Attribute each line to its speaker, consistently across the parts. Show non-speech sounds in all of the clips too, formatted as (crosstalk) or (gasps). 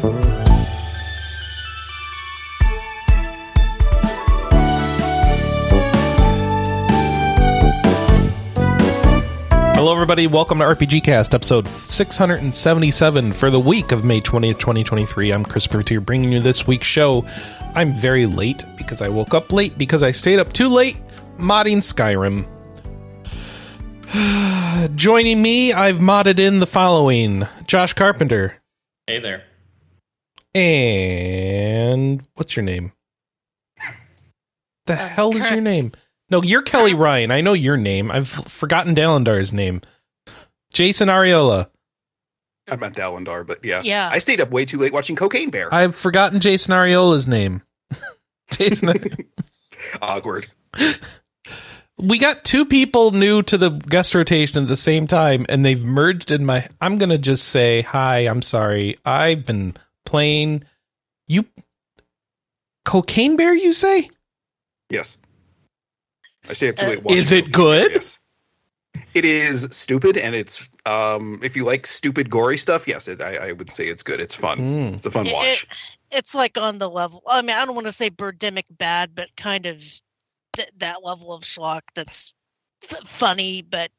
Speaker 1: Hello, everybody. Welcome to RPG Cast, episode 677 for the week of May 20th, 2023. I'm Chris Bertier bringing you this week's show. I'm very late because I woke up late because I stayed up too late modding Skyrim. (sighs) Joining me, I've modded in the following Josh Carpenter.
Speaker 2: Hey there.
Speaker 1: And what's your name? The
Speaker 3: Um,
Speaker 1: hell is
Speaker 3: Cur-
Speaker 1: your name? No, you're Kelley Ryan. I know your name. I've forgotten Dalendar's name. Jason Ariola.
Speaker 4: I meant Dalindar, but yeah.
Speaker 3: Yeah.
Speaker 4: I stayed up way too late watching Cocaine Bear.
Speaker 1: I've forgotten Jason Ariola's name. (laughs) Jason. (laughs)
Speaker 4: Awkward.
Speaker 1: we got two people new to the guest rotation at the same time, and they've merged in my. I'm gonna just say hi. I'm sorry. I've been playing. You. Cocaine Bear, you say?
Speaker 4: Yes. I stayed up too
Speaker 3: Uh,
Speaker 1: Is it good?
Speaker 4: Yes. It is stupid, and it's um. If you like stupid, gory stuff, yes, it, I, I would say it's good. It's fun.
Speaker 1: Mm.
Speaker 4: It's a fun
Speaker 3: It-
Speaker 4: watch.
Speaker 3: it's like on the level. I mean, I don't want to say Birdemic bad, but kind of th- that level of schlock that's f- funny but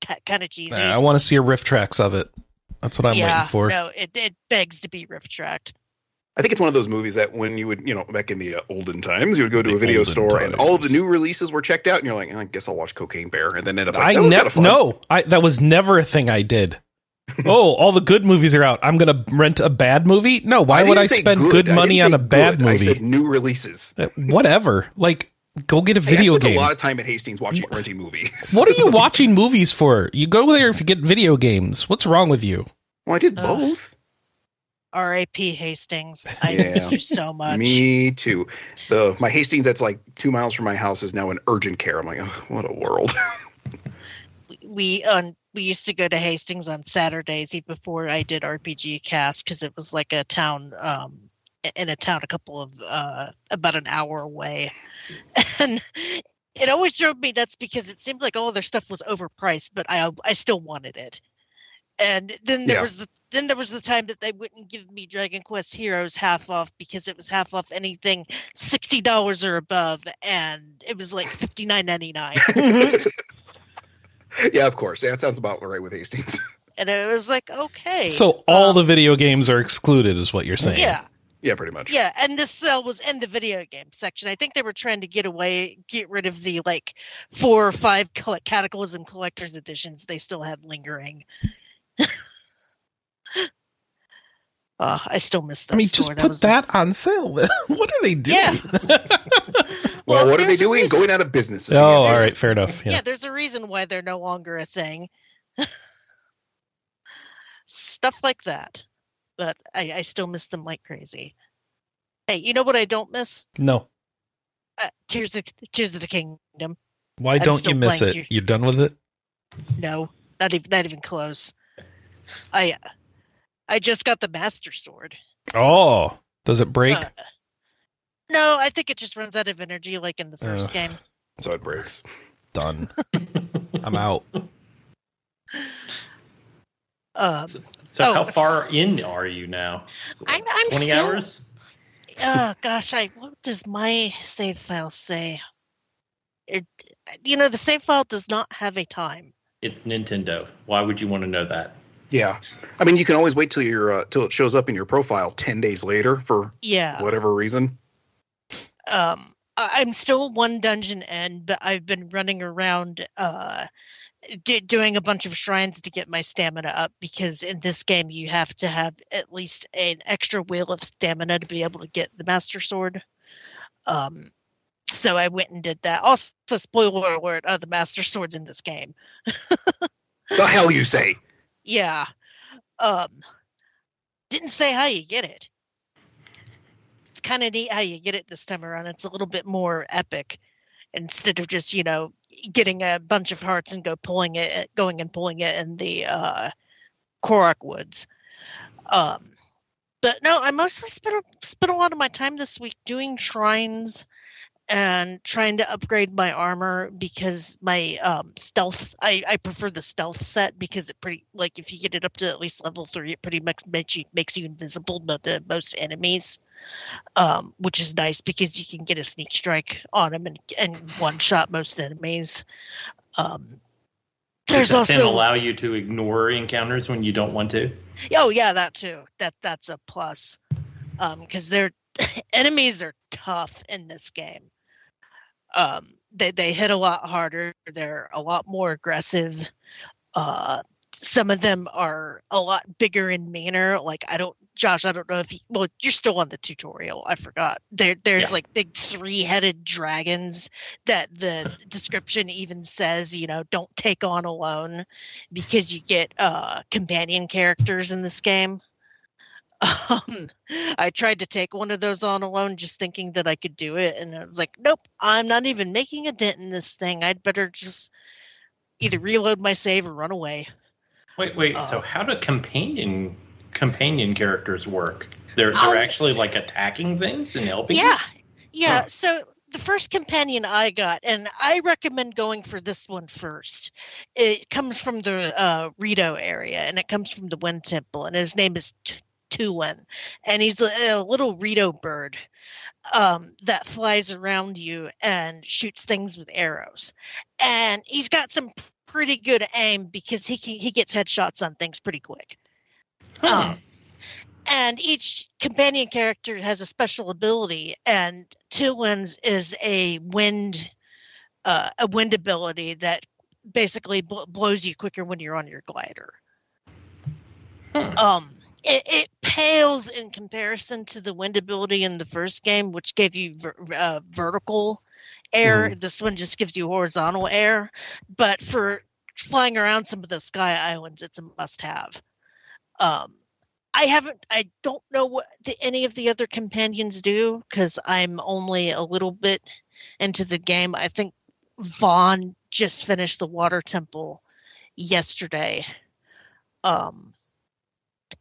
Speaker 3: ki kind of cheesy.
Speaker 1: I want to see a RiffTrax of it. That's what I'm
Speaker 3: yeah,
Speaker 1: waiting for.
Speaker 3: no, it it begs to be riff tracked.
Speaker 4: I think it's one of those movies that when you would, you know, back in the uh, olden times, you would go to
Speaker 1: The
Speaker 4: a video
Speaker 1: olden
Speaker 4: store and all of the new releases were checked out, and you're like, I guess I'll watch Cocaine Bear, and then end up like,
Speaker 1: I
Speaker 4: that was
Speaker 1: never
Speaker 4: kinda
Speaker 1: no. I that was never a thing I did. (laughs) oh, all the good movies are out. I'm gonna rent a bad movie. No, why would I spend good,
Speaker 4: I
Speaker 1: money on
Speaker 4: say
Speaker 1: a bad
Speaker 4: good. I
Speaker 1: movie?
Speaker 4: said new releases.
Speaker 1: Uh, Whatever. Like, go get a video
Speaker 4: Hey, I
Speaker 1: video
Speaker 4: spent
Speaker 1: game.
Speaker 4: a lot of time at Hastings watching renting movies. (laughs)
Speaker 1: What are you (laughs) watching movies for? You go there to get video games. What's wrong with you?
Speaker 4: Well, I did
Speaker 3: Ugh.
Speaker 4: both.
Speaker 3: R.A.P. Hastings. (laughs) I
Speaker 4: Yeah.
Speaker 3: miss you so much.
Speaker 4: Me too. The my Hastings that's like two miles from my house is now in urgent care. I'm like, oh, what a world.
Speaker 3: we we, um, we used to go to Hastings on Saturdays even before I did RPG cast because it was like a town um in a town a couple of uh about an hour away (laughs) and it always drove me nuts because it seemed like all their stuff was overpriced but I I still wanted it and then there
Speaker 4: Yeah.
Speaker 3: was the then there was the time that they wouldn't give me Dragon Quest Heroes half off because it was half off anything sixty dollars or above and it was like fifty nine ninety nine (laughs)
Speaker 4: yeah, of course. Yeah, that sounds about right with Hastings.
Speaker 3: and it was like okay
Speaker 1: So all
Speaker 3: Um,
Speaker 1: the video games are excluded, is what you're saying?
Speaker 3: yeah
Speaker 4: yeah, pretty much.
Speaker 3: yeah and this sale was in the video game section i think they were trying to get away get rid of the like four or five cataclysm collector's editions they still had lingering uh, (laughs) i still miss that
Speaker 1: I mean,
Speaker 3: store.
Speaker 1: just put
Speaker 3: was
Speaker 1: that on sale. (laughs) what are they doing?
Speaker 3: Yeah. (laughs)
Speaker 4: Well, what are they doing?
Speaker 3: reason-
Speaker 4: Going out of business.
Speaker 1: oh, all right, all fair enough.
Speaker 3: yeah.
Speaker 1: Yeah.
Speaker 3: there's a reason why they're no longer a thing stuff like that but I, I still miss them like crazy hey you know what i don't miss
Speaker 1: No.
Speaker 3: uh, tears of tears of the kingdom
Speaker 1: Why
Speaker 3: I'm
Speaker 1: don't you miss it?
Speaker 3: Tears-
Speaker 1: You're done with it?
Speaker 3: No, not even not even close. I I just got the master sword.
Speaker 1: Oh, does it break?
Speaker 3: Uh, no, I think it just runs out of energy like in the first
Speaker 1: Ugh.
Speaker 3: game.
Speaker 4: So it breaks.
Speaker 1: Done. (laughs) I'm out. (laughs)
Speaker 3: Um,
Speaker 2: So, so
Speaker 3: Oh,
Speaker 2: how far in are you now? Is
Speaker 3: I'm- I'm
Speaker 2: Twenty
Speaker 3: still-
Speaker 2: hours.
Speaker 3: oh gosh, I what does my save file say? It you know the save file does not have a time.
Speaker 2: It's Nintendo. Why would you want to know that?
Speaker 4: Yeah, I mean, you can always wait till your uh, till it shows up in your profile ten days later for
Speaker 3: Yeah.
Speaker 4: whatever reason.
Speaker 3: um I- i'm still one dungeon in but i've been running around uh doing a bunch of shrines to get my stamina up because in this game you have to have at least an extra wheel of stamina to be able to get the master sword. Um so i went and did that. Also spoiler alert uh, the master sword's in this game. (laughs)
Speaker 4: The hell you say?
Speaker 3: yeah. Um didn't say how you get it. It's kind of neat how you get it this time around. It's a little bit more epic instead of just you know getting a bunch of hearts and go pulling it going and pulling it in the uh Korok woods. Um but no i mostly spent a, spent a lot of my time this week doing shrines and trying to upgrade my armor because my um, stealth. I, I prefer the stealth set because it pretty like if you get it up to at least level three, it pretty much makes you makes you invisible to most enemies, um, which is nice because you can get a sneak strike on them and and one shot most enemies. Um, there's
Speaker 2: Does that then
Speaker 3: also
Speaker 2: allow you to ignore encounters when you don't want to.
Speaker 3: Oh yeah, that too. That that's a plus. Um, because they're (laughs) enemies are tough in this game. Um, they they hit a lot harder. They're a lot more aggressive. Uh, some of them are a lot bigger in manner. Like I don't, Josh. I don't know if you, well, you're still on the tutorial. I forgot. There there's
Speaker 2: Yeah.
Speaker 3: like big three headed dragons that the (laughs) description even says you know don't take on alone because you get uh companion characters in this game. Um, I tried to take one of those on alone, just thinking that I could do it, and I was like, "Nope, I'm not even making a dent in this thing. I'd better just either reload my save or run away."
Speaker 2: Wait, wait. so
Speaker 3: Uh,
Speaker 2: how do companion companion characters work? They're they're
Speaker 3: Um,
Speaker 2: actually like attacking things and helping. you?
Speaker 3: Yeah, yeah.
Speaker 2: Huh.
Speaker 3: So the first companion I got, and I recommend going for this one first. It comes from the uh, Rito area, and it comes from the Wind Temple, and his name is Tulin, and he's a, a little Rito bird um, that flies around you and shoots things with arrows, and he's got some pretty good aim because he can, he gets headshots on things pretty quick.
Speaker 2: Hmm.
Speaker 3: Um, and each companion character has a special ability, and Tulin's is a wind, uh, a wind ability that basically bl- blows you quicker when you're on your glider.
Speaker 2: Hmm.
Speaker 3: Um, it, it pales in comparison to the wind ability in the first game, which gave you ver- uh, vertical air. This one just gives you horizontal air, but for flying around some of the sky islands, it's a must-have. Um, I haven't. I don't know what the, any of the other companions do because I'm only a little bit into the game. I think Vaughn just finished the Water Temple yesterday. Um,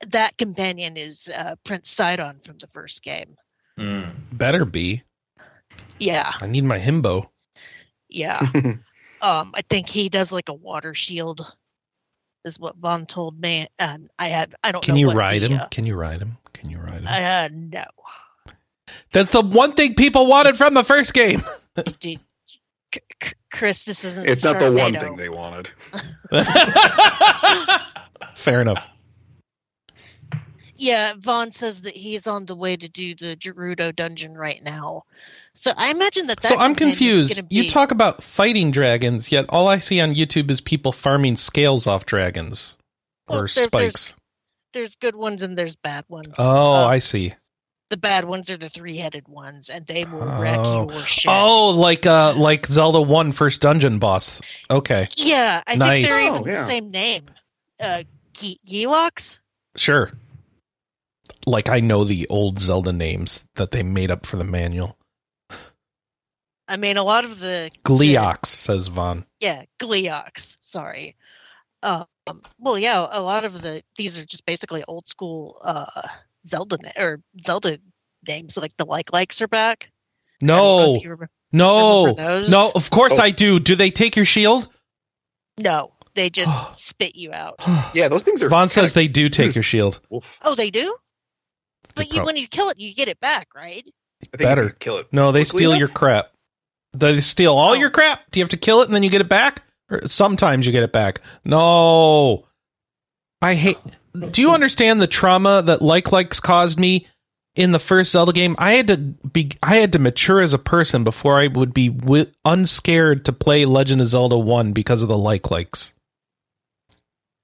Speaker 3: that companion is uh, Prince Sidon from the first game.
Speaker 2: Hmm.
Speaker 1: Better be.
Speaker 3: Yeah,
Speaker 1: I need my himbo.
Speaker 3: yeah. (laughs) um, I think he does like a water shield, is what Vaughn told me, and I had I don't.
Speaker 1: Can
Speaker 3: know
Speaker 1: you
Speaker 3: what
Speaker 1: ride
Speaker 3: the,
Speaker 1: him?
Speaker 3: uh,
Speaker 1: Can you ride him? Can you ride him?
Speaker 3: Uh, no.
Speaker 1: That's the one thing people wanted from the first game. (laughs)
Speaker 3: Dude, C- C- Chris, this isn't.
Speaker 4: it's not the one thing they wanted. (laughs)
Speaker 1: Fair enough.
Speaker 3: Yeah, Vaughn says that he's on the way to do the Gerudo dungeon right now. So I imagine that. that
Speaker 1: So I'm confused.
Speaker 3: gonna
Speaker 1: You talk about fighting dragons, yet all I see on YouTube is people farming scales off dragons
Speaker 3: Well,
Speaker 1: or
Speaker 3: there- there's-
Speaker 1: spikes.
Speaker 3: There's good ones and there's bad ones.
Speaker 1: Oh,
Speaker 3: Uh,
Speaker 1: I see.
Speaker 3: the bad ones are the three-headed ones, and they will wreck
Speaker 1: Oh.
Speaker 3: your shit.
Speaker 1: Oh, like uh, like Zelda One first dungeon boss. Okay,
Speaker 3: yeah, I
Speaker 1: Nice.
Speaker 3: think they're
Speaker 4: Oh,
Speaker 3: even the same name. Uh, Ge- Gelox?
Speaker 1: sure. Like I know the old Zelda names that they made up for the manual.
Speaker 3: I mean, a lot of the
Speaker 1: Gleeok says Vaughn.
Speaker 3: yeah Gleeok. Sorry. Um, well, yeah, a lot of the these are just basically old school uh Zelda na- or Zelda names, like the like likes are back. I don't know
Speaker 1: No,
Speaker 3: if remember-
Speaker 1: no,
Speaker 3: remember
Speaker 1: no. Of course
Speaker 4: Oh.
Speaker 1: I do. Do they take your shield?
Speaker 3: No, they just (gasps) spit you out. (gasps)
Speaker 4: Yeah, those things are.
Speaker 1: Vaughn says
Speaker 4: kinda-
Speaker 1: they do take your shield.
Speaker 4: Oof.
Speaker 3: Oh, they do.
Speaker 1: They
Speaker 3: But you,
Speaker 1: prob-
Speaker 3: when you kill it, you get it back, right?
Speaker 4: I think
Speaker 1: better.
Speaker 4: you kill it.
Speaker 1: No, they steal
Speaker 4: enough?
Speaker 1: your crap. They steal all
Speaker 3: Oh.
Speaker 1: your crap. Do you have to kill it and then you get it back? Or sometimes you get it back. No. I hate. Do you understand the trauma that like likes caused me in the first Zelda game? I had to be. I had to mature as a person before I would be wi- unscared to play Legend of Zelda One because of the like likes.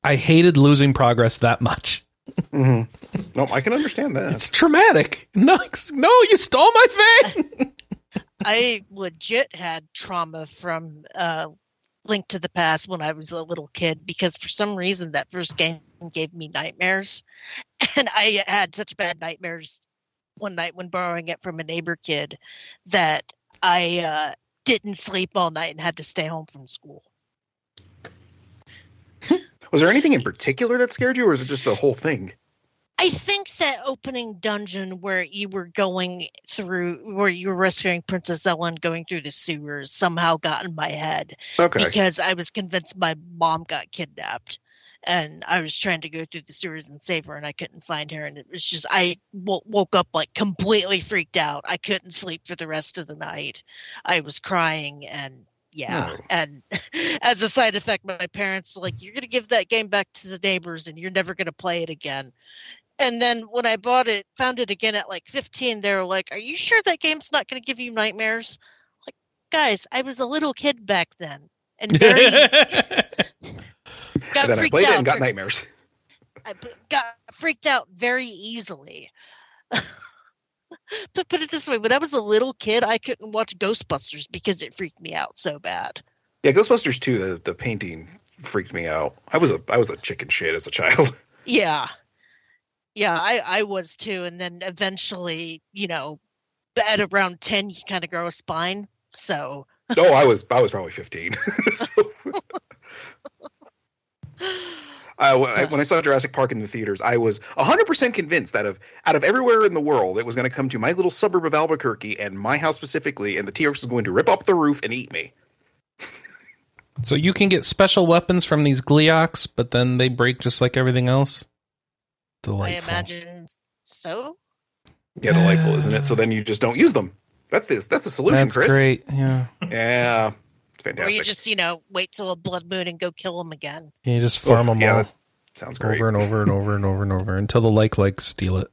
Speaker 1: I hated losing progress that much.
Speaker 4: Mhm. No, I can understand that.
Speaker 1: It's traumatic. No, no, you stole my thing. (laughs)
Speaker 3: I legit had trauma from uh, Link to the Past when I was a little kid because for some reason that first game gave me nightmares, (laughs) and I had such bad nightmares one night when borrowing it from a neighbor kid that I uh, didn't sleep all night and had to stay home from school. (laughs)
Speaker 4: Was there anything in particular that scared you, or is it just the whole thing?
Speaker 3: I think that opening dungeon where you were going through, where you were rescuing Princess Ellen going through the sewers, somehow got in my head
Speaker 4: Okay.
Speaker 3: because I was convinced my mom got kidnapped, and I was trying to go through the sewers and save her, and I couldn't find her, and it was just I w- woke up like completely freaked out. I couldn't sleep for the rest of the night. I was crying and. Yeah,
Speaker 4: Oh.
Speaker 3: and (laughs) as a side effect, my parents were like, "You're gonna give that game back to the neighbors, and you're never gonna play it again." And then when I bought it, found it again at like 15, they were like, "Are you sure that game's not gonna give you nightmares?" Like, guys, I was a little kid back then, and (laughs) very got
Speaker 4: and then I played
Speaker 3: out.
Speaker 4: it and got nightmares.
Speaker 3: I got freaked out very easily. (laughs) (laughs) but put it this way: when I was a little kid, I couldn't watch Ghostbusters because it freaked me out so bad.
Speaker 4: Yeah, Ghostbusters 2, the, the painting freaked me out. I was a I was a chicken shit as a child. (laughs)
Speaker 3: Yeah. Yeah, I, I was too. And then eventually, you know, at around 10, you kind of grow a spine. So,
Speaker 4: oh, I was I was probably 15. (laughs) so, I, I- when I saw Jurassic Park in the theaters, I was 100% convinced that of out of everywhere in the world, it was going to come to my little suburb of Albuquerque and my house specifically, and the T-Rex was going to rip up the roof and eat me.
Speaker 1: so you can get special weapons from these Gleeoks, but then they break just like everything else. Delightful.
Speaker 3: I imagine so.
Speaker 4: Yeah, delightful, isn't it? So then you just don't use them. That's this. That's a solution,
Speaker 1: That's
Speaker 4: Chris.
Speaker 1: great. Yeah.
Speaker 4: Yeah, it's
Speaker 3: Or you just, you know, wait till a blood moon and go kill them again.
Speaker 1: You just farm
Speaker 4: Oh,
Speaker 1: them
Speaker 4: yeah,
Speaker 1: all
Speaker 4: sounds great.
Speaker 1: over and over and over and over and over until the like like steal it.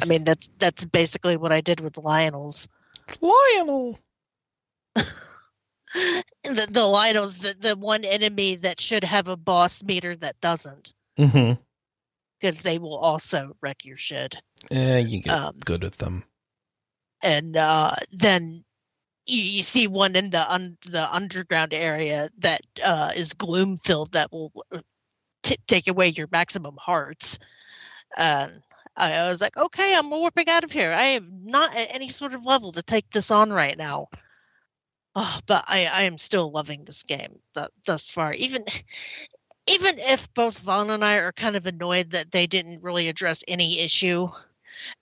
Speaker 3: I mean, that's that's basically what I did with the Lynels.
Speaker 1: Lynel. (laughs)
Speaker 3: The, the Lynels, the, the one enemy that should have a boss meter that doesn't,
Speaker 1: Mm-hmm.
Speaker 3: because they will also wreck your shit.
Speaker 1: Yeah, you get
Speaker 3: Um,
Speaker 1: good with them.
Speaker 3: and uh, then you, you see one in the un, the underground area that uh, is gloom filled that will uh, t- take away your maximum hearts. And I, I was like, okay, I'm warping out of here. I am not at any sort of level to take this on right now. Oh, but I, I am still loving this game th- thus far. Even even if both Vaughn and I are kind of annoyed that they didn't really address any issue,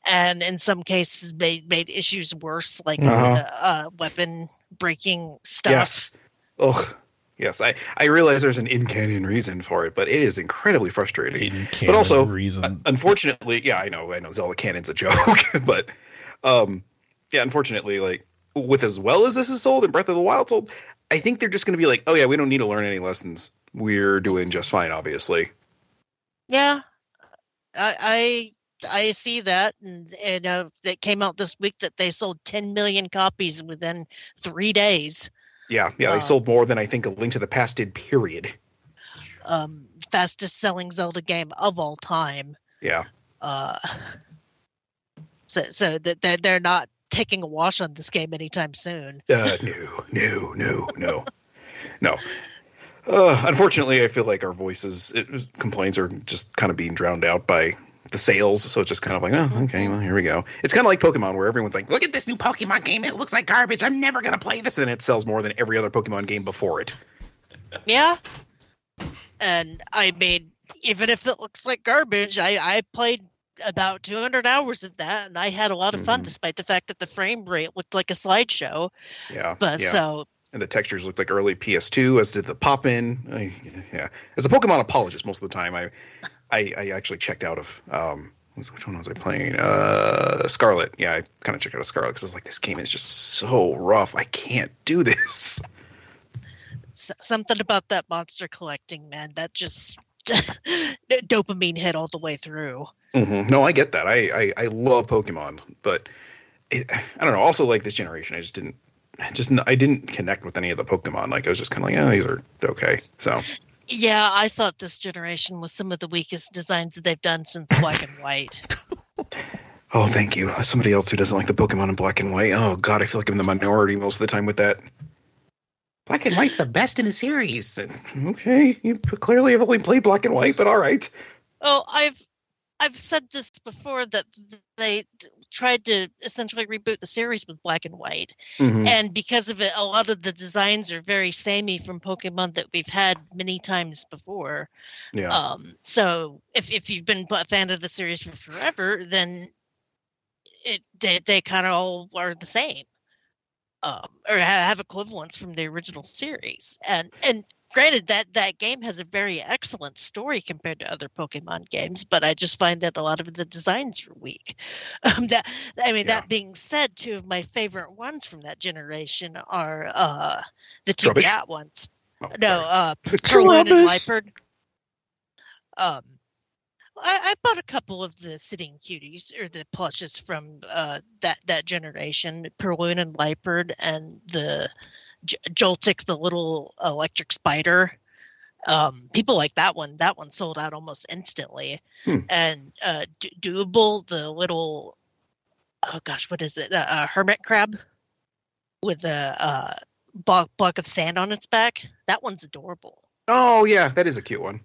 Speaker 3: and in some cases made made issues worse, like
Speaker 4: Uh-huh.
Speaker 3: the uh, weapon breaking stuff.
Speaker 4: Yes. Oh, yes. I I realize there's an in canon reason for it, but it is incredibly frustrating.
Speaker 1: Hidden
Speaker 4: but also,
Speaker 1: reason.
Speaker 4: Unfortunately, yeah, I know, I know, Zelda canon's a (laughs) joke, but um, yeah, unfortunately, like with as well as this is sold and Breath of the Wild sold, I think they're just going to be like, oh yeah, we don't need to learn any lessons. We're doing just fine, obviously.
Speaker 3: Yeah, I I, see that, and and uh, it came out this week that they sold 10 million copies within three days.
Speaker 4: Yeah, yeah, they
Speaker 3: Um,
Speaker 4: sold more than I think a Link to the Past did. Period.
Speaker 3: Um, fastest selling Zelda game of all time.
Speaker 4: Yeah.
Speaker 3: Uh, so so that they're, they're not taking a wash on this game anytime soon.
Speaker 4: Uh, no, no, no, no, no. Uh, unfortunately, I feel like our voices it, complaints are just kind of being drowned out by the sales. So it's just kind of like, oh, okay, well, here we go. It's kind of like Pokemon, where everyone's like, look at this new Pokemon game. It looks like garbage. I'm never gonna play this, and it sells more than every other Pokemon game before it.
Speaker 3: Yeah. And I mean, even if it looks like garbage, I, I played about 200 hours of that and I had a lot of fun
Speaker 4: Mhm.
Speaker 3: despite the fact that the frame rate looked like a slideshow.
Speaker 4: Yeah,
Speaker 3: But
Speaker 4: yeah.
Speaker 3: so,
Speaker 4: and the textures looked like early PS2, as did the pop in. Yeah, as a Pokemon apologist, most of the time, I, I, I actually checked out of um, which one was I playing? Uh, Scarlet. Yeah, I kind of checked out of Scarlet because I was like, this game is just so rough. I can't do this.
Speaker 3: s- something about that monster collecting, man, that just (laughs) dopamine hit all the way through.
Speaker 4: hmm No, I get that. I, I, I love Pokemon, but it, I don't know. Also, like this generation, I just didn't. Just I didn't connect with any of the Pokemon. Like I was just kind of like, yeah, these are okay. So
Speaker 3: Yeah, I thought this generation was some of the weakest designs that they've done since Black and White. (laughs)
Speaker 4: Oh, thank you. Somebody else who doesn't like the Pokemon in black and white. Oh God, I feel like I'm in the minority most of the time with that. Black and white's the best in the series. Okay, you clearly have only played black and white, but all right.
Speaker 3: Oh, I've I've said this before that they tried to essentially reboot the series with black and white,
Speaker 4: Mhm.
Speaker 3: and because of it, a lot of the designs are very samey from Pokemon that we've had many times before.
Speaker 4: yeah.
Speaker 3: Um, so if if you've been a fan of the series for forever, then it they they kind of all are the same, um, or have equivalents from the original series. And and granted that that game has a very excellent story compared to other Pokemon games, but I just find that a lot of the designs are weak. (laughs) Um, that I mean,
Speaker 4: Yeah.
Speaker 3: that being said, two of my favorite ones from that generation are uh, the two
Speaker 4: Rubbish?
Speaker 3: cat ones.
Speaker 4: Oh,
Speaker 3: No,
Speaker 4: sorry.
Speaker 3: uh, Purrloin and. Liepard. Um, I, I bought a couple of the sitting cuties or the plushes from uh, that that generation, Purrloin and Liepard, and the J- Joltik, the little electric spider. Um, people like that one. That one sold out almost instantly.
Speaker 4: Hmm.
Speaker 3: And uh, D- Dwebble, the little oh gosh, what is it? Uh, uh, hermit crab with a uh, block block of sand on its back. That one's adorable.
Speaker 4: oh yeah, that is a cute one.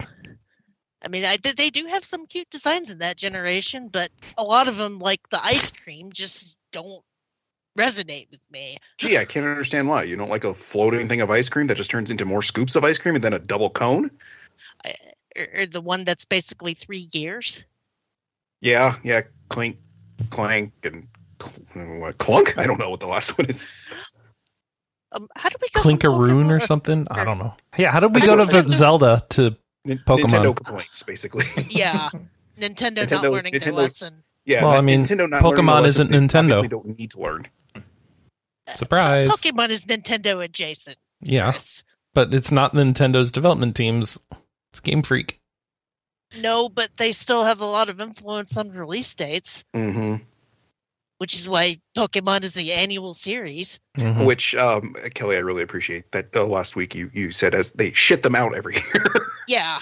Speaker 3: I mean, I. They do have some cute designs in that generation, but a lot of them, like the ice cream, just don't resonate with me.
Speaker 4: Gee, I can't understand why. You don't like a floating thing of ice cream that just turns into more scoops of ice cream and then a double cone?
Speaker 3: Or, or the one that's basically three gears.
Speaker 4: Yeah, yeah, clink, clank, and cl- clunk? I don't know what the last one is.
Speaker 3: Um, how do we go? from
Speaker 1: Clinkaroon or
Speaker 3: Pokemon-
Speaker 1: something. I don't know. Yeah, how did we go to
Speaker 3: know.
Speaker 1: Zelda to
Speaker 4: Nin-
Speaker 1: Pokemon.
Speaker 4: Nintendo complaints, basically. (laughs)
Speaker 3: Yeah, Nintendo, not
Speaker 4: Nintendo-
Speaker 3: learning their lesson.
Speaker 4: yeah,
Speaker 1: Well, I mean,
Speaker 4: Nintendo not
Speaker 1: Pokemon isn't
Speaker 4: lesson they
Speaker 1: Nintendo.
Speaker 4: obviously don't need to learn.
Speaker 1: Surprise?
Speaker 3: Pokemon is Nintendo adjacent.
Speaker 1: Yeah,
Speaker 3: Chris.
Speaker 1: but it's not Nintendo's development teams. It's Game Freak.
Speaker 3: No, but they still have a lot of influence on release dates,
Speaker 4: hmm
Speaker 3: which is why Pokemon is the annual series.
Speaker 1: Mhm.
Speaker 4: Which, um, Kelley, I really appreciate that. Uh, last week you you said as they shit them out every (laughs) year.
Speaker 3: Yeah,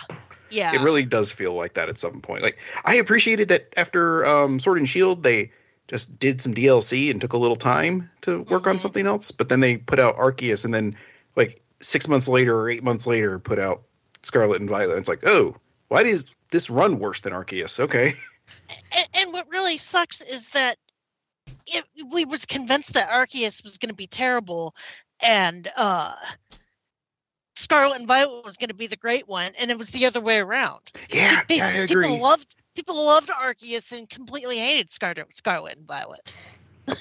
Speaker 3: yeah.
Speaker 4: it really does feel like that at some point. Like I appreciated that after um, Sword and Shield, they just did some DLC and took a little time to work on
Speaker 3: Mhm.
Speaker 4: something else. But then they put out Arceus, and then like six months later or eight months later, put out Scarlet and Violet. And It's like, oh, why does this run worse than Arceus? Okay,
Speaker 3: and, and what really sucks is that it, we was convinced that Arceus was going to be terrible, and uh, Scarlet and Violet was going to be the great one, and it was the other way around.
Speaker 4: yeah, yeah, I
Speaker 3: people loved people loved Arceus and completely hated Scarlet, Scarlet and Violet. (laughs)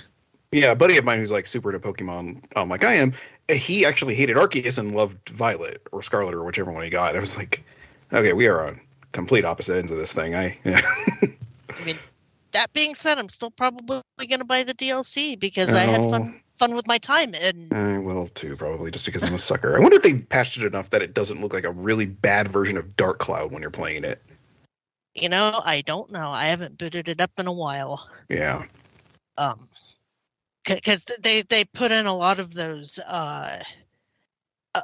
Speaker 4: Yeah, a buddy of mine who's like super into Pokemon, um, like I am, he actually hated Arceus and loved Violet or Scarlet or whichever one he got. I was like, okay, we are on complete opposite ends of this thing. I yeah. (laughs)
Speaker 3: I mean, that being said, I'm still probably going to buy the DLC because I had
Speaker 4: Oh.
Speaker 3: fun fun with my time, and
Speaker 4: I will too, probably just because I'm a sucker. I wonder if they patched it enough that it doesn't look like a really bad version of Dark Cloud when you're playing it.
Speaker 3: You know, I don't know. I haven't booted it up in a while.
Speaker 4: Yeah.
Speaker 3: um because they they put in a lot of those uh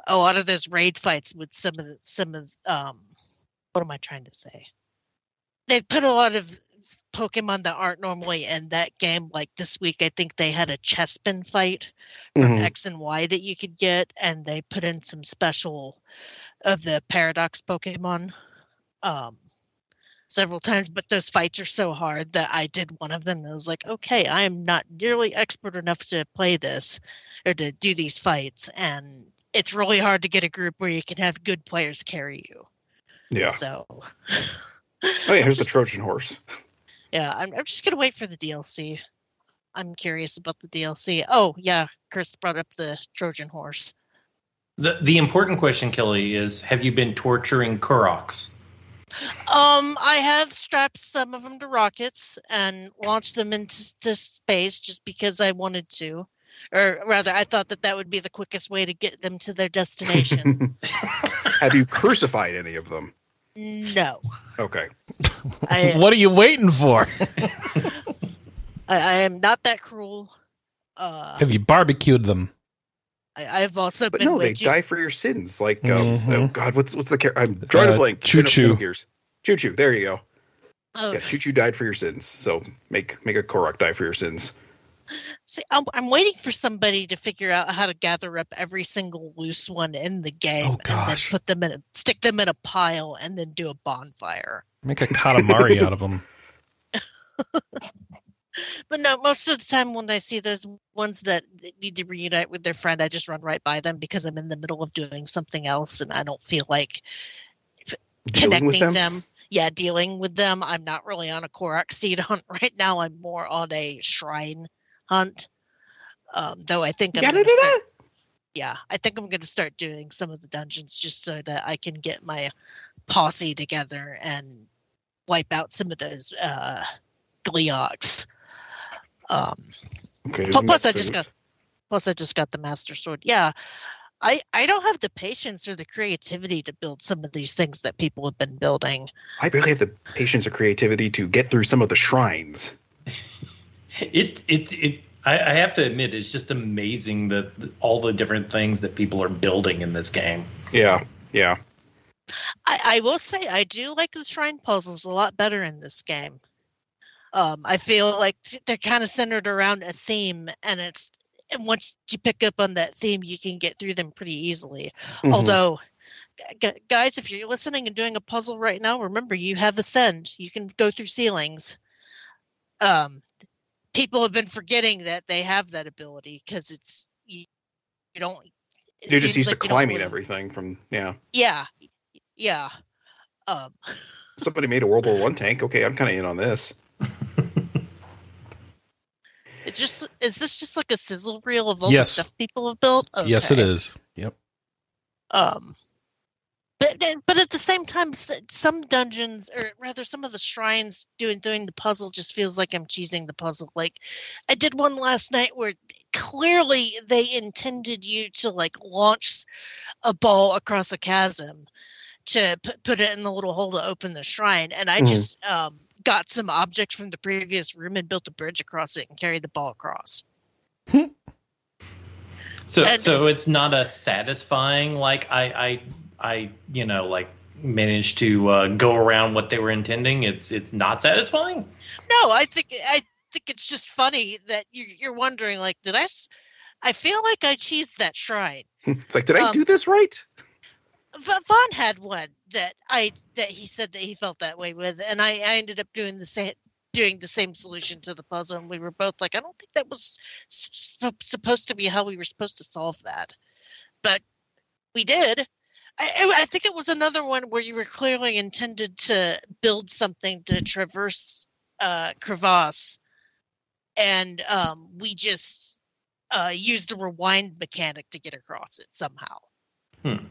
Speaker 3: a, lot of those raid fights with some of the some of um what am i trying to say they've put a lot of pokemon that aren't normally in that game like this week i think they had a chespin fight from
Speaker 4: Mhm.
Speaker 3: x and y that you could get and they put in some special of the paradox pokemon um several times, but those fights are so hard that I did one of them and I was like, okay, I am not nearly expert enough to play this or to do these fights. And it's really hard to get a group where you can have good players carry you.
Speaker 4: Yeah.
Speaker 3: So,
Speaker 4: Oh yeah, here's the Trojan horse. (laughs)
Speaker 3: yeah, I'm, I'm just going to wait for the DLC. I'm curious about the DLC. Oh, yeah, Chris brought up the Trojan horse.
Speaker 2: The the important question, Kelley, is have you been torturing Koroks?
Speaker 3: Um, I have strapped some of them to rockets and launched them into this space just because I wanted to, or rather, I thought that that would be the quickest way to get them to their destination. (laughs)
Speaker 4: Have you crucified any of them?
Speaker 3: no,
Speaker 4: Okay.
Speaker 3: I, (laughs)
Speaker 1: what are you waiting for? (laughs)
Speaker 3: I, I am not that cruel. Uh,
Speaker 1: Have you barbecued them?
Speaker 3: I, I've also
Speaker 4: But
Speaker 3: been
Speaker 4: no, they
Speaker 3: waging-
Speaker 4: die for your sins. Like, um,
Speaker 1: Mhm.
Speaker 4: oh god, what's what's the character? I'm drawing
Speaker 1: Uh,
Speaker 4: a blank.
Speaker 1: Choo choo.
Speaker 4: Choo Choo. There you go.
Speaker 3: Oh,
Speaker 4: Yeah, Choo Choo died for your sins. So make make a Korok die for your sins.
Speaker 3: see, I'm, I'm waiting for somebody to figure out how to gather up every single loose one in the game
Speaker 1: Oh,
Speaker 3: and then put them in, a, stick them in a pile, and then do a bonfire.
Speaker 1: Make a Katamari out of them. (laughs)
Speaker 3: But no, most of the time when I see those ones that need to reunite with their friend, I just run right by them because I'm in the middle of doing something else and I don't feel like connecting
Speaker 4: them?
Speaker 3: them. Yeah, dealing with them. I'm not really on a Korok seed (laughs) hunt right now. I'm more on a shrine hunt. Um, though I think I'm gonna start, yeah, I think I'm going to start doing some of the dungeons just so that I can get my posse together and wipe out some of those uh. Um,
Speaker 4: Okay.
Speaker 3: Plus, plus I just got plus I just got the master sword. Yeah. I I don't have the patience or the creativity to build some of these things that people have been building.
Speaker 4: I barely have the patience or creativity to get through some of the shrines. (laughs)
Speaker 2: It it it. I, I have to admit, it's just amazing that all the different things that people are building in this game.
Speaker 4: Yeah, yeah.
Speaker 3: I, I will say I do like the shrine puzzles a lot better in this game. Um, I feel like they're kind of centered around a theme, and it's and once you pick up on that theme, you can get through them pretty easily.
Speaker 4: Mhm.
Speaker 3: Although, gu- guys, if you're listening and doing a puzzle right now, remember you have ascend. You can go through ceilings. Um, people have been forgetting that they have that ability because it's you, you don't.
Speaker 4: you're just used
Speaker 3: like
Speaker 4: to climbing everything from yeah.
Speaker 3: Yeah, yeah. Um,
Speaker 4: Somebody made a World War One tank. Okay, I'm kind of in on this.
Speaker 3: Just is this just like a sizzle reel of all
Speaker 1: Yes.
Speaker 3: the stuff people have built?
Speaker 1: Yes, it is. Yep.
Speaker 3: Um, but but at the same time, some dungeons, or rather, some of the shrines doing doing the puzzle just feels like I'm cheesing the puzzle. Like I did one last night where clearly they intended you to like launch a ball across a chasm to p- put it in the little hole to open the shrine, and I
Speaker 4: Mhm.
Speaker 3: just um got some objects from the previous room and built a bridge across it and carried the ball across. (laughs)
Speaker 2: So
Speaker 3: And-
Speaker 2: so it's not a satisfying like I I I you know like managed to uh, go around what they were intending. It's it's not satisfying.
Speaker 3: No, I think I think it's just funny that you're, you're wondering, like, did I? s- I feel like I cheesed that shrine. (laughs)
Speaker 4: It's like, did I
Speaker 3: Um,
Speaker 4: do this right?
Speaker 3: Vaughn had one that I that he said that he felt that way with, and I, I ended up doing the same doing the same solution to the puzzle, and we were both like, I don't think that was supposed to be how we were supposed to solve that, but we did. I, I I think it was another one where you were clearly intended to build something to traverse uh, crevasse, and um, we just uh, used the rewind mechanic to get across it somehow.
Speaker 2: Hmm.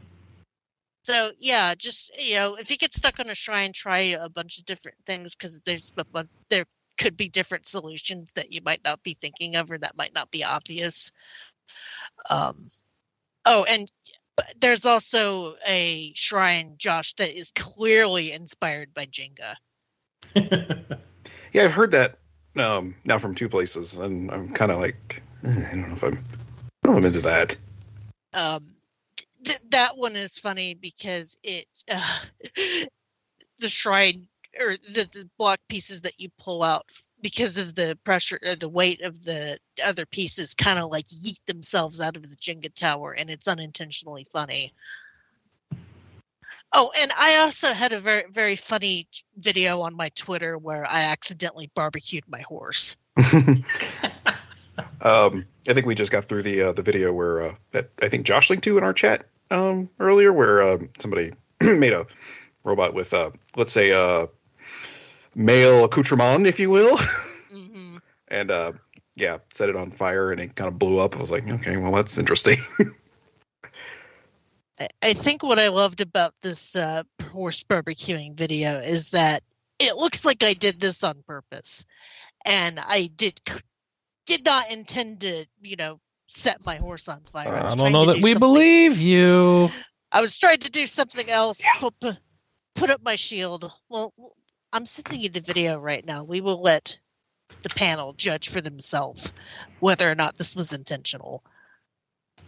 Speaker 3: So yeah, just you know, if you get stuck on a shrine, try a bunch of different things because there's a bun- there could be different solutions that you might not be thinking of or that might not be obvious. Um, oh, and there's also a shrine, Josh, that is clearly inspired by Jenga. (laughs)
Speaker 4: Yeah, I've heard that um, now from two places, and I'm kind of like, eh, I don't know if I'm, I don't know if I'm into that.
Speaker 3: um th- that one is funny because it's uh, (laughs) the shrine or the, the block pieces that you pull out because of the pressure or the weight of the other pieces kind of like yeet themselves out of the Jenga tower and it's unintentionally funny. Oh, and I also had a very very funny video on my Twitter where I accidentally barbecued my horse. (laughs) (laughs)
Speaker 4: um, I think we just got through the uh, the video where uh, that I think Josh linked to in our chat um, earlier, where um, somebody (clears throat) made a robot with, uh, let's say, uh, male accoutrement, if you will, (laughs)
Speaker 3: hmm
Speaker 4: and uh, yeah, set it on fire, and it kind of blew up. I was like, okay, well, that's interesting. (laughs)
Speaker 3: I- I think what I loved about this uh, horse barbecuing video is that it looks like I did this on purpose, and I did did not intend to, you know, set my horse on fire. was
Speaker 1: I don't know that
Speaker 3: do
Speaker 1: we
Speaker 3: something-
Speaker 1: believe you.
Speaker 3: I was trying to do something else.
Speaker 4: Yeah.
Speaker 3: Put, up my shield. Well, I'm sending you the video right now. We will let the panel judge for themselves whether or not this was intentional.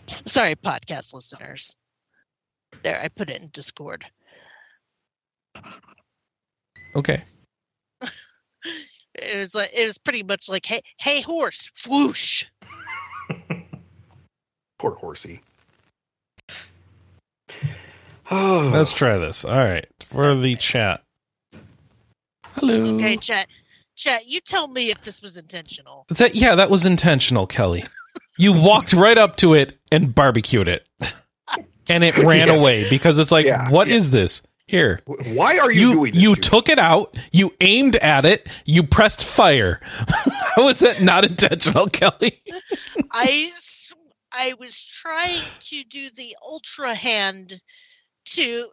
Speaker 3: Sorry, podcast listeners. There, I put it in Discord.
Speaker 1: Okay. (laughs)
Speaker 3: It was like it was pretty much like, "Hey, hey, horse, whoosh!" (laughs)
Speaker 4: Poor horsey. Oh, (sighs)
Speaker 1: Let's try this. All right. For the chat. Hello.
Speaker 3: Okay, chat. Chat, you tell me if this was intentional.
Speaker 1: That yeah, that was intentional, Kelley. You walked right up to it and barbecued it, (laughs) and it ran
Speaker 4: Yes.
Speaker 1: away because it's like,
Speaker 4: Yeah,
Speaker 1: what is
Speaker 4: yeah.
Speaker 1: this? Here,
Speaker 4: Why are you,
Speaker 1: you
Speaker 4: doing this?
Speaker 1: you
Speaker 4: to me?
Speaker 1: took it out, you aimed at it, you pressed fire. (laughs) How is that not intentional, (laughs) Kelley?
Speaker 3: I, I was trying to do the ultra hand to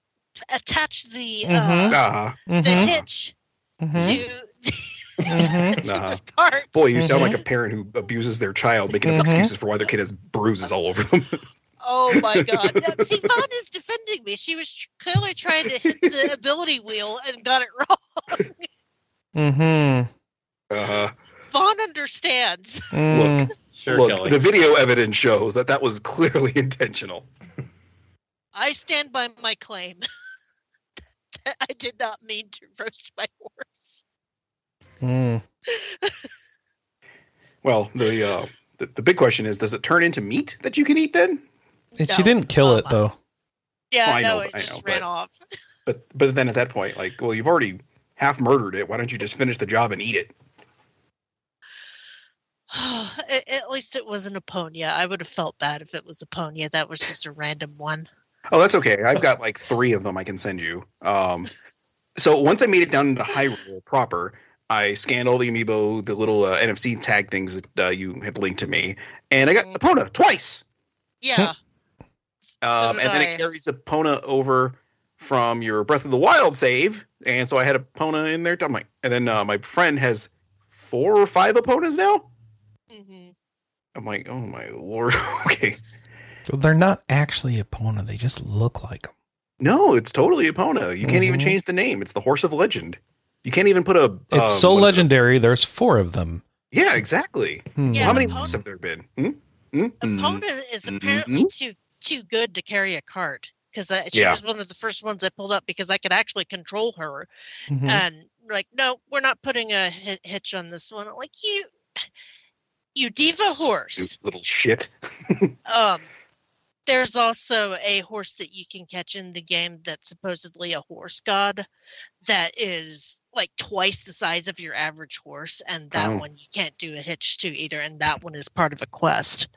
Speaker 3: attach the
Speaker 1: Mhm.
Speaker 3: uh,
Speaker 4: Uh-huh.
Speaker 3: the
Speaker 1: Mhm,
Speaker 3: hitch
Speaker 1: mhm,
Speaker 3: to,
Speaker 1: mhm. (laughs)
Speaker 3: to
Speaker 4: Uh-huh.
Speaker 3: the part.
Speaker 4: Boy, you sound
Speaker 1: Mhm.
Speaker 4: like a parent who abuses their child, making up
Speaker 1: Mhm.
Speaker 4: excuses for why their kid has bruises all over them.
Speaker 3: Oh my (laughs) god! Now, see, Vaughn is defending me. She was clearly trying to hit the ability wheel and got it (laughs) wrong.
Speaker 1: Mhm.
Speaker 4: Uh, huh.
Speaker 3: Vaughn understands.
Speaker 1: Mm.
Speaker 2: Sure,
Speaker 4: look,
Speaker 2: Kelley.
Speaker 4: the video evidence shows that that was clearly (laughs) intentional.
Speaker 3: I stand by my claim. that I did not mean to roast my horse.
Speaker 1: Mm.
Speaker 4: Well, the, uh, the the big question is, does it turn into meat that you can eat then?
Speaker 1: And She didn't kill
Speaker 3: um,
Speaker 1: it though.
Speaker 3: Yeah,
Speaker 4: Well, I
Speaker 3: no,
Speaker 4: know,
Speaker 3: it
Speaker 4: I
Speaker 3: just
Speaker 4: know,
Speaker 3: ran
Speaker 4: but-
Speaker 3: off. (laughs)
Speaker 4: But but then at that point, like, well, you've already half murdered it. Why don't you just finish the job and eat it? (sighs)
Speaker 3: at, at least it wasn't a Epona. I would have felt bad if it was a Epona. That was just a random one.
Speaker 4: Oh, that's okay. I've got like three of them I can send you. Um, (laughs) so once I made it down into Hyrule proper, I scanned all the amiibo, the little uh, NFC tag things that uh, you had linked to me, and I got
Speaker 3: Mhm.
Speaker 4: Epona twice.
Speaker 3: Yeah.
Speaker 4: Um,
Speaker 3: did
Speaker 4: and then
Speaker 3: I.
Speaker 4: it carries Epona over from your Breath of the Wild save, and so I had Epona in there. I'm like, and then uh, my friend has four or five Eponas now.
Speaker 3: Mm-hmm.
Speaker 4: I'm like, oh my lord. (laughs) okay, Well,
Speaker 1: They're not actually Epona. They just look like them.
Speaker 4: no, it's totally Epona. You can't even
Speaker 1: Mhm.
Speaker 4: change the name. It's the Horse of Legend. You can't even put a.
Speaker 1: It's
Speaker 4: um,
Speaker 1: so
Speaker 4: what is it?
Speaker 1: legendary. There's four of them.
Speaker 4: Yeah, exactly.
Speaker 1: Hmm.
Speaker 3: Yeah,
Speaker 4: How many
Speaker 3: Epona-
Speaker 4: have there been? Hmm? Hmm?
Speaker 3: Epona is
Speaker 4: Mhm.
Speaker 3: apparently too too good to carry a cart because she
Speaker 4: Yeah.
Speaker 3: was one of the first ones I pulled up because I could actually control her.
Speaker 1: Mhm.
Speaker 3: And like, no, we're not putting a hitch on this one. Like you, you diva horse.
Speaker 4: Stupid Little shit. (laughs)
Speaker 3: Um, there's also a horse that you can catch in the game that's supposedly a horse god that is like twice the size of your average horse, and that
Speaker 4: Oh.
Speaker 3: one you can't do a hitch to either, and that one is part of a quest.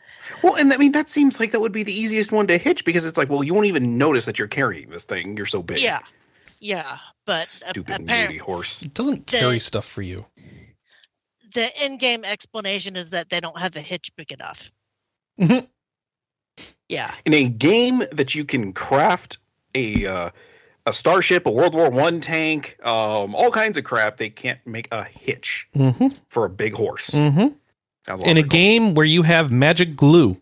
Speaker 4: Well, and I mean that seems like that would be the easiest one to hitch because it's like, well, you won't even notice that you're carrying this thing. You're so big.
Speaker 3: Yeah, yeah, but
Speaker 4: Stupid moody
Speaker 3: apparently
Speaker 4: horse.
Speaker 1: It doesn't
Speaker 3: The-
Speaker 1: carry stuff for you.
Speaker 3: the in-game explanation is that they don't have a hitch big enough. (laughs) Yeah,
Speaker 4: In a game that you can craft a uh, a starship, a World War One tank, um, all kinds of crap, they can't make a hitch
Speaker 1: Mm-hmm.
Speaker 4: for a big horse.
Speaker 1: Mm-hmm. In a
Speaker 4: logical.
Speaker 1: game where you have magic glue,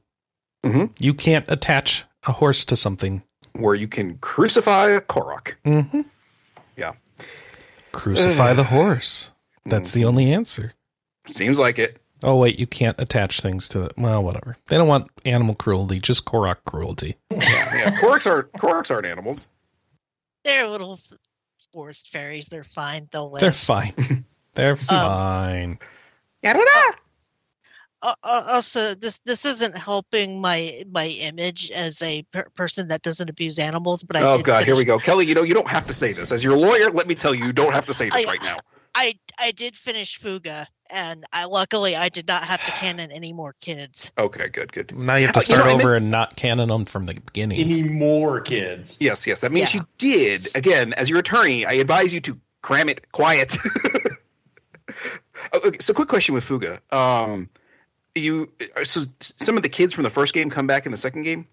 Speaker 4: Mhm.
Speaker 1: you can't attach a horse to something.
Speaker 4: where you can crucify a Korok.
Speaker 1: Mm-hmm.
Speaker 4: Yeah.
Speaker 1: Crucify the (sighs) horse. That's the only answer.
Speaker 4: Seems like it.
Speaker 1: Oh wait, you can't attach things to it. Well, whatever. They don't want animal cruelty, just Korok cruelty. (laughs)
Speaker 4: Yeah, yeah. Koroks are Koroks aren't animals.
Speaker 3: they're little forest fairies. They're fine. They'll live.
Speaker 1: They're fine. (laughs) They're fine.
Speaker 4: Yeah, da, da.
Speaker 3: Uh, uh, also, this this isn't helping my my image as a per- person that doesn't abuse animals. But I
Speaker 4: Oh
Speaker 3: did
Speaker 4: God, here we go, Kelley. You know you don't have to say this. As your lawyer, let me tell you, you don't have to say this
Speaker 3: I-
Speaker 4: right now.
Speaker 3: I I did finish Fuga, and I luckily I did not have to cannon any more kids.
Speaker 4: Okay, good, good.
Speaker 1: Now you have to
Speaker 4: Uh, you know,
Speaker 1: start
Speaker 4: I meant-
Speaker 1: over and not cannon them from the beginning.
Speaker 2: Any more kids?
Speaker 4: Yes, yes. That means
Speaker 3: Yeah.
Speaker 4: you did. Again, as your attorney, I advise you to cram it quiet. (laughs) okay, so quick question with Fuga. Um, you so some of the kids from the first game come back in the second game.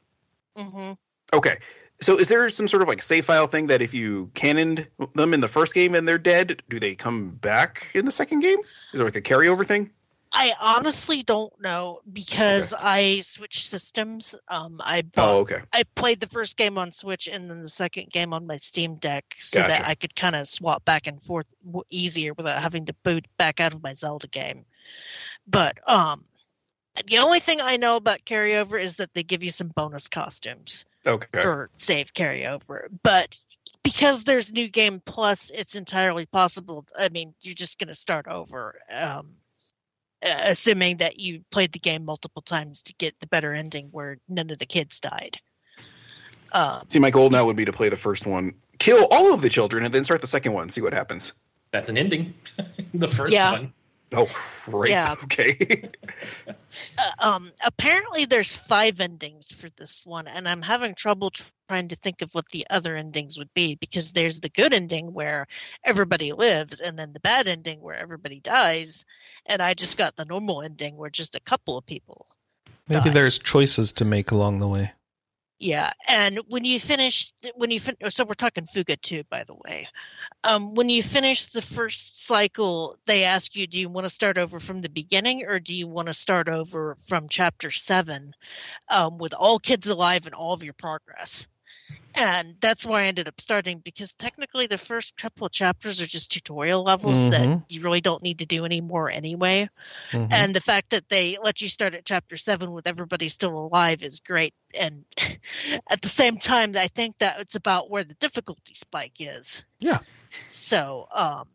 Speaker 3: hmm
Speaker 4: Okay. So is there some sort of like save file thing that if you cannoned them in the first game and they're dead, do they come back in the second game? Is there like a carryover thing?
Speaker 3: I honestly don't know because I switched systems. Um, I bought
Speaker 4: Oh, okay.
Speaker 3: I played the first game on Switch and then the second game on my Steam Deck so that I could kind of swap back and forth easier without having to boot back out of my Zelda game. But um, the only thing I know about carryover is that they give you some bonus costumes
Speaker 4: Okay.
Speaker 3: for save carryover. But because there's new game plus, it's entirely possible. I mean, you're just going to start over. Um, uh, assuming that you played the game multiple times to get the better ending where none of the kids died. Um,
Speaker 4: See, my goal now would be to play the first one, kill all of the children, and then start the second one, see what happens.
Speaker 2: That's an ending. (laughs) the first
Speaker 3: Yeah.
Speaker 2: one. (laughs)
Speaker 4: Oh, right.
Speaker 3: Yeah.
Speaker 4: Okay. (laughs)
Speaker 3: uh, um apparently there's five endings for this one and i'm having trouble tr- trying to think of what the other endings would be because there's the good ending where everybody lives and then the bad ending where everybody dies and i just got the normal ending where just a couple of people
Speaker 1: Maybe
Speaker 3: die.
Speaker 1: there's choices to make along the way.
Speaker 3: Yeah and when you finish when you fin- so we're talking fuga 2 by the way. Um when you finish the first cycle they ask you do you want to start over from the beginning or do you want to start over from chapter 7 um, with all kids alive and all of your progress and that's why i ended up starting because technically the first couple of chapters are just tutorial levels that
Speaker 1: Mhm.
Speaker 3: you really don't need to do anymore anyway
Speaker 1: Mhm.
Speaker 3: and the fact that they let you start at chapter seven with everybody still alive is great and (laughs) at the same time i think that it's about where the difficulty spike is
Speaker 1: Yeah.
Speaker 3: so um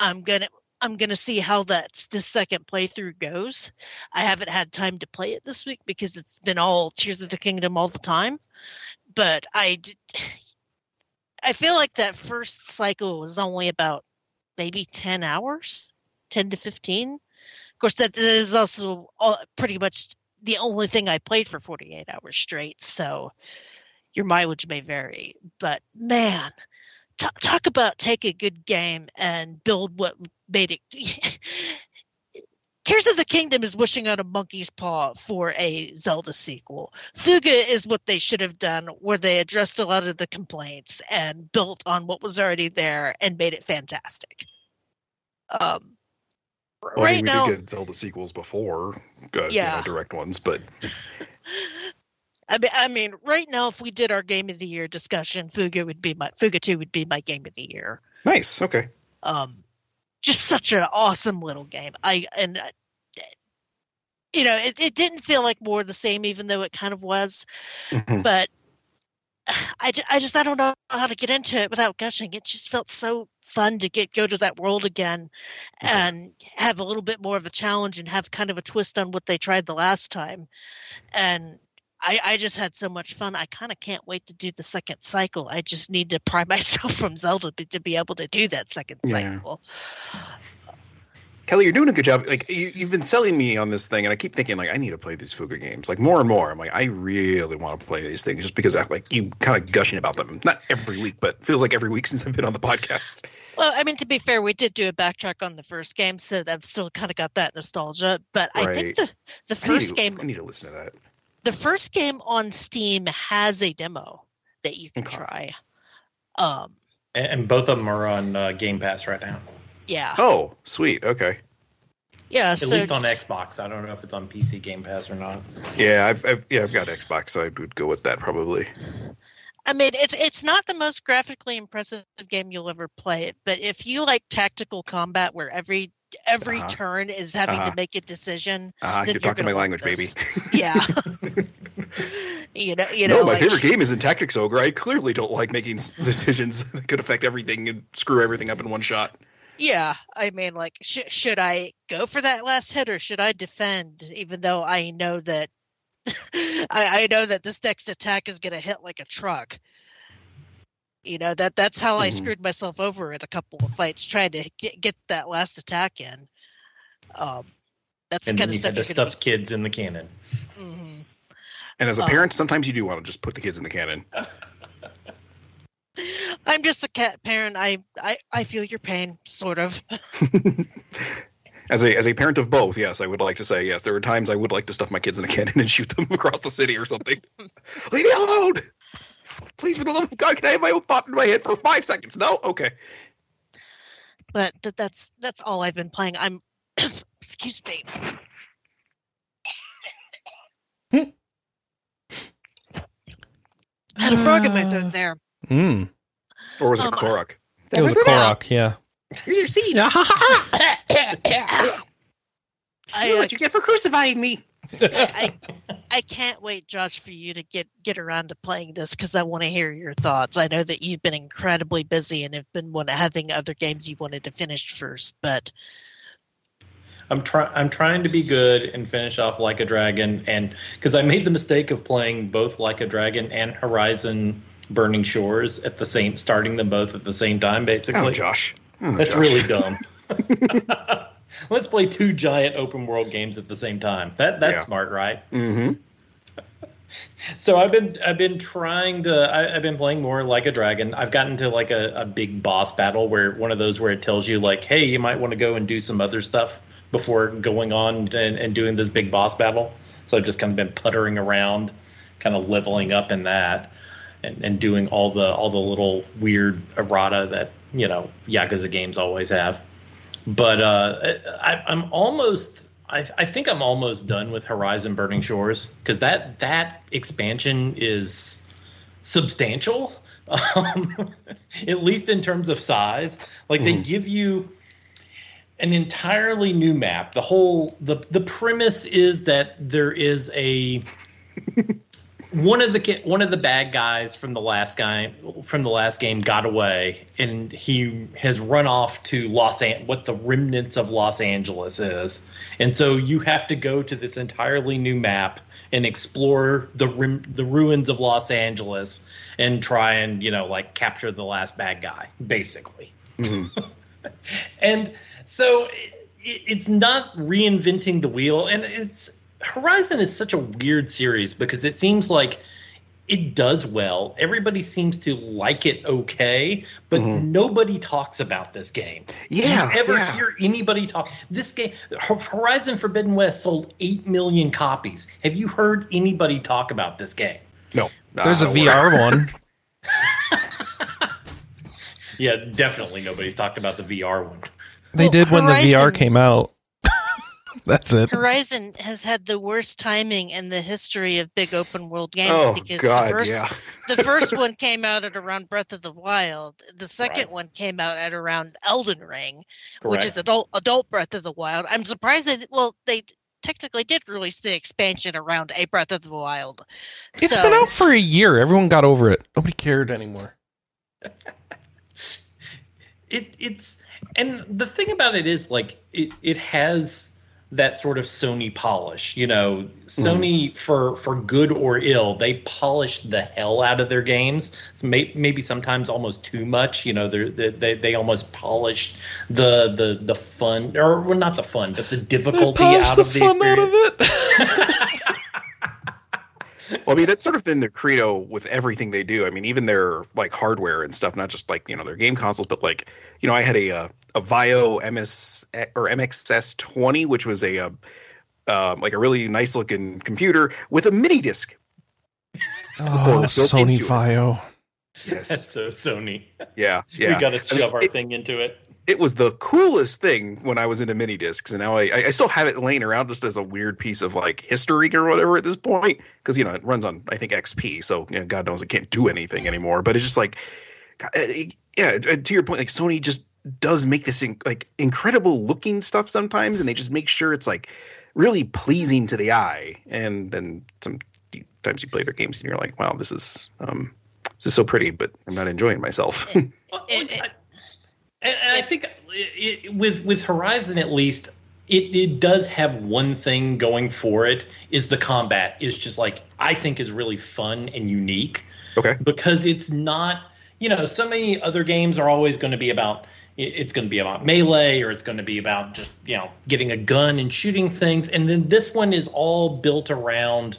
Speaker 3: i'm gonna i'm gonna see how that this second playthrough goes i haven't had time to play it this week because it's been all tears of the kingdom all the time but i i feel like that first cycle was only about maybe 10 hours 10 to 15 of course, that, that is also all, pretty much the only thing I played for 48 hours straight. So your mileage may vary. But man, t- talk about take a good game and build what made it. (laughs) Tears of the Kingdom is wishing on a monkey's paw for a Zelda sequel. Fuga is what they should have done, where they addressed a lot of the complaints and built on what was already there and made it fantastic. Um,
Speaker 4: Well, I
Speaker 3: right
Speaker 4: mean, we
Speaker 3: now,
Speaker 4: did get Zelda sequels before, uh, you
Speaker 3: Yeah.
Speaker 4: know, direct ones, but (laughs)
Speaker 3: I mean, I mean, right now, if we did our game of the year discussion, Fuga would be my Fuga Two would be my game of the year.
Speaker 4: nice. Okay.
Speaker 3: Um, just such an awesome little game. I and uh, you know, it, it didn't feel like more of the same, even though it kind of was.
Speaker 4: Mhm.
Speaker 3: But (sighs) I, I just I don't know how to get into it without gushing. It just felt so fun to get go to that world again and have a little bit more of a challenge and have kind of a twist on what they tried the last time. And I, I just had so much fun. I kind of can't wait to do the second cycle. I just need to pry (laughs) myself from Zelda to, to be able to do that second
Speaker 4: Yeah.
Speaker 3: cycle.
Speaker 4: Kelley, you're doing a good job. Like you, you've been selling me on this thing, and I keep thinking like I need to play these Fuga games. Like more and more, I'm like I really want to play these things just because I like you kind of gushing about them. Not every week, but feels like every week (laughs) since I've been on the podcast.
Speaker 3: Well, I mean, to be fair, we did do a backtrack on the first game, so I've still kind of got that nostalgia. But I think
Speaker 4: Right.
Speaker 3: the the
Speaker 4: I
Speaker 3: first
Speaker 4: to-
Speaker 3: game,
Speaker 4: I need to listen to that.
Speaker 3: The first game on Steam has a demo that you can
Speaker 4: Okay.
Speaker 3: try. Um,
Speaker 2: And, and both of them are on uh, Game Pass right now.
Speaker 3: yeah,
Speaker 4: Oh, sweet. Okay.
Speaker 3: yeah.
Speaker 2: At
Speaker 3: so
Speaker 2: least on Xbox. I don't know if it's on PC Game Pass or not.
Speaker 4: Yeah, I've, I've yeah I've got Xbox, so I would go with that probably.
Speaker 3: I mean, it's it's not the most graphically impressive game you'll ever play, but if you like tactical combat where every every
Speaker 4: Uh-huh.
Speaker 3: turn is having
Speaker 4: Uh-huh.
Speaker 3: to make a decision,
Speaker 4: Ah,
Speaker 3: Then
Speaker 4: you're talking my language, baby.
Speaker 3: yeah. (laughs) you know, you know,
Speaker 4: no, my
Speaker 3: like,
Speaker 4: favorite game is in Tactics Ogre. I clearly don't like making decisions (laughs) that could affect everything and screw everything up in one shot.
Speaker 3: Yeah, I mean, like, sh- should I go for that last hit or should I defend? Even though I know that (laughs) I, I know that this next attack is going to hit like a truck. You know that that's how I
Speaker 4: Mhm.
Speaker 3: screwed myself over in a couple of fights trying to get get that last attack in. Um, that's the kind
Speaker 2: then
Speaker 3: of
Speaker 2: you had
Speaker 3: stuff
Speaker 2: to
Speaker 3: you're going
Speaker 2: stuff kids in the cannon.
Speaker 3: to. hmm
Speaker 4: And as a
Speaker 3: Oh.
Speaker 4: parent, sometimes you do want to just put the kids in the cannon. (laughs)
Speaker 3: I'm just a cat parent. I, I I feel your pain, sort of. (laughs)
Speaker 4: as a as a parent of both, yes, I would like to say yes. There are times I would like to stuff my kids in a cannon and shoot them (laughs) across the city or something. Leave me alone! Please, for the love of God, can I have my own thought in my head for five seconds? No, okay.
Speaker 3: but that, that's that's all I've been playing. I'm (coughs) excuse me. I (coughs) had a frog in my throat there.
Speaker 1: Mm.
Speaker 4: Or was it
Speaker 3: Um,
Speaker 4: a Korok?
Speaker 1: It was a Korok, yeah.
Speaker 4: Here's your seed.
Speaker 1: Yeah. (laughs) (coughs)
Speaker 3: I,
Speaker 4: Feel
Speaker 3: uh,
Speaker 4: what you get for crucifying me.
Speaker 3: I I can't wait, Josh, for you to get get around to playing this because I want to hear your thoughts. I know that you've been incredibly busy and have been one, having other games you wanted to finish first, but
Speaker 2: I'm trying. I'm trying to be good and finish off like a dragon, and because I made the mistake of playing both like a dragon and Horizon Burning Shores at the same, starting them both at the same time, basically.
Speaker 4: Oh, Josh. Oh,
Speaker 2: That's
Speaker 4: Josh.
Speaker 2: really dumb. (laughs) (laughs) Let's play two giant open world games at the same time. That that's
Speaker 4: Yeah.
Speaker 2: smart, right?
Speaker 4: hmm (laughs)
Speaker 2: So I've been I've been trying to I, I've been playing more like a dragon. I've gotten to like a, a big boss battle where one of those where it tells you like, hey, you might want to go and do some other stuff before going on and, and doing this big boss battle. So I've just kind of been puttering around, kind of leveling up in that, and, and doing all the all the little weird errata that you know Yakuza games always have. But uh, I, I'm almost I, I think I'm almost done with Horizon Burning Shores because that that expansion is substantial, (laughs) um, at least in terms of size. Like they
Speaker 4: Mhm.
Speaker 2: give you an entirely new map. The whole the the premise is that there is a (laughs) one of the one of the bad guys from the last guy from the last game got away and he has run off to Los An- what the remnants of Los Angeles is. And so you have to go to this entirely new map and explore the rim- the ruins of Los Angeles and try and, you know, like capture the last bad guy basically.
Speaker 4: hmm (laughs)
Speaker 2: And so it, it's not reinventing the wheel. And it's Horizon is such a weird series because it seems like it does well. Everybody seems to like it okay, but
Speaker 4: Mhm.
Speaker 2: nobody talks about this game.
Speaker 4: Yeah.
Speaker 2: Do you ever
Speaker 4: yeah.
Speaker 2: hear anybody talk? This game, Horizon Forbidden West, sold eight million copies. Have you heard anybody talk about this game?
Speaker 4: no.
Speaker 1: There's a VR one. (laughs) (laughs)
Speaker 2: Yeah, definitely nobody's talked about the VR one.
Speaker 1: They
Speaker 3: Well,
Speaker 1: did when the VR came out. (laughs) That's it.
Speaker 3: Horizon has had the worst timing in the history of big open world games
Speaker 4: Oh
Speaker 3: because
Speaker 4: God,
Speaker 3: the first
Speaker 4: yeah.
Speaker 3: the first (laughs) one came out at around Breath of the Wild. The second
Speaker 2: Right.
Speaker 3: one came out at around Elden Ring,
Speaker 2: Correct.
Speaker 3: which is adult adult Breath of the Wild. I'm surprised that well they technically did release the expansion around a Breath of the Wild.
Speaker 1: It's
Speaker 3: so,
Speaker 1: been out for a year. Everyone got over it. Nobody cared anymore. (laughs)
Speaker 2: it it's and the thing about it is like it it has that sort of Sony polish, you know. Mm-hmm. Sony for for good or ill, they polish the hell out of their games. So may, maybe sometimes almost too much, you know. They're, they they they almost polish the the the fun or well, not the fun, but the difficulty out
Speaker 1: the
Speaker 2: of the
Speaker 1: fun out of it. (laughs)
Speaker 4: Well, I mean, that's sort of been their credo with everything they do. I mean, even their like hardware and stuff, not just like you know their game consoles, but like you know, I had a uh, a VAIO MS or MXS 20, which was a uh, um, like a really nice looking computer with a mini disc.
Speaker 1: oh, Sony
Speaker 4: into it.
Speaker 1: VAIO.
Speaker 2: That's
Speaker 4: Yes, (laughs)
Speaker 2: so Sony.
Speaker 4: yeah, yeah.
Speaker 2: We got to
Speaker 4: I mean,
Speaker 2: shove our
Speaker 4: it-
Speaker 2: thing into it.
Speaker 4: It was the coolest thing when I was into mini discs, and now I I still have it laying around just as a weird piece of like history or whatever at this point, because you know it runs on I think XP, so you know, God knows it can't do anything anymore. But it's just like, uh, yeah, uh, to your point, like Sony just does make this in, like incredible looking stuff sometimes, and they just make sure it's like really pleasing to the eye, and then sometimes you play their games and you're like, wow, this is um this is so pretty, but I'm not enjoying myself.
Speaker 2: Well,
Speaker 3: It- it-
Speaker 2: I- and, and I think it, it, with with Horizon at least, it, it does have one thing going for it is the combat is just like I think is really fun and unique.
Speaker 4: Okay,
Speaker 2: because it's not you know so many other games are always going to be about it's going to be about melee or it's going to be about just you know getting a gun and shooting things. And then this one is all built around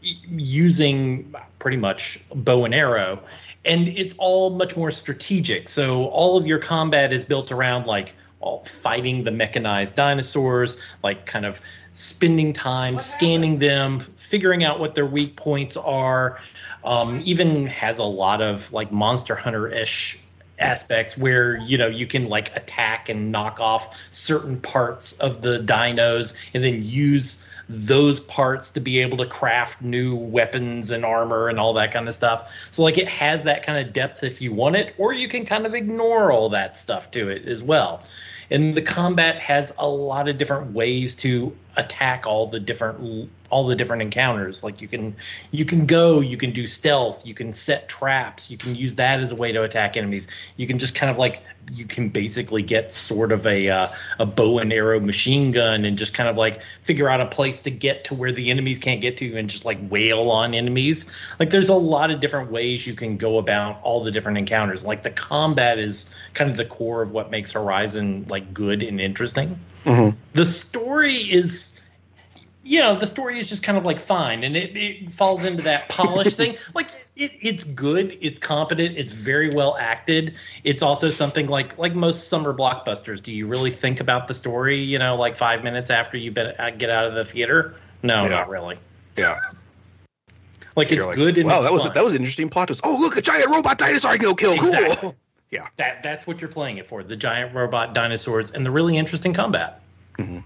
Speaker 2: using pretty much bow and arrow and it's all much more strategic. So all of your combat is built around like all fighting the mechanized dinosaurs like kind of spending time scanning them figuring out what their weak points are um, even has a lot of like monster hunter-ish aspects where you know you can like attack and knock off certain parts of the dinos and then use those parts to be able to craft new weapons and armor and all that kind of stuff. So like it has that kind of depth if you want it or you can kind of ignore all that stuff to it as well. And the combat has a lot of different ways to attack all the different all the different encounters. Like you can you can go you can do stealth you can set traps you can use that as a way to attack enemies. You can just kind of like you can basically get sort of a uh, a bow and arrow machine gun and just kind of like figure out a place to get to where the enemies can't get to and just like wail on enemies. Like there's a lot of different ways you can go about all the different encounters. Like the combat is kind of the core of what makes horizon like good and interesting
Speaker 4: Mhm.
Speaker 2: the story is you know the story is just kind of like fine and it, it falls into that polished thing (laughs) like it, it's good it's competent it's very well acted it's also something like like most summer blockbusters do you really think about the story you know like five minutes after you uh, get out of the theater no
Speaker 4: Yeah.
Speaker 2: not really
Speaker 4: Yeah.
Speaker 2: like
Speaker 4: You're
Speaker 2: it's
Speaker 4: like,
Speaker 2: good and
Speaker 4: wow, that was
Speaker 2: fun.
Speaker 4: that was an interesting plot twist. Oh, look, a giant robot dinosaur I can go kill.
Speaker 2: Exactly.
Speaker 4: Cool.
Speaker 2: That that's what you're playing it for the giant robot dinosaurs and the really interesting combat.
Speaker 4: Mhm.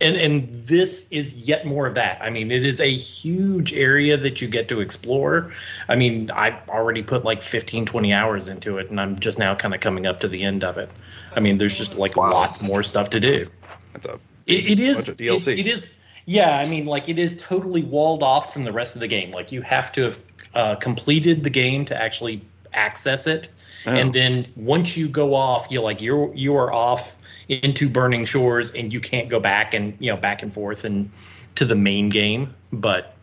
Speaker 2: and and this is yet more of that. I mean it is a huge area that you get to explore. I mean i've already put like 15 20 hours into it and i'm just now kind of coming up to the end of it. I mean there's just like
Speaker 4: Wow.
Speaker 2: lots more stuff to do.
Speaker 4: That's a
Speaker 2: it, it is
Speaker 4: DLC.
Speaker 2: It, it is yeah i mean like it is totally walled off from the rest of the game. Like you have to have uh, completed the game to actually access it
Speaker 4: Oh.
Speaker 2: and then once you go off you're like you're you are off into burning shores and you can't go back and you know back and forth and to the main game. But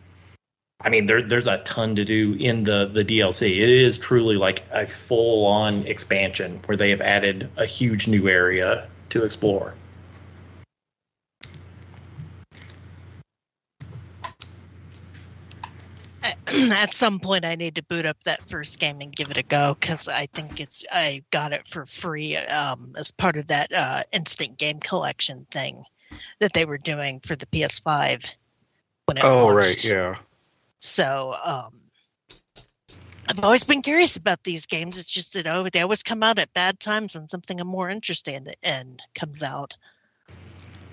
Speaker 2: i mean there, there's a ton to do in the the dlc it is truly like a full on expansion where they have added a huge new area to explore (clears throat)
Speaker 3: at some point I need to boot up that first game and give it a go because I think it's I got it for free um, as part of that uh, instant game collection thing that they were doing for the PS5 when it
Speaker 4: Oh
Speaker 3: launched.
Speaker 4: right, yeah.
Speaker 3: So um, I've always been curious about these games. It's just that oh, they always come out at bad times when something more interesting in comes out.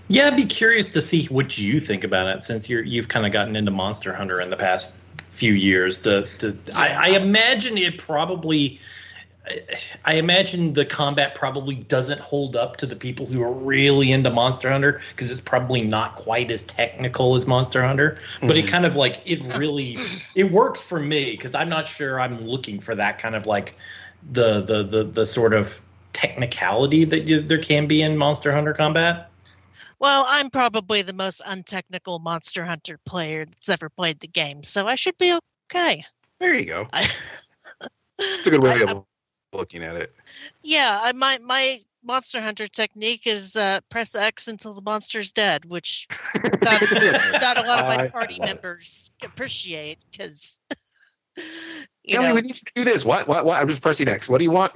Speaker 2: Yeah, I'd be curious to see what you think about it since you're you've kind of gotten into Monster Hunter in the past few years. The, the I, I imagine it probably I imagine the combat probably doesn't hold up to the people who are really into Monster Hunter because it's probably not quite as technical as Monster Hunter. But it
Speaker 4: Mhm.
Speaker 2: kind of like it really it works for me because I'm not sure I'm looking for that kind of like the the the, the sort of technicality that you, there can be in Monster Hunter combat.
Speaker 3: Well, I'm probably the most untechnical Monster Hunter player that's ever played the game, so I should be okay.
Speaker 4: There you go. (laughs)
Speaker 3: I,
Speaker 4: It's a good way
Speaker 3: I-
Speaker 4: of looking at it.
Speaker 3: yeah, I, my my Monster Hunter technique is uh, press X until the monster's dead, which not, (laughs) not a lot of my party members appreciate because (laughs) you
Speaker 4: Kelley,
Speaker 3: know.
Speaker 4: we need to do this. What? What? What? I'm just pressing X. What do you want?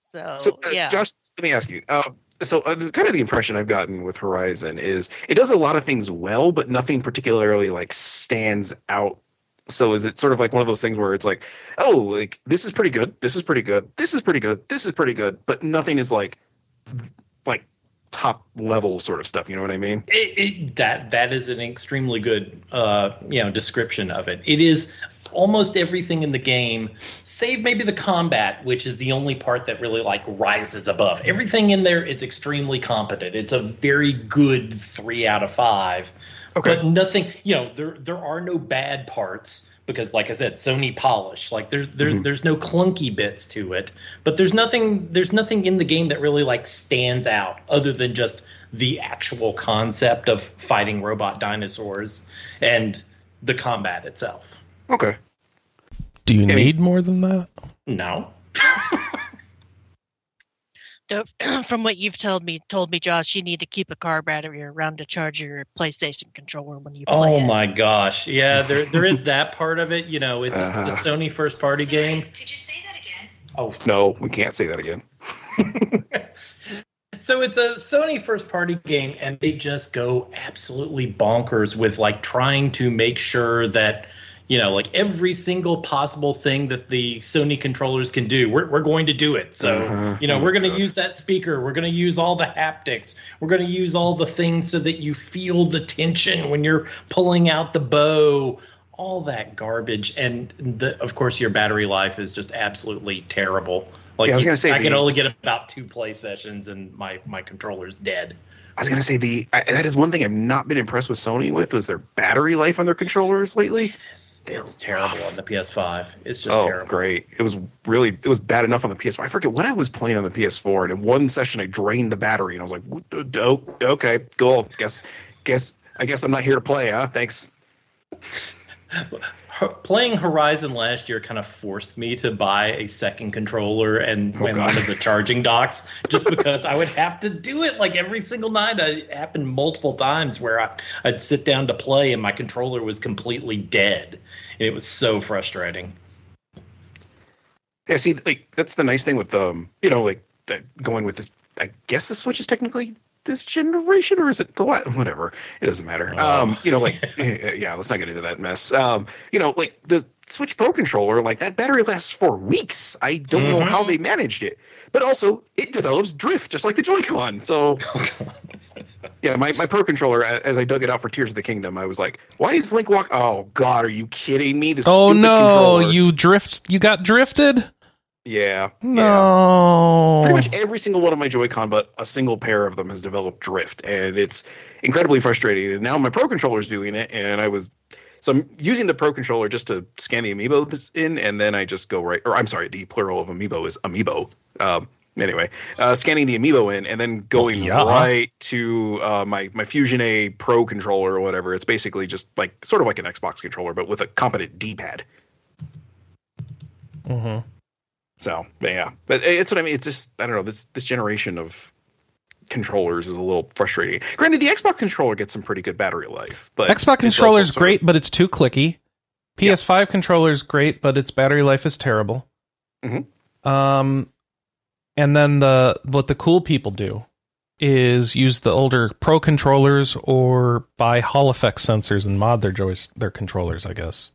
Speaker 3: So,
Speaker 4: So, uh,
Speaker 3: yeah,
Speaker 4: Josh, let me ask you. Uh, so, uh, kind of the impression I've gotten with Horizon is it does a lot of things well, but nothing particularly like stands out. So, is it sort of like one of those things where it's like, oh, like this is pretty good, this is pretty good, this is pretty good, this is pretty good, but nothing is like, like top level sort of stuff. You know what I mean?
Speaker 2: It, it, that that is an extremely good uh, you know description of it. It is almost everything in the game, save maybe the combat, which is the only part that really like rises above. Everything in there is extremely competent. It's a very good three out of five.
Speaker 4: Okay.
Speaker 2: But nothing, you know, there there are no bad parts because, like I said, Sony polish. Like there's there,
Speaker 4: Mhm.
Speaker 2: there's no clunky bits to it. But there's nothing there's nothing in the game that really like stands out other than just the actual concept of fighting robot dinosaurs and the combat itself.
Speaker 4: Okay.
Speaker 1: Do you
Speaker 4: Any-
Speaker 1: need more than that?
Speaker 2: No.
Speaker 3: Don't- (clears throat) from what you've told me, told me, Josh, you need to keep a car battery around to charge your PlayStation controller when you play
Speaker 2: Oh
Speaker 3: it.
Speaker 2: my gosh. Yeah, there there is (laughs) that part of it. You know, it's
Speaker 4: Uh-huh.
Speaker 2: the Sony first party game.
Speaker 5: Could you say that again?
Speaker 2: Oh,
Speaker 4: No, we can't say that again. (laughs)
Speaker 2: So it's a Sony first party game, and they just go absolutely bonkers with like trying to make sure that you know like every single possible thing that the Sony controllers can do, we're we're going to do it. So
Speaker 4: Uh-huh.
Speaker 2: you know
Speaker 4: Oh,
Speaker 2: we're going to use that speaker, we're going to use all the haptics, we're going to use all the things so that you feel the tension when you're pulling out the bow. All that garbage, and the, of course, your battery life is just absolutely terrible Like
Speaker 4: Yeah, I was gonna say
Speaker 2: I
Speaker 4: the-
Speaker 2: can only get about two play sessions, and my my controller's dead.
Speaker 4: I was gonna say the I, that is one thing I've not been impressed with Sony with was their battery life on their controllers lately.
Speaker 2: It's, terrible on the PS5. It's just
Speaker 4: oh,
Speaker 2: terrible.
Speaker 4: great! It was really it was bad enough on the PS4. I forget what I was playing on the PS4, and in one session I drained the battery, and I was like, what the, oh, okay, cool. Guess guess I guess I'm not here to play, huh? Thanks. (laughs)
Speaker 2: Playing Horizon last year kind of forced me to buy a second controller and,
Speaker 4: Oh,
Speaker 2: and one of the charging docks, (laughs) just because I would have to do it like every single night. It happened multiple times where I, I'd sit down to play and my controller was completely dead, and it was so frustrating.
Speaker 4: Yeah, see, like that's the nice thing with um, you know, like going with this. I guess the Switch is technically this generation, or is it the la- whatever? It doesn't matter.
Speaker 2: Oh.
Speaker 4: Um, you know, like yeah, (laughs) yeah, let's not get into that mess. Um, you know, like the Switch Pro controller, like that battery lasts for weeks. I don't know
Speaker 2: Mhm.
Speaker 4: how they managed it, but also it develops drift just like the Joy-Con. So (laughs) yeah, my, my Pro controller, as I dug it out for Tears of the Kingdom, I was like, why is Link walk? Oh God, are you kidding me? This
Speaker 1: Oh no,
Speaker 4: controller.
Speaker 1: you drift. You got drifted.
Speaker 4: Yeah, yeah. Pretty much every single one of my Joy-Con, but a single pair of them has developed drift, and it's incredibly frustrating. And now my Pro controller is doing it, and I was so I'm using the Pro controller just to scan the amiibo in, and then I just go right, or I'm sorry, the plural of amiibo is amiibo. Um, anyway, uh, scanning the amiibo in, and then going
Speaker 1: Yeah.
Speaker 4: right to uh, my my Fusion A Pro controller or whatever. It's basically just like sort of like an Xbox controller, but with a competent D-pad.
Speaker 1: hmm
Speaker 4: So but yeah, but it's what I mean. It's just I don't know this this generation of controllers is a little frustrating. Granted, the Xbox controller gets some pretty good battery life, but
Speaker 1: Xbox
Speaker 4: also sort
Speaker 1: great, but it's too clicky. PS5 controller's great, but its battery life is terrible.
Speaker 4: Mhm.
Speaker 1: Um, and then the what the cool people do is use the older Pro controllers or buy Hall effect sensors and mod their joys their controllers. I guess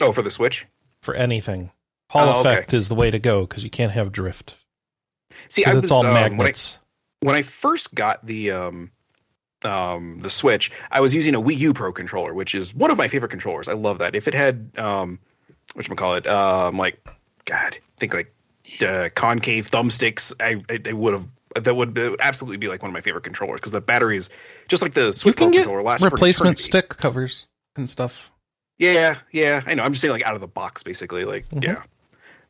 Speaker 4: oh, for the Switch.
Speaker 1: for anything, Hall
Speaker 4: Oh, okay.
Speaker 1: effect is the way to go because you can't have drift
Speaker 4: See, I was
Speaker 1: it's all
Speaker 4: um, when I
Speaker 1: magnets.
Speaker 4: when I first got the um um the Switch, I was using a Wii U Pro controller, which is one of my favorite controllers. I love that. If it had um what call it um like God, I think like uh, concave thumbsticks, I I, I would have that would, it would absolutely be like one of my favorite controllers because the battery is just like the
Speaker 1: You
Speaker 4: Switch Pro
Speaker 1: get
Speaker 4: controller Last for
Speaker 1: replacement
Speaker 4: eternity.
Speaker 1: stick covers and stuff.
Speaker 4: Yeah, yeah, I know. I'm just saying like out of the box, basically. Like,
Speaker 1: Mhm.
Speaker 4: yeah.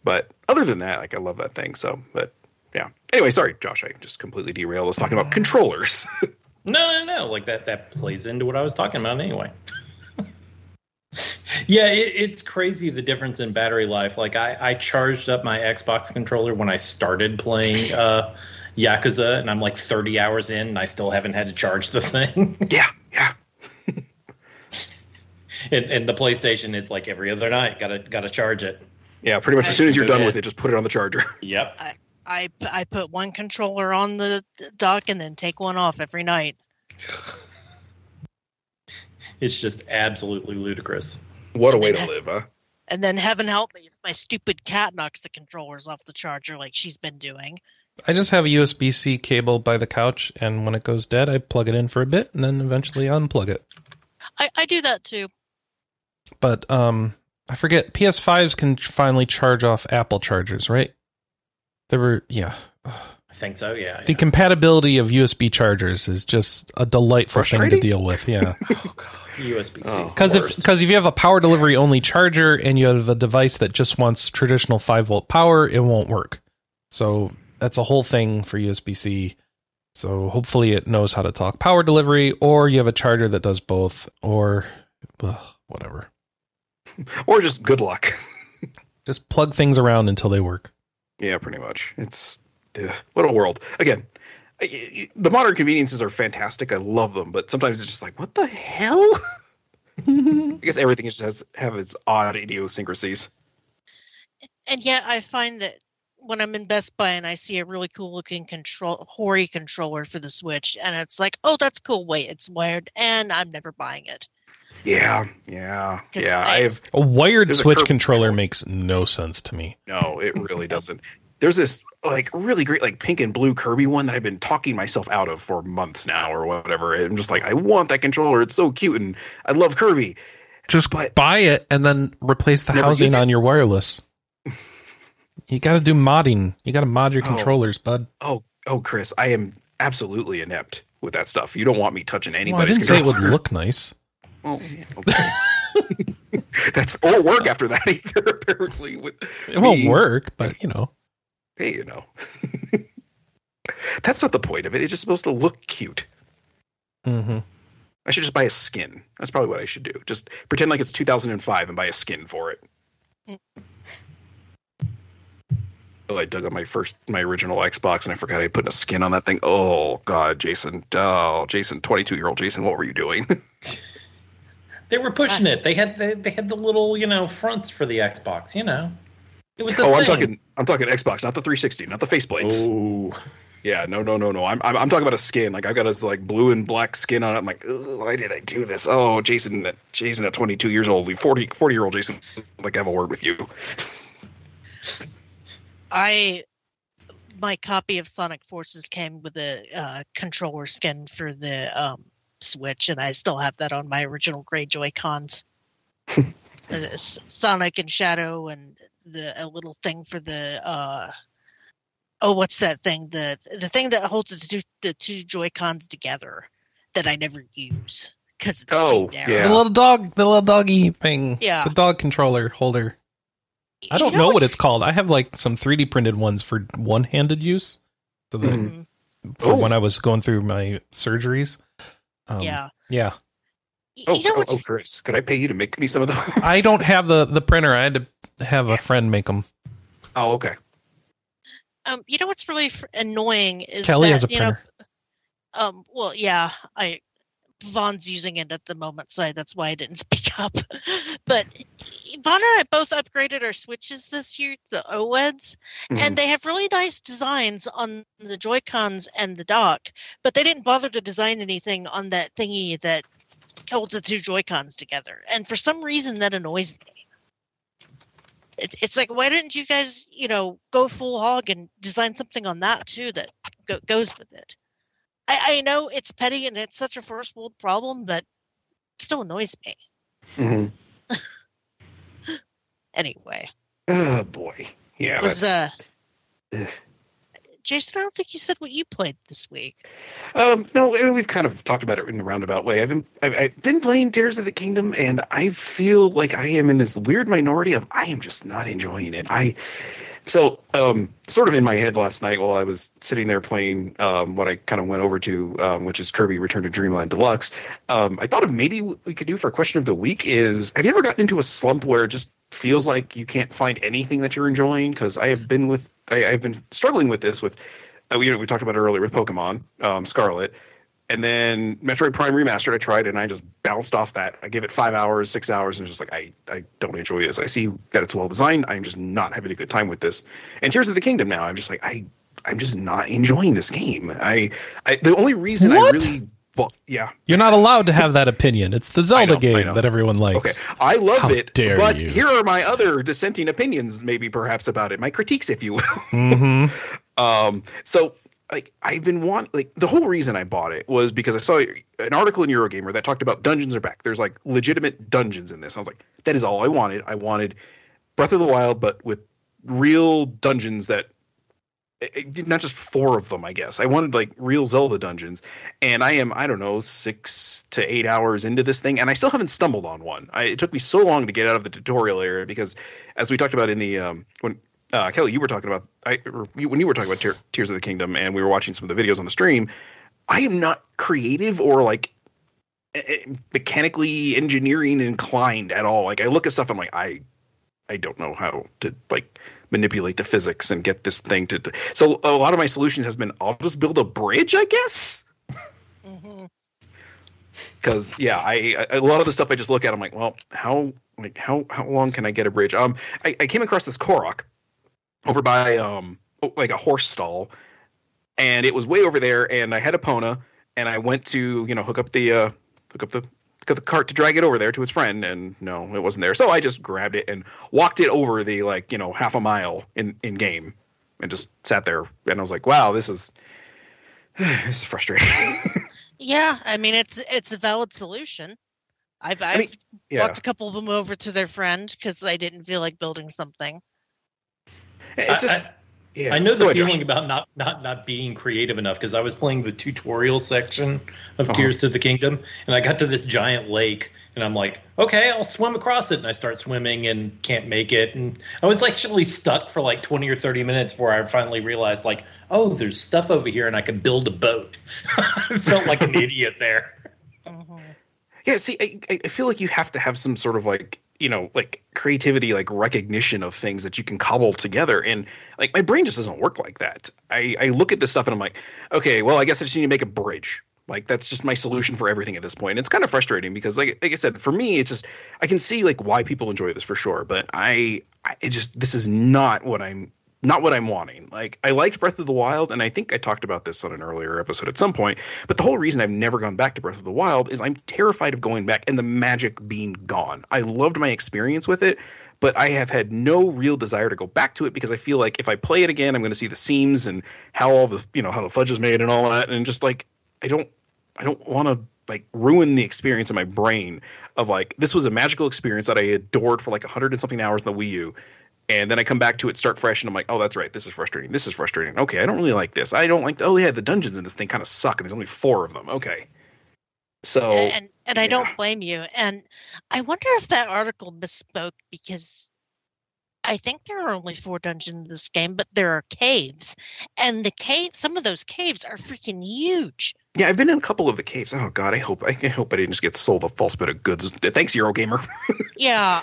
Speaker 4: But other than that, like I love that thing. So, but yeah. Anyway, sorry, Josh. I just completely derailed us talking about controllers. (laughs)
Speaker 2: No, no, no. Like that that plays into what I was talking about anyway. (laughs) yeah, it, it's crazy the difference in battery life. Like I, I charged up my Xbox controller when I started playing (laughs) uh, Yakuza, and I'm like 30 hours in, and I still haven't had to charge the thing.
Speaker 4: yeah, yeah.
Speaker 2: and, and the PlayStation, it's like every other night, gotta gotta charge it.
Speaker 4: Yeah, pretty much as soon as you're done
Speaker 2: ahead.
Speaker 4: with it, just put it on the charger. (laughs)
Speaker 2: Yep.
Speaker 3: I I put one controller on the dock and then take one off every night. (sighs)
Speaker 2: It's just absolutely ludicrous.
Speaker 4: What a way to live, huh?
Speaker 3: And then heaven help me if my stupid cat knocks the controllers off the charger like she's been doing.
Speaker 1: I just have a USB C cable by the couch, and when it goes dead, I plug it in for a bit and then eventually unplug it.
Speaker 3: I, I do that too.
Speaker 1: But um, I forget PS5s can finally charge off Apple chargers, right? There were yeah.
Speaker 2: I think so. Yeah.
Speaker 1: The
Speaker 2: yeah.
Speaker 1: compatibility of USB chargers is just a delightful thing to deal with. Yeah, (laughs)
Speaker 2: oh god. USB C.
Speaker 4: Oh.
Speaker 1: because if because if you have a power delivery only charger and you have a device that just wants traditional five volt power, it won't work. So that's a whole thing for USB C. So hopefully it knows how to talk power delivery, or you have a charger that does both, or ugh, whatever. (laughs)
Speaker 4: Or just good luck.
Speaker 1: Just plug things around until they work.
Speaker 4: Yeah, pretty much. It's ugh, what a world. Again, I- I- the modern conveniences are fantastic. I love them, but sometimes it's just like, what the hell? (laughs) I guess everything just has have its odd idiosyncrasies.
Speaker 3: And yet I find that when I'm in Best Buy and I see a really cool looking control Hori controller for the Switch, and it's like, oh, that's cool. Wait, it's wired, and I'm never buying it.
Speaker 4: Yeah, yeah, yeah.
Speaker 3: I-
Speaker 4: I have
Speaker 1: A wired
Speaker 4: There's a
Speaker 1: Switch controller
Speaker 4: control.
Speaker 1: makes no sense to me.
Speaker 4: no, it really doesn't. There's this like really great like pink and blue Kirby one that I've been talking myself out of for months now or whatever. I'm just like, I want that controller. It's so cute and I love Kirby.
Speaker 1: Just
Speaker 4: But-
Speaker 1: buy it and then replace the housing on your wireless. You got to do modding. You got to mod your
Speaker 4: Oh.
Speaker 1: controllers, bud.
Speaker 4: Oh, oh, Chris, I am absolutely inept with that stuff. You don't want me touching
Speaker 1: Well, I didn't say it would look nice.
Speaker 4: Well, (laughs) yeah, okay. That's or work after that (laughs) either. Apparently, with
Speaker 1: It won't
Speaker 4: me.
Speaker 1: work, but you know.
Speaker 4: Hey, you know, (laughs) that's not the point of it. It's just supposed to look cute.
Speaker 1: Mm-hmm.
Speaker 4: I should just buy a skin. That's probably what I should do. Just pretend like it's 2005 and buy a skin for it. Oh, I dug up my first, my original Xbox, and I forgot I put a skin on that thing. Oh God, Jason! Oh, Jason, 22 year old Jason, what were you doing?
Speaker 2: They were pushing it. They had they, they had the little you know fronts for the Xbox. You know, it was. A
Speaker 4: oh, I'm
Speaker 2: thing.
Speaker 4: talking, I'm talking Xbox, not the 360, not the faceplates.
Speaker 2: Oh,
Speaker 4: Yeah, no, no, no, no. I'm, I'm, I'm talking about a skin. Like I've got this like blue and black skin on it. I'm like, why did I do this? Oh, Jason, Jason at 22 years old, 40, 40 year old Jason, like I have a word with you.
Speaker 3: I my copy of Sonic Forces came with a uh, controller skin for the um, Switch, and I still have that on my original gray Joy Cons. (laughs) Sonic and Shadow, and the a little thing for the uh, oh, what's that thing? The the thing that holds the two the two Joy Cons together that I never use because it's
Speaker 4: Oh,
Speaker 3: too
Speaker 4: yeah.
Speaker 1: The little dog, the little doggy thing.
Speaker 3: Yeah.
Speaker 1: The dog controller holder. I don't know what it's called. I have like some 3D printed ones for one handed use. So that,
Speaker 4: Mhm.
Speaker 1: For
Speaker 4: Oh.
Speaker 1: when I was going through my surgeries. Um,
Speaker 3: yeah.
Speaker 1: Yeah.
Speaker 4: Oh,
Speaker 3: you know
Speaker 4: oh,
Speaker 3: what's
Speaker 4: oh, Chris, could I pay you to make me some of those? (laughs)
Speaker 1: I don't have the, the printer. I had to have a friend make them.
Speaker 4: Oh, okay.
Speaker 3: Um, you know what's really fr- annoying is
Speaker 1: Kelley
Speaker 3: that
Speaker 1: has a
Speaker 3: you know, um, well, yeah, I Vaughn's using it at the moment, so that's why I didn't (laughs) speak up. but Vaughn and I both upgraded our switches this year, the OLEDs,
Speaker 4: Mhm.
Speaker 3: and they have really nice designs on the Joy Cons and the dock, but they didn't bother to design anything on that thingy that holds the two Joy Cons together, and for some reason that annoys me. It's it's like why didn't you guys you know go full hog and design something on that too that go, goes with it? I, I know it's petty and it's such a first world problem, but it still annoys me.
Speaker 4: Mhm. (laughs)
Speaker 3: Anyway,
Speaker 4: Oh boy. Yeah.
Speaker 3: was uh,
Speaker 4: ugh.
Speaker 3: Jason? I don't think you said what you played this week.
Speaker 4: Um, no, I mean, we've kind of talked about it in a roundabout way. I've been I've, I've been playing Tears of the Kingdom, and I feel like I am in this weird minority of I am just not enjoying it. I so um, sort of in my head last night while I was sitting there playing um, what I kind of went over to, um, which is Kirby Return to Dreamland Deluxe. Um, I thought of maybe what we could do for a question of the week is Have you ever gotten into a slump where it just feels like you can't find anything that you're enjoying? Because I have been with I, I've been struggling with this with uh, we, we talked about it earlier with Pokemon um, Scarlet, and then Metroid Prime Remastered. I tried and I just bounced off that. I gave it five hours, six hours, and just like I, I don't enjoy this. I see that it's well designed. I'm just not having a good time with this. And Tears of the Kingdom now. I'm just like I, I'm just not enjoying this game. I, I the only reason I really, well, yeah,
Speaker 1: You're not allowed to have that opinion. It's the Zelda
Speaker 4: know,
Speaker 1: game that everyone likes.
Speaker 4: okay, I love
Speaker 1: How
Speaker 4: it.
Speaker 1: dare
Speaker 4: but
Speaker 1: you.
Speaker 4: here are my other dissenting opinions, maybe perhaps about it, my critiques, if you will.
Speaker 1: hmm (laughs)
Speaker 4: Um, so like I've been want like the whole reason I bought it was because I saw an article in Eurogamer that talked about dungeons are back. There's like legitimate dungeons in this. I was like, that is all I wanted. I wanted Breath of the Wild, but with real dungeons that it- it- not just four of them, I guess. I wanted like real Zelda dungeons, and I am I don't know six to eight hours into this thing, and I still haven't stumbled on one. I, it took me so long to get out of the tutorial area because, as we talked about in the um, when uh, Kelley, you were talking about I you, when you were talking about Tear, Tears of the Kingdom, and we were watching some of the videos on the stream. I am not creative or like eh, eh, mechanically engineering inclined at all. Like I look at stuff, I'm like I, I don't know how to like manipulate the physics and get this thing to. So a lot of my solutions has been I'll just build a bridge, I guess. because yeah I, I a lot of the stuff i just look at i'm like well how like how how long can i get a bridge um i, I came across this korok over by um like a horse stall and it was way over there and i had Epona and i went to you know hook up the uh hook up the the cart to drag it over there to its friend and no it wasn't there so i just grabbed it and walked it over the like you know half a mile in in game and just sat there and i was like wow this is (sighs) this is frustrating (laughs)
Speaker 3: Yeah, I mean it's it's a valid solution. I've I've
Speaker 4: mean, yeah
Speaker 3: walked a couple of them over to their friend because I didn't feel like building something.
Speaker 4: It's just
Speaker 2: I,
Speaker 4: yeah.
Speaker 2: I know the
Speaker 4: ahead, Josh.
Speaker 2: feeling about not not not being creative enough because I was playing the tutorial section of
Speaker 4: Uh-huh.
Speaker 2: Tears to the Kingdom, and I got to this giant lake, and I'm like, okay, I'll swim across it, and I start swimming and can't make it, and I was actually stuck for like 20 or 30 minutes before I finally realized, like, oh, there's stuff over here, and I can build a boat. (laughs) I felt like an (laughs) idiot there.
Speaker 3: Mhm.
Speaker 4: Yeah, see, I, I- I feel like you have to have some sort of like, you know, like creativity, like recognition of things that you can cobble together. And like my brain just doesn't work like that. I, I look at this stuff and I'm like, okay, well, I guess I just need to make a bridge. Like that's just my solution for everything at this point. And it's kind of frustrating because, like, like I said, for me, it's just I can see like why people enjoy this for sure, but I, I just this is not what I'm not what I'm wanting. Like I liked Breath of the Wild, and I think I talked about this on an earlier episode at some point. But the whole reason I've never gone back to Breath of the Wild is I'm terrified of going back and the magic being gone. I loved my experience with it, but I have had no real desire to go back to it because I feel like if I play it again, I'm going to see the seams and how all the you know how the fudge is made and all that, and just like I don't I don't want to like ruin the experience in my brain of like this was a magical experience that I adored for like a hundred and something hours in the Wii U. And then I come back to it, start fresh, and I'm like, oh, that's right. This is frustrating. This is frustrating. Okay, I don't really like this. I don't like. Oh yeah, the dungeons in this thing kind of suck, and there's only four of them. Okay, so
Speaker 3: and and I
Speaker 4: yeah.
Speaker 3: don't blame you. And I wonder if that article misspoke because I think there are only four dungeons in this game, but there are caves, and the cave. Some of those caves are freaking huge.
Speaker 4: yeah, I've been in a couple of the caves. Oh god, I hope I, I hope I didn't just get sold a false bit of goods. Thanks, Eurogamer. (laughs)
Speaker 3: Yeah.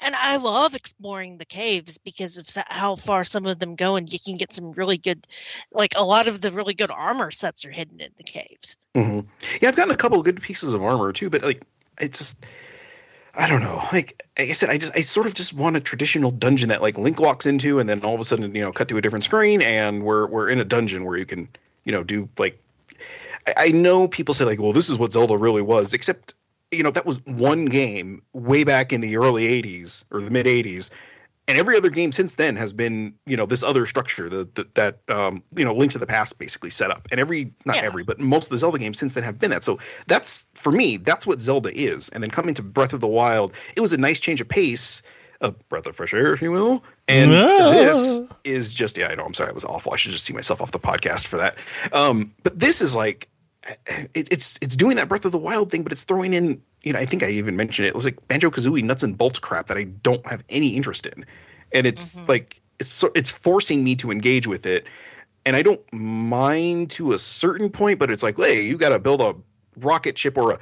Speaker 3: And I love exploring the caves because of how far some of them go, and you can get some really good, like a lot of the really good armor sets are hidden in the caves.
Speaker 4: hmm Yeah, I've gotten a couple of good pieces of armor too, but like it's just I don't know. Like, like I said, I just I sort of just want a traditional dungeon that like Link walks into, and then all of a sudden you know cut to a different screen, and we're we're in a dungeon where you can you know do like I, I know people say like, well, this is what Zelda really was, except you know that was one game way back in the early '80s or the mid '80s. And every other game since then has been, you know, this other structure the, the, that, um, you know, Link to the Past basically set up. And every, not
Speaker 3: Yeah.
Speaker 4: every, but most of the Zelda games since then have been that. So that's for me, that's what Zelda is. And then coming to Breath of the Wild, it was a nice change of pace, a breath of fresh air, if you will. And this is just, yeah, I know, I'm sorry, I was awful. I should just see myself off the podcast for that. Um, but this is like, it, it's it's doing that Breath of the Wild thing, but it's throwing in, you know, I think I even mentioned it. It was like Banjo Kazooie nuts and bolts crap that I don't have any interest in, and it's
Speaker 3: Mhm.
Speaker 4: like it's so, it's forcing me to engage with it, and I don't mind to a certain point, but it's like, hey, you got to build a rocket ship or a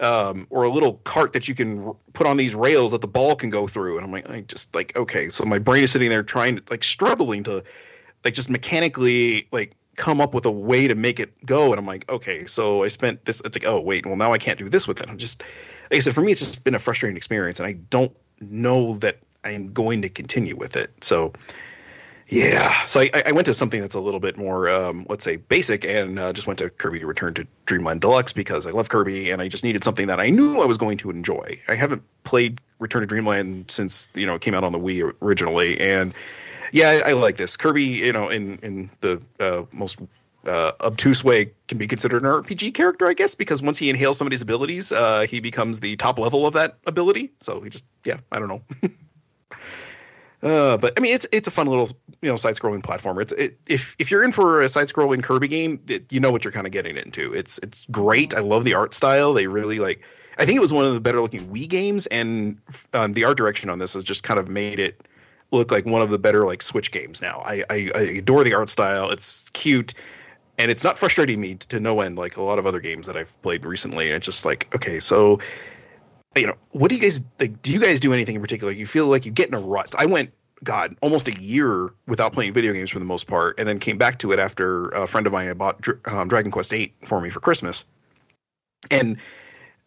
Speaker 4: um, or a little cart that you can r- put on these rails that the ball can go through, and I'm like, I just like okay, so my brain is sitting there trying to like struggling to like just mechanically like come up with a way to make it go and i'm like okay so i spent this it's like oh wait well now i can't do this with it. I'm just like i said for me it's just been a frustrating experience and i don't know that i'm going to continue with it. So yeah. So i, I went to something that's a little bit more um, let's say basic and uh, just went to kirby return to dreamland deluxe because i love kirby and i just needed something that i knew i was going to enjoy. I haven't played return to dreamland since you know it came out on the wii originally and yeah, I, I like this. Kirby, you know, in in the uh, most uh, obtuse way, can be considered an RPG character, I guess, because once he inhales somebody's abilities, uh, he becomes the top level of that ability. So he just, yeah, I don't know. (laughs) uh, but I mean, it's it's a fun little you know side-scrolling platformer. It's it, if if you're in for a side-scrolling Kirby game, it, you know what you're kind of getting into. It's it's great. I love the art style. They really like. I think it was one of the better looking Wii games, and um, the art direction on this has just kind of made it look like one of the better like Switch games now. I, I, I adore the art style. It's cute, and it's not frustrating me to no end like a lot of other games that I've played recently. And it's just like, okay, so you know, what do you guys like? Do you guys do anything in particular? You feel like you get in a rut. I went. God, almost a year without playing video games for the most part, and then came back to it after a friend of mine had bought um, Dragon Quest VIII for me for Christmas, and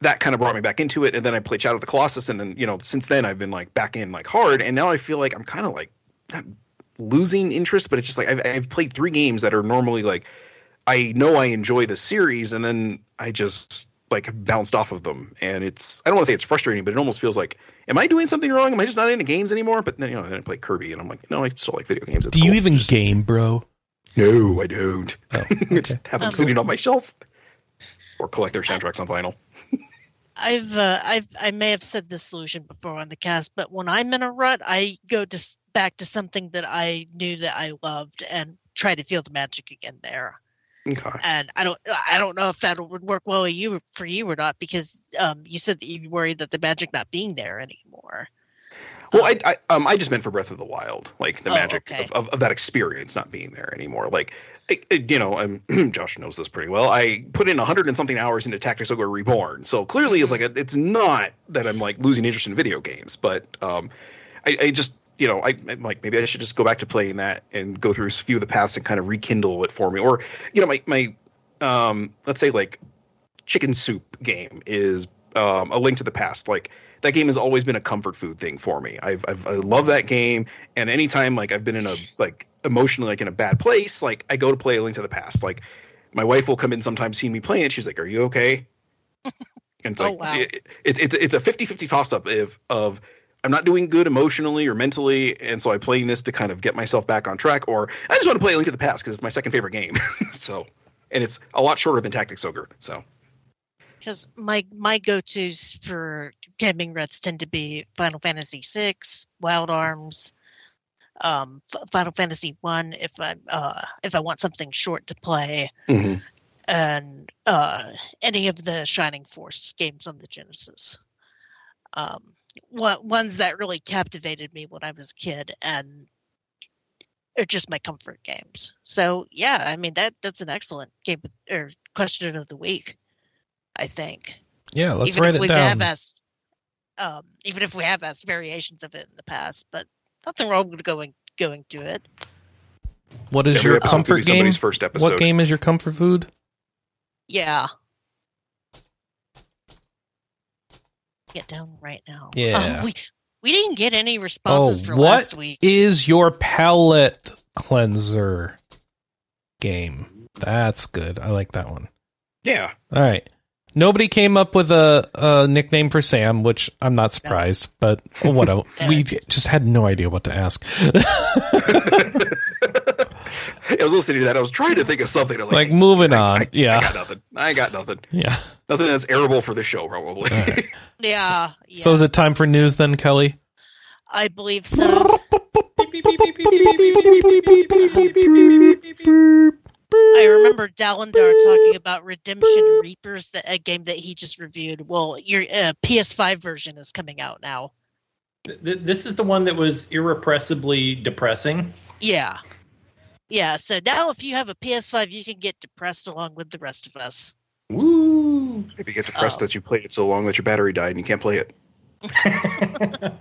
Speaker 4: that kind of brought me back into it. And then I played Shadow of the Colossus, and then you know since then I've been like back in like hard, and now I feel like I'm kind of like not losing interest, but it's just like I've, I've played three games that are normally like I know I enjoy the series, and then I just like bounced off of them, and it's I don't want to say it's frustrating, but it almost feels like am I doing something wrong? Am I just not into games anymore? But then you know then I play Kirby, and I'm like no, I still like video games. It's
Speaker 1: Do you
Speaker 4: cool.
Speaker 1: even
Speaker 4: Just-
Speaker 1: game, bro?
Speaker 4: No, I don't.
Speaker 1: Oh, (laughs)
Speaker 4: I just have them
Speaker 3: Um,
Speaker 4: sitting on my shelf, or collect their soundtracks on vinyl.
Speaker 3: I've uh, I've I may have said this solution before on the cast, but when I'm in a rut, I go to back to something that I knew that I loved and try to feel the magic again there.
Speaker 4: Okay.
Speaker 3: And I don't I don't know if that would work well with you for you or not because um, you said that you worried that the magic not being there anymore.
Speaker 4: Well,
Speaker 3: Um,
Speaker 4: I, I um I just meant for Breath of the Wild, like the
Speaker 3: Oh,
Speaker 4: magic
Speaker 3: okay.
Speaker 4: of, of, of that experience not being there anymore. Like, you know, um, (clears throat) Josh knows this pretty well. I put in a hundred and something hours into Tactics Ogre Reborn, so clearly it's like a, it's not that I'm like losing interest in video games, but um, I, I just you know I I'm like maybe I should just go back to playing that and go through a few of the paths and kind of rekindle it for me, or you know my my um let's say like chicken soup game is um, a link to the past. Like that game has always been a comfort food thing for me. I've, I've i love that game and anytime like i've been in a like emotionally like in a bad place like i go to play a link to the past. Like my wife will come in sometimes see me playing it she's like are you okay? (laughs) And it's
Speaker 3: Oh,
Speaker 4: like
Speaker 3: wow.
Speaker 4: it, it, it's it's a 50-50 toss up of of i'm not doing good emotionally or mentally and so i'm playing this to kind of get myself back on track or i just want to play a link to the past because it's my second favorite game. (laughs) So and it's a lot shorter than tactics ogre so
Speaker 3: because my my go tos for gaming reds tend to be Final Fantasy VI, Wild Arms, um, F- Final Fantasy One if I uh, if I want something short to play,
Speaker 4: Mhm.
Speaker 3: and uh, any of the Shining Force games on the Genesis. Um, one, ones that really captivated me when I was a kid and are just my comfort games. So yeah, I mean that that's an excellent game or question of the week. I think
Speaker 1: Yeah, let's
Speaker 3: even
Speaker 1: write
Speaker 3: if
Speaker 1: it
Speaker 3: we
Speaker 1: down.
Speaker 3: have asked, um, even if we have asked variations of it in the past, but nothing wrong with going going to it.
Speaker 1: What is
Speaker 4: Every
Speaker 1: your
Speaker 4: episode could be
Speaker 1: comfort game?
Speaker 4: first episode
Speaker 1: What game is your comfort food?
Speaker 3: Yeah. Get down right now.
Speaker 1: Yeah.
Speaker 3: Um, we we didn't get any responses
Speaker 1: Oh,
Speaker 3: for
Speaker 1: what
Speaker 3: last week.
Speaker 1: Is your palette cleanser game? That's good. I like that one.
Speaker 4: yeah
Speaker 1: All right. Nobody came up with a, a nickname for Sam, which I'm not surprised, but what a, we just had no idea what to ask.
Speaker 4: I was listening to that. I was trying to think of something. I'm
Speaker 1: Like, moving
Speaker 4: I-
Speaker 1: on.
Speaker 4: I,
Speaker 1: Yeah.
Speaker 4: I got nothing. I got nothing.
Speaker 1: yeah.
Speaker 4: Nothing that's airable for this show, probably.
Speaker 1: All right.
Speaker 3: yeah, yeah.
Speaker 1: So is it time for news then, Kelley?
Speaker 3: I believe so. I remember Dalindar talking about Redemption Reapers, the, a game that he just reviewed. Well, your uh, PS5 version is coming out now.
Speaker 2: Th- This is the one that was irrepressibly depressing.
Speaker 3: Yeah. Yeah, so now if you have a PS5, you can get depressed along with the rest of us.
Speaker 2: Woo!
Speaker 4: Maybe you get depressed
Speaker 3: Oh.
Speaker 4: that you played it so long that your battery died and you can't play it. (laughs)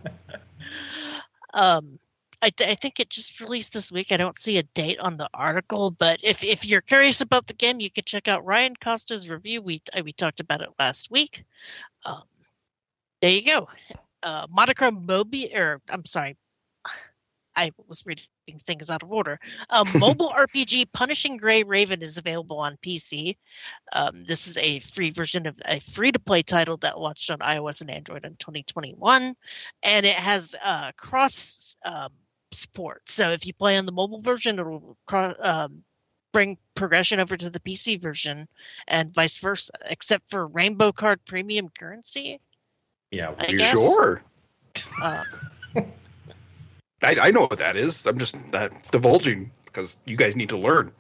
Speaker 3: Um, I, I think it just released this week. I don't see a date on the article, but if, if you're curious about the game, you can check out Ryan Costa's review. We uh, we talked about it last week. Um, there you go. Uh, Monochrome Mobi, or I'm sorry, (sighs) I was reading things out of order. Um, (laughs) mobile RPG Punishing Gray Raven is available on PC. Um, this is a free version of a free to play title that launched on iOS and Android in 2021 and it has uh, cross um, support. So if you play on the mobile version, it'll um, bring progression over to the PC version, and vice versa. Except for Rainbow Card Premium currency.
Speaker 2: yeah,
Speaker 3: I
Speaker 2: weird.
Speaker 3: guess.
Speaker 4: Sure.
Speaker 3: Um, (laughs)
Speaker 4: I, I know what that is. I'm just not divulging because you guys need to learn.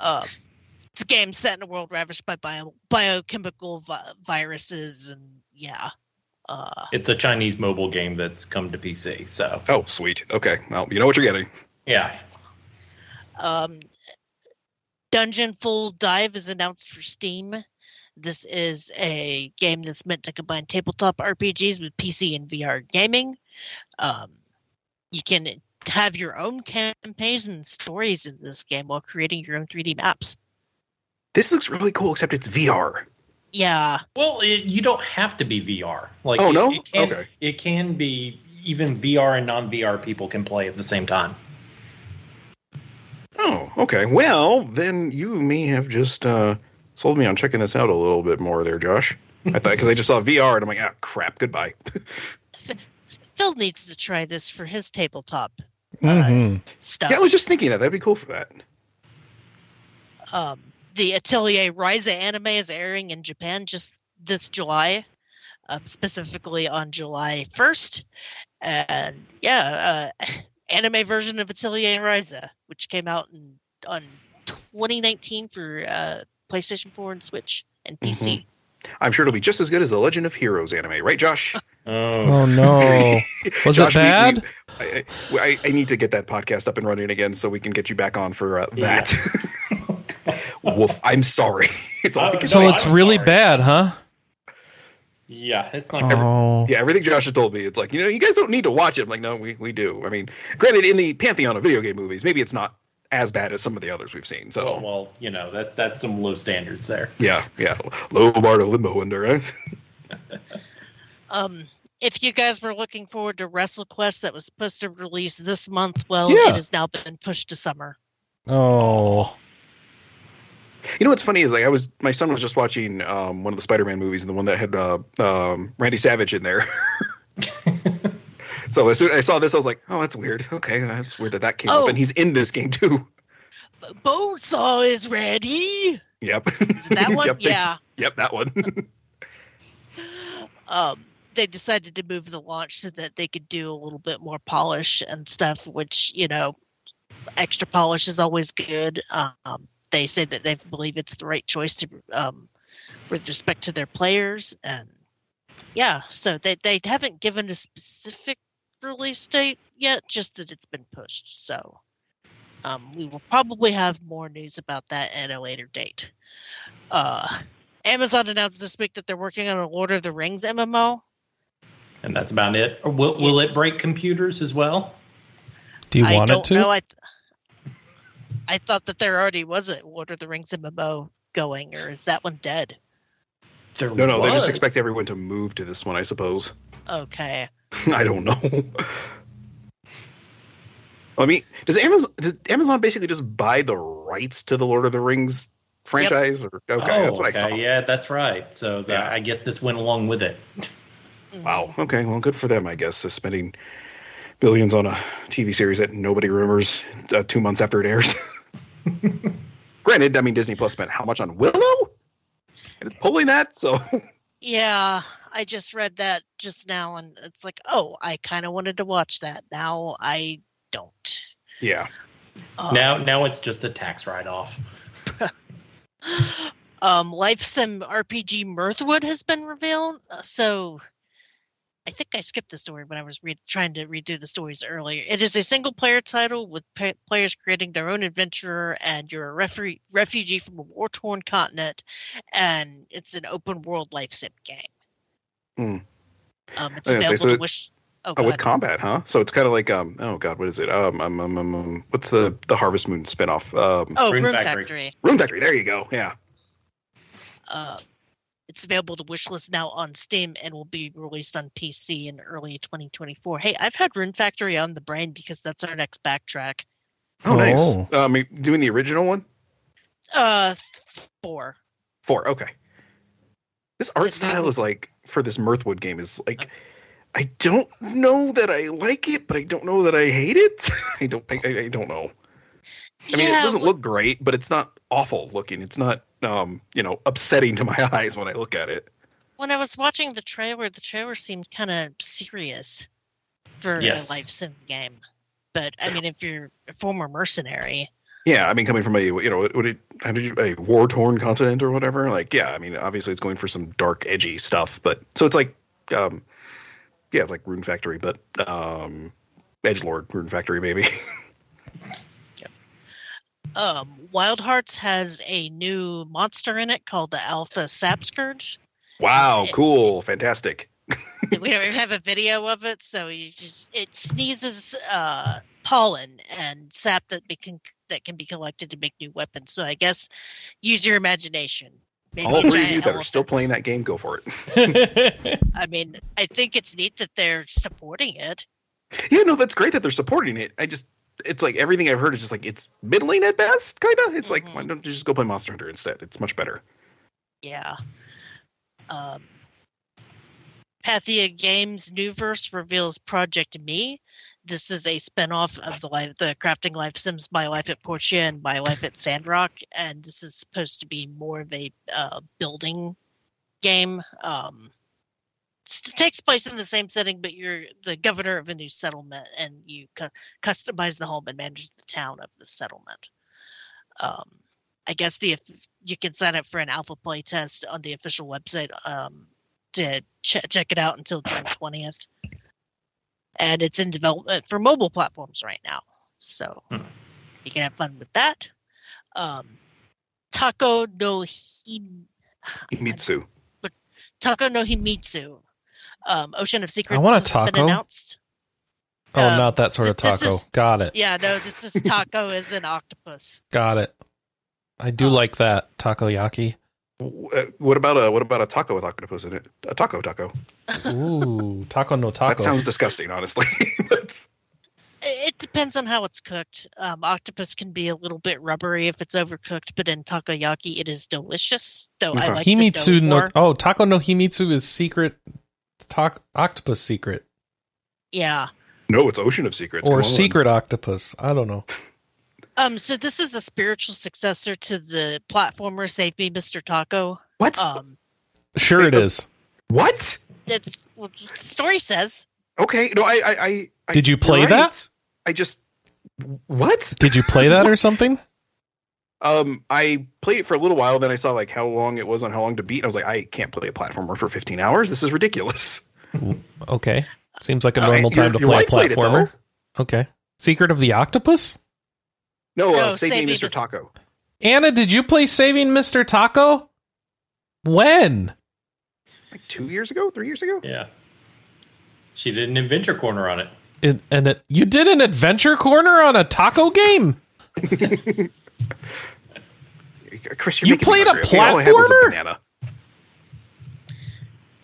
Speaker 3: uh, (laughs) it's a game set in a world ravaged by bio- biochemical vi- viruses, and yeah. Uh,
Speaker 2: It's a Chinese mobile game that's come to PC. So
Speaker 4: Oh, sweet. Okay. Well, you know what you're getting.
Speaker 2: yeah,
Speaker 3: Um, Dungeon Full Dive is announced for Steam. This is a game that's meant to combine tabletop RPGs with PC and VR gaming. Um, you can have your own campaigns and stories in this game while creating your own 3D maps.
Speaker 4: This looks really cool, except it's VR.
Speaker 3: Yeah,
Speaker 2: Well, it, you don't have to be VR. Like,
Speaker 4: Oh,
Speaker 2: it,
Speaker 4: no?
Speaker 2: It can,
Speaker 4: Okay.
Speaker 2: It can be even VR and non-VR people can play at the same time.
Speaker 4: Oh, okay. Well, then you may have just uh, sold me on checking this out a little bit more there, Josh. I thought because I just saw VR and I'm like, ah, crap. Goodbye. (laughs)
Speaker 3: Phil needs to try this for his tabletop
Speaker 1: Mhm.
Speaker 3: stuff.
Speaker 4: yeah, I was just thinking that that'd be cool for that.
Speaker 3: um, the Atelier Ryza anime is airing in Japan just this July, uh, specifically on July 1st. And yeah, uh, anime version of Atelier Ryza, which came out in, on 2019 for uh, PlayStation 4 and Switch and PC.
Speaker 4: I'm sure it'll be just as good as the Legend of Heroes anime, right, Josh? (laughs)
Speaker 2: Oh,
Speaker 1: Oh no. (laughs) Was
Speaker 4: Josh,
Speaker 1: it bad?
Speaker 4: we- I, I, I need to get that podcast up and running again so we can get you back on for uh,
Speaker 2: Yeah. (laughs)
Speaker 4: that. Woof. I'm sorry. (laughs) It's all I
Speaker 2: no,
Speaker 1: so it's
Speaker 2: I'm
Speaker 1: really
Speaker 2: sorry.
Speaker 1: bad, huh?
Speaker 2: yeah, it's not. good.
Speaker 1: Oh.
Speaker 4: Yeah, everything Josh has told me, it's like, you know, you guys don't need to watch it. I'm like, no, we, we do. I mean, granted, in the pantheon of video game movies, maybe it's not as bad as some of the others we've seen. So,
Speaker 2: Well, well, you know that that's some low standards there.
Speaker 4: yeah, yeah. Low bar to limbo under, right? (laughs)
Speaker 3: Um, if you guys were looking forward to WrestleQuest that was supposed to release this month, well,
Speaker 1: Yeah.
Speaker 3: it has now been pushed to summer.
Speaker 1: Oh.
Speaker 4: You know what's funny is like I was my son was just watching um, one of the Spider-Man movies and the one that had uh, um, Randy Savage in there. (laughs) so as soon as I saw this, I was like, oh, that's weird. Okay, that's weird that that came
Speaker 3: Oh.
Speaker 4: up, and he's in this game too.
Speaker 3: Bonesaw is ready.
Speaker 4: Yep.
Speaker 3: Is that (laughs) one?
Speaker 4: Yep, they-
Speaker 3: yeah.
Speaker 4: Yep, that one. (laughs)
Speaker 3: Um, they decided to move the launch so that they could do a little bit more polish and stuff, which you know, extra polish is always good. Um, they say that they believe it's the right choice to, um, with respect to their players, and yeah, so they they haven't given a specific release date yet, just that it's been pushed. So, um, we will probably have more news about that at a later date. Uh, Amazon announced this week that they're working on a Lord of the Rings MMO.
Speaker 2: and that's about it. Will will it break computers as well?
Speaker 1: Do you
Speaker 3: I
Speaker 1: want
Speaker 3: don't
Speaker 1: it to?
Speaker 3: know. I th- I thought that there already was a Lord of the Rings MMO going, or is that one dead?
Speaker 2: There
Speaker 4: no, no, they just expect everyone to move to this one, I suppose.
Speaker 3: Okay. (laughs)
Speaker 4: I don't know. I mean, does Amazon does Amazon basically just buy the rights to the Lord of the Rings franchise? Or okay,
Speaker 2: oh,
Speaker 4: that's what
Speaker 2: okay,
Speaker 4: I thought.
Speaker 2: yeah, that's right. So the,
Speaker 4: Yeah.
Speaker 2: I guess this went along with it.
Speaker 3: Mhm.
Speaker 4: Wow. Okay. Well, good for them, I guess. uh, Spending billions on a TV series that nobody remembers uh, two months after it airs. (laughs) (laughs) Granted, I mean Disney Plus spent how much on Willow, and it's pulling that. So
Speaker 3: Yeah, I just read that just now, and it's like, oh, I kind of wanted to watch that. Now I don't.
Speaker 4: yeah.
Speaker 3: Um,
Speaker 2: now now it's just a tax write off. (laughs)
Speaker 3: um, Life Sim RPG Mirthwood has been revealed. Uh, So I think I skipped the story when I was re- trying to redo the stories earlier. It is a single player title with pa- players creating their own adventurer, and you're a refu- refugee from a war torn continent, and it's an open world life sim game.
Speaker 4: Hmm.
Speaker 3: Um, it's
Speaker 4: I say,
Speaker 3: available
Speaker 4: so
Speaker 3: to wish. Oh,
Speaker 4: Oh, with combat, huh? So it's kind of like um. Oh God, what is it? Um, um, um, um, um what's the the Harvest Moon spinoff? Um,
Speaker 3: oh,
Speaker 2: Rune
Speaker 3: Rune
Speaker 2: Factory.
Speaker 3: Factory.
Speaker 4: Rune Factory. There you go. Yeah.
Speaker 3: Um, it's available to wishlist now on Steam and will be released on PC in early 2024. Hey, I've had Rune Factory on the brain because that's our next backtrack.
Speaker 4: Oh, nice.
Speaker 1: Oh.
Speaker 4: Um, doing the original one?
Speaker 3: Uh, four.
Speaker 4: Four. Okay. This art
Speaker 3: It's not-
Speaker 4: style is like for this Mirthwood game is like. I don't know that I like it, but I don't know that I hate it. (laughs) I don't. I, I- I don't know. I mean,
Speaker 3: yeah,
Speaker 4: it doesn't look great, but it's not awful looking. It's not, um, you know, upsetting to (laughs) my eyes when I look at it.
Speaker 3: When I was watching the trailer, the trailer seemed kind of serious for
Speaker 2: Yes.
Speaker 3: a life sim game. But I mean, if you're a former mercenary,
Speaker 4: Yeah, I mean, coming from a, you know, what, what it, how did you, a war torn continent or whatever? Like, yeah, I mean, obviously it's going for some dark, edgy stuff, but so it's like, um, yeah, it's like Rune Factory, but um, Edge Lord Rune Factory maybe. (laughs)
Speaker 3: um, Wild Hearts has a new monster in it called the Alpha Sap Scourge.
Speaker 4: wow,
Speaker 3: It-
Speaker 4: cool, fantastic. (laughs)
Speaker 3: we don't even have a video of it, so you just it sneezes uh, pollen and sap that be can, that can be collected to make new weapons. So I guess use your imagination. Maybe
Speaker 4: All three of you that are still playing that game, go for it. (laughs)
Speaker 3: I mean, I think it's neat that they're supporting it.
Speaker 4: Yeah, no, that's great that they're supporting it. I just, it's like everything I've heard is just like it's middling at best, kind of. It's like
Speaker 3: Mhm.
Speaker 4: why don't you just go play Monster Hunter instead? It's much better.
Speaker 3: Yeah. Um, Pathea Games Newverse reveals Project Me. This is a spinoff of the life, the crafting life sims My Life at Portia and My Life at Sandrock, and this is supposed to be more of a uh, building game. Um, takes place in the same setting, but you're the governor of a new settlement, and you cu- customize the home and manage the town of the settlement. Um, I guess the you can sign up for an alpha play test on the official website um, to ch- check it out until June twentieth, and it's in development for mobile platforms right now. So
Speaker 2: Hmm.
Speaker 3: you can have fun with that. Um, Taco no
Speaker 4: Himitsu.
Speaker 3: Taco no Himitsu. Um, Ocean of Secrets.
Speaker 1: I want a
Speaker 3: has been
Speaker 1: taco.
Speaker 3: announced.
Speaker 1: Oh,
Speaker 3: Um,
Speaker 1: not that sort of taco.
Speaker 3: is-
Speaker 1: Got it.
Speaker 3: Yeah, no, this is taco (laughs) is an octopus.
Speaker 1: Got it. I do
Speaker 3: Oh.
Speaker 1: like that takoyaki.
Speaker 4: W- uh, What about a what about a taco with octopus in it? A taco taco.
Speaker 1: Ooh, taco no (laughs) taco.
Speaker 4: That sounds disgusting, honestly. (laughs) But-
Speaker 3: It it depends on how it's cooked. Um, octopus can be a little bit rubbery if it's overcooked, but in takoyaki it is delicious. Though I
Speaker 4: Okay.
Speaker 3: like the
Speaker 1: Himitsu
Speaker 3: dough
Speaker 1: no.
Speaker 3: more.
Speaker 1: Oh, taco no himitsu is secret. Tak octopus secret
Speaker 3: Yeah.
Speaker 4: no, it's Ocean of Secrets.
Speaker 1: or secret octopus. I don't know.
Speaker 3: Um. So this is a spiritual successor to the platformer Save Me, Mr. Taco.
Speaker 4: What?
Speaker 3: Um.
Speaker 1: Sure, it is.
Speaker 4: what?
Speaker 3: It's what the story says.
Speaker 4: Okay. No, I, I, I. I
Speaker 1: Did you play
Speaker 4: right.
Speaker 1: that?
Speaker 4: I just. What?
Speaker 1: Did you play that or something?
Speaker 4: Um, I played it for a little while. Then I saw like how long it was on how long to beat. And I was like, I can't play a platformer for 15 hours. This is ridiculous.
Speaker 1: Okay, seems like a
Speaker 4: Uh,
Speaker 1: normal
Speaker 4: your-
Speaker 1: time to
Speaker 4: your
Speaker 1: play a
Speaker 4: wife it,
Speaker 1: platformer. Okay, Secret of the Octopus.
Speaker 4: No, uh,
Speaker 3: No,
Speaker 4: save
Speaker 3: Save
Speaker 4: me,
Speaker 3: Me,
Speaker 4: Mr.
Speaker 3: Mr.
Speaker 4: Taco.
Speaker 1: Anna, did you play Saving Mr. Taco? When?
Speaker 4: Like two years ago, three years ago.
Speaker 2: Yeah. She did an adventure corner on it.
Speaker 1: It, and it, you did an adventure corner on a taco game. (laughs)
Speaker 4: Chris, you're
Speaker 1: You played a
Speaker 4: hungry, okay? All I had was a
Speaker 1: platformer?
Speaker 4: banana.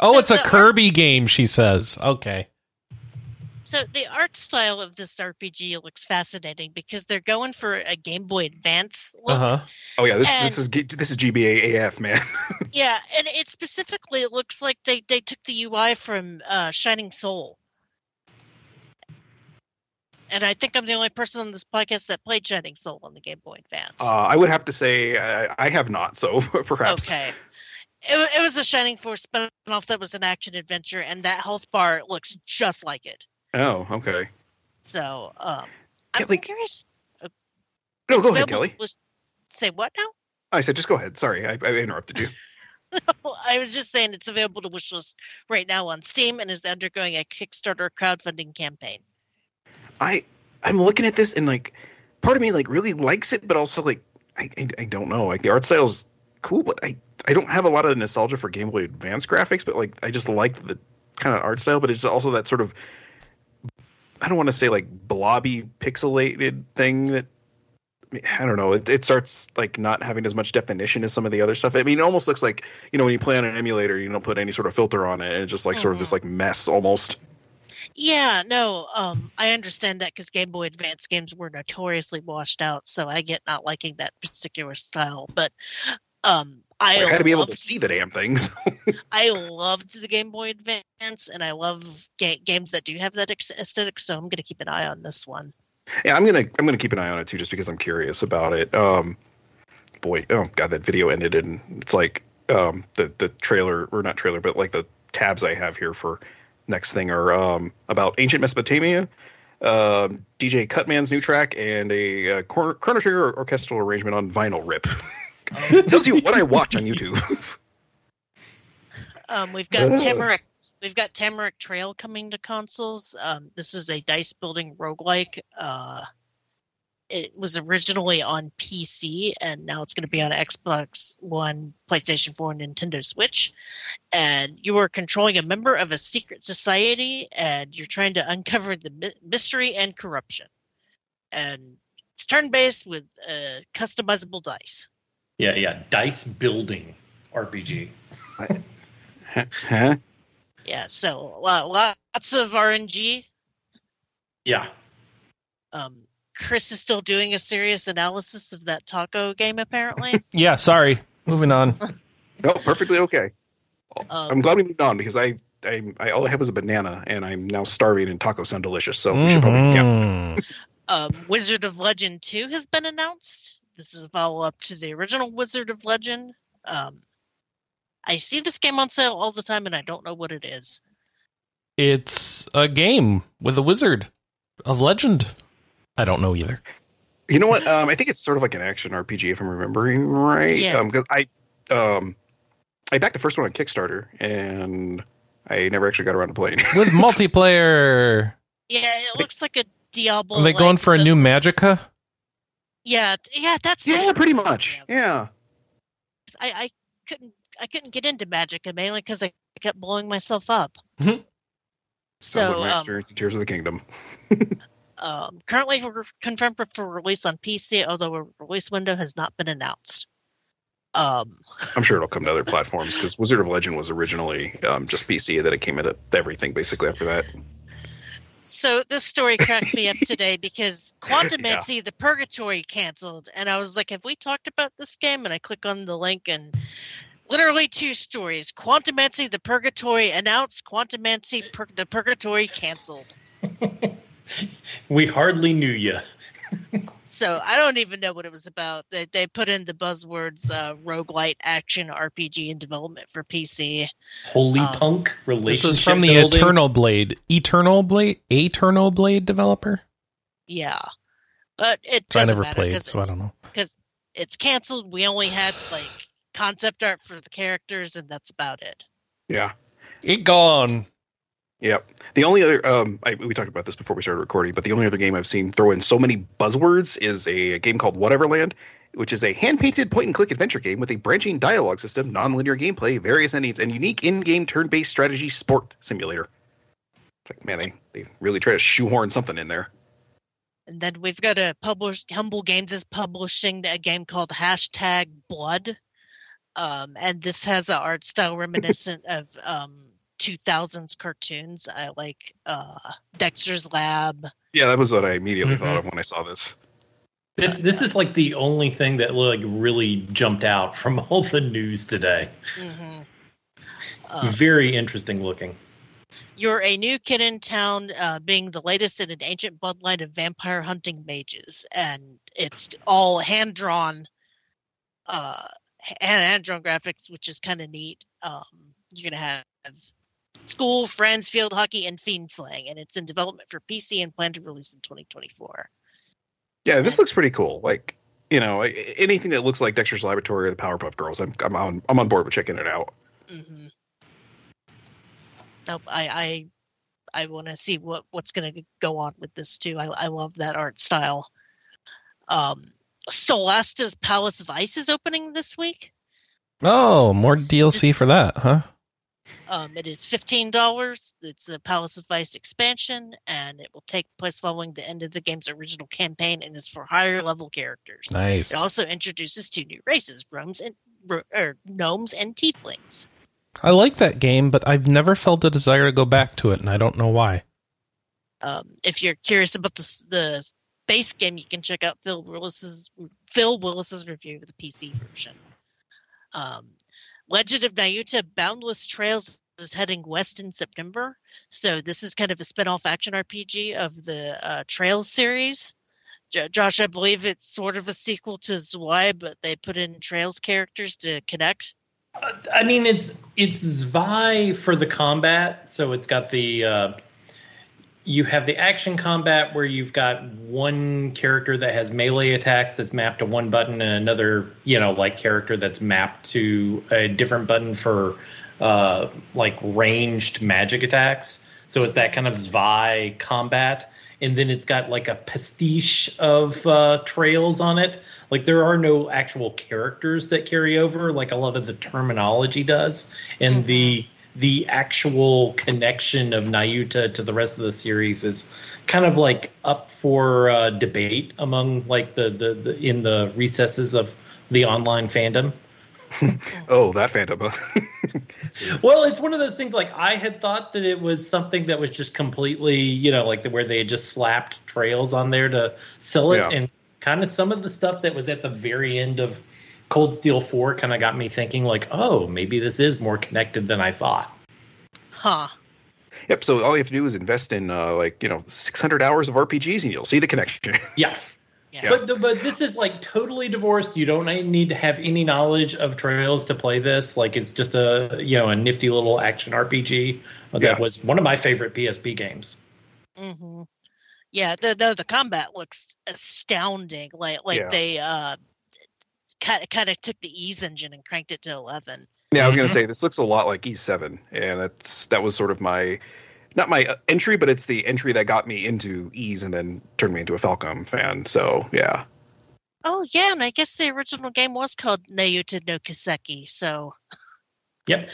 Speaker 1: Oh,
Speaker 3: So
Speaker 1: it's a
Speaker 3: the art-
Speaker 1: Kirby game. She says. Okay.
Speaker 3: So the art style of this RPG looks fascinating because they're going for a Game Boy Advance look.
Speaker 1: Uh huh.
Speaker 4: Oh yeah, this
Speaker 3: And-
Speaker 4: this is this is GBA AF, man. (laughs)
Speaker 3: Yeah, and it specifically it looks like they they took the UI from uh, Shining Soul. And I think I'm the only person on this podcast that played Shining Soul on the Game Boy Advance.
Speaker 4: Uh, I would have to say I, I have not, so (laughs) perhaps.
Speaker 3: okay. It, it was a Shining Force spinoff that was an action adventure, and that health bar looks just like it.
Speaker 4: Oh, okay.
Speaker 3: So, um, I'm
Speaker 4: like-
Speaker 3: curious.
Speaker 4: No, go ahead, Kelley.
Speaker 3: was- Say what now?
Speaker 4: I said just go ahead. Sorry, I, I interrupted you. (laughs)
Speaker 3: I was just saying it's available to wishlist right now on Steam and is undergoing a Kickstarter crowdfunding campaign.
Speaker 4: I I'm looking at this and like part of me like really likes it, but also like I I, I don't know. Like the art style's cool, but I I don't have a lot of nostalgia for Game Boy Advance graphics, but like I just like the kind of art style, but it's also that sort of I don't want to say like blobby pixelated thing that I don't know. It, it starts like not having as much definition as some of the other stuff. I mean, it almost looks like you know when you play on an emulator, you don't put any sort of filter on it, and it's just like sort of
Speaker 3: Mhm.
Speaker 4: this like mess almost.
Speaker 3: Yeah, no, um, I understand that because Game Boy Advance games were notoriously washed out, so I get not liking that particular style. But um, I
Speaker 4: I had to be able to see the damn things. (laughs)
Speaker 3: I loved the Game Boy Advance, and I love ga- games that do have that ex- aesthetic. So I'm gonna keep an eye on this one.
Speaker 4: Yeah, I'm gonna I'm gonna keep an eye on it too, just because I'm curious about it. Um, boy, oh god, that video ended, and it's like um the the trailer or not trailer, but like the tabs I have here for next thing are um about ancient Mesopotamia, um, DJ Cutman's new track, and a uh, Chrono Chrono Trigger orchestral arrangement on vinyl rip. (laughs) Tells you what I watch on YouTube. (laughs)
Speaker 3: Um, we've got
Speaker 4: Ugh.
Speaker 3: Tamarak. We've got Tamarak Trail coming to consoles. Um, this is a dice building roguelike. Uh, it was originally on PC, and now it's going to be on Xbox One, PlayStation 4, and Nintendo Switch. And you are controlling a member of a secret society, and you're trying to uncover the my- mystery and corruption. And it's turn-based with uh, customizable dice.
Speaker 2: Yeah, yeah. Dice building RPG.
Speaker 4: huh?
Speaker 3: Yeah, so lo- lots of RNG.
Speaker 2: Yeah.
Speaker 3: Um, Chris is still doing a serious analysis of that taco game, apparently. (laughs)
Speaker 1: Yeah. Sorry. Moving on.
Speaker 4: No, perfectly okay.
Speaker 3: Um,
Speaker 4: I'm glad we moved on because I. I, I all I have is a banana and I'm now starving and tacos sound delicious so we should probably yeah
Speaker 1: Mhm. (laughs)
Speaker 3: um, Wizard of Legend 2 has been announced. This is a follow up to the original Wizard of Legend. Um, I see this game on sale all the time, and I don't know what it is.
Speaker 1: It's a game with a wizard, of legend. I don't know either.
Speaker 4: You know what? Um, I think it's sort of like an action RPG, if I'm remembering right.
Speaker 3: Yeah.
Speaker 4: Um, 'cause I, um, I backed the first one on Kickstarter, and I never actually got around to playing.
Speaker 1: With (laughs) multiplayer.
Speaker 3: Yeah, it looks like a Diablo.
Speaker 1: Are they going for a new Magicka?
Speaker 3: Yeah, yeah, that's the-
Speaker 4: yeah, pretty much. Yeah.
Speaker 3: I, I couldn't I couldn't get into Magic mainly because I kept blowing myself up.
Speaker 1: Mhm.
Speaker 4: Sounds
Speaker 3: so
Speaker 4: like my
Speaker 3: um,
Speaker 4: experience in Tears of the Kingdom. (laughs)
Speaker 3: um, currently we're confirmed for- for release on PC, although a release window has not been announced. Um, (laughs)
Speaker 4: I'm sure it'll come to other platforms because Wizard of Legend was originally um, just PC, and then it came into everything basically after that.
Speaker 3: so this story cracked me up today because Quantumancy, (laughs) the Purgatory, canceled, and I was like, "Have we talked about this game?" And I click on the link, and literally two stories: Quantumancy, the Purgatory announced, Quantumancy, Pur- the Purgatory canceled. (laughs) (laughs)
Speaker 2: We hardly knew you.
Speaker 3: So I don't even know what it was about. They they put in the buzzwords uh, roguelite action RPG in development for PC.
Speaker 2: Holy
Speaker 3: Um,
Speaker 2: punk relationship.
Speaker 1: This is from the
Speaker 2: building.
Speaker 1: Eternal Blade. Eternal Blade? Eternal Blade developer?
Speaker 3: Yeah, but it
Speaker 1: Which I
Speaker 3: doesn't
Speaker 1: never
Speaker 3: matter
Speaker 1: played,
Speaker 3: because
Speaker 1: so I don't know.
Speaker 3: Because it's canceled. We only had like concept art for the characters, and that's about it.
Speaker 4: Yeah.
Speaker 1: It gone.
Speaker 4: Yep. The only other, um, I, we talked about this before we started recording, but the only other game I've seen throw in so many buzzwords is a, game called Whateverland, which is a hand-painted point-and-click adventure game with a branching dialogue system, non-linear gameplay, various endings, and unique in-game turn-based strategy sport simulator. It's like, man, they, they really try to shoehorn something in there.
Speaker 3: And then we've got a publish. Humble Games is publishing a game called Hashtag Blood, um, and this has an art style (laughs) reminiscent of um, 2000s cartoons. I like uh, Dexter's Lab.
Speaker 4: Yeah, that was what I immediately
Speaker 2: Mhm.
Speaker 4: thought of when I saw this.
Speaker 2: This, this is like the only thing that like really jumped out from (laughs) all the news today.
Speaker 3: hmm Uh,
Speaker 2: Very interesting looking.
Speaker 3: You're a new kid in town, uh, being the latest in an ancient bloodline of vampire hunting mages, and it's all hand drawn, uh, hand drawn graphics, which is kind of neat. Um, you're gonna have school, friends, field hockey, and fiend slaying, and it's in development for PC and planned to release in 2024.
Speaker 4: Yeah, this looks pretty cool. Like, you know, anything that looks like Dexter's Laboratory or the Powerpuff Girls, I'm, I'm on, I'm on board with checking it out.
Speaker 3: Mm-hmm. Nope, I I I want to see what what's going to go on with this too. I I love that art style. Um, Solasta's Palace of Ice is opening this week.
Speaker 1: Oh, more DLC for that, huh?
Speaker 3: Um, it is fifteen dollars. It's a Palace of Ice expansion, and it will take place following the end of the game's original campaign, and is for higher level characters.
Speaker 1: Nice.
Speaker 3: It also introduces two new races: gnomes and er, gnomes and tieflings.
Speaker 1: I like that game, but I've never felt a desire to go back to it, and I don't know why.
Speaker 3: Um, if you're curious about the the base game, you can check out Phil Willis's Phil Willis's review of the PC version. Um, Legend of Nayuta Boundless Trails is heading west in September, so this is kind of a spin-off action RPG of the uh, Trails series. Jo- Josh, I believe it's sort of a sequel to Zwei, but they put in Trails characters to connect.
Speaker 2: Uh, I mean, it's it's Zwei for the combat, so it's got the uh, you have the action combat where you've got one character that has melee attacks that's mapped to one button, and another you know like character that's mapped to a different button for uh, like ranged magic attacks. So it's that kind of Zwei combat. And then it's got like a pastiche of uh, trails on it. Like there are no actual characters that carry over, like a lot of the terminology does, and the the actual connection of Nayuta to the rest of the series is kind of like up for uh, debate among like the, the the in the recesses of the online fandom. (laughs)
Speaker 4: Oh, that Phantom. (laughs)
Speaker 2: Well, it's one of those things. Like I had thought that it was something that was just completely, you know, like the, where they had just slapped trails on there to sell it,
Speaker 4: Yeah.
Speaker 2: and kind of some of the stuff that was at the very end of Cold Steel Four kind of got me thinking, like, oh, maybe this is more connected than I thought.
Speaker 3: Huh.
Speaker 4: yep. So all you have to do is invest in uh, like you know 600 hours of RPGs, and you'll see the connection. (laughs)
Speaker 2: Yes,
Speaker 3: Yeah.
Speaker 2: But the, but this is like totally divorced. You don't need to have any knowledge of Trails to play this. Like it's just a you know a nifty little action RPG that
Speaker 4: Yeah.
Speaker 2: was one of my favorite PSP games.
Speaker 3: Mm-hmm. Yeah, the, the the combat looks astounding. Like like
Speaker 4: Yeah.
Speaker 3: they uh kind of kind of took the Ys engine and cranked it to eleven.
Speaker 4: Yeah, I was gonna
Speaker 2: Mhm.
Speaker 4: say this looks a lot like Ys 7, and that's that was sort of my not my uh, entry, but it's the entry that got me into Ys and then turned me into a Falcom fan. So yeah,
Speaker 3: Oh yeah, and I guess the original game was called Nayuta no Kiseki. So
Speaker 2: Yep.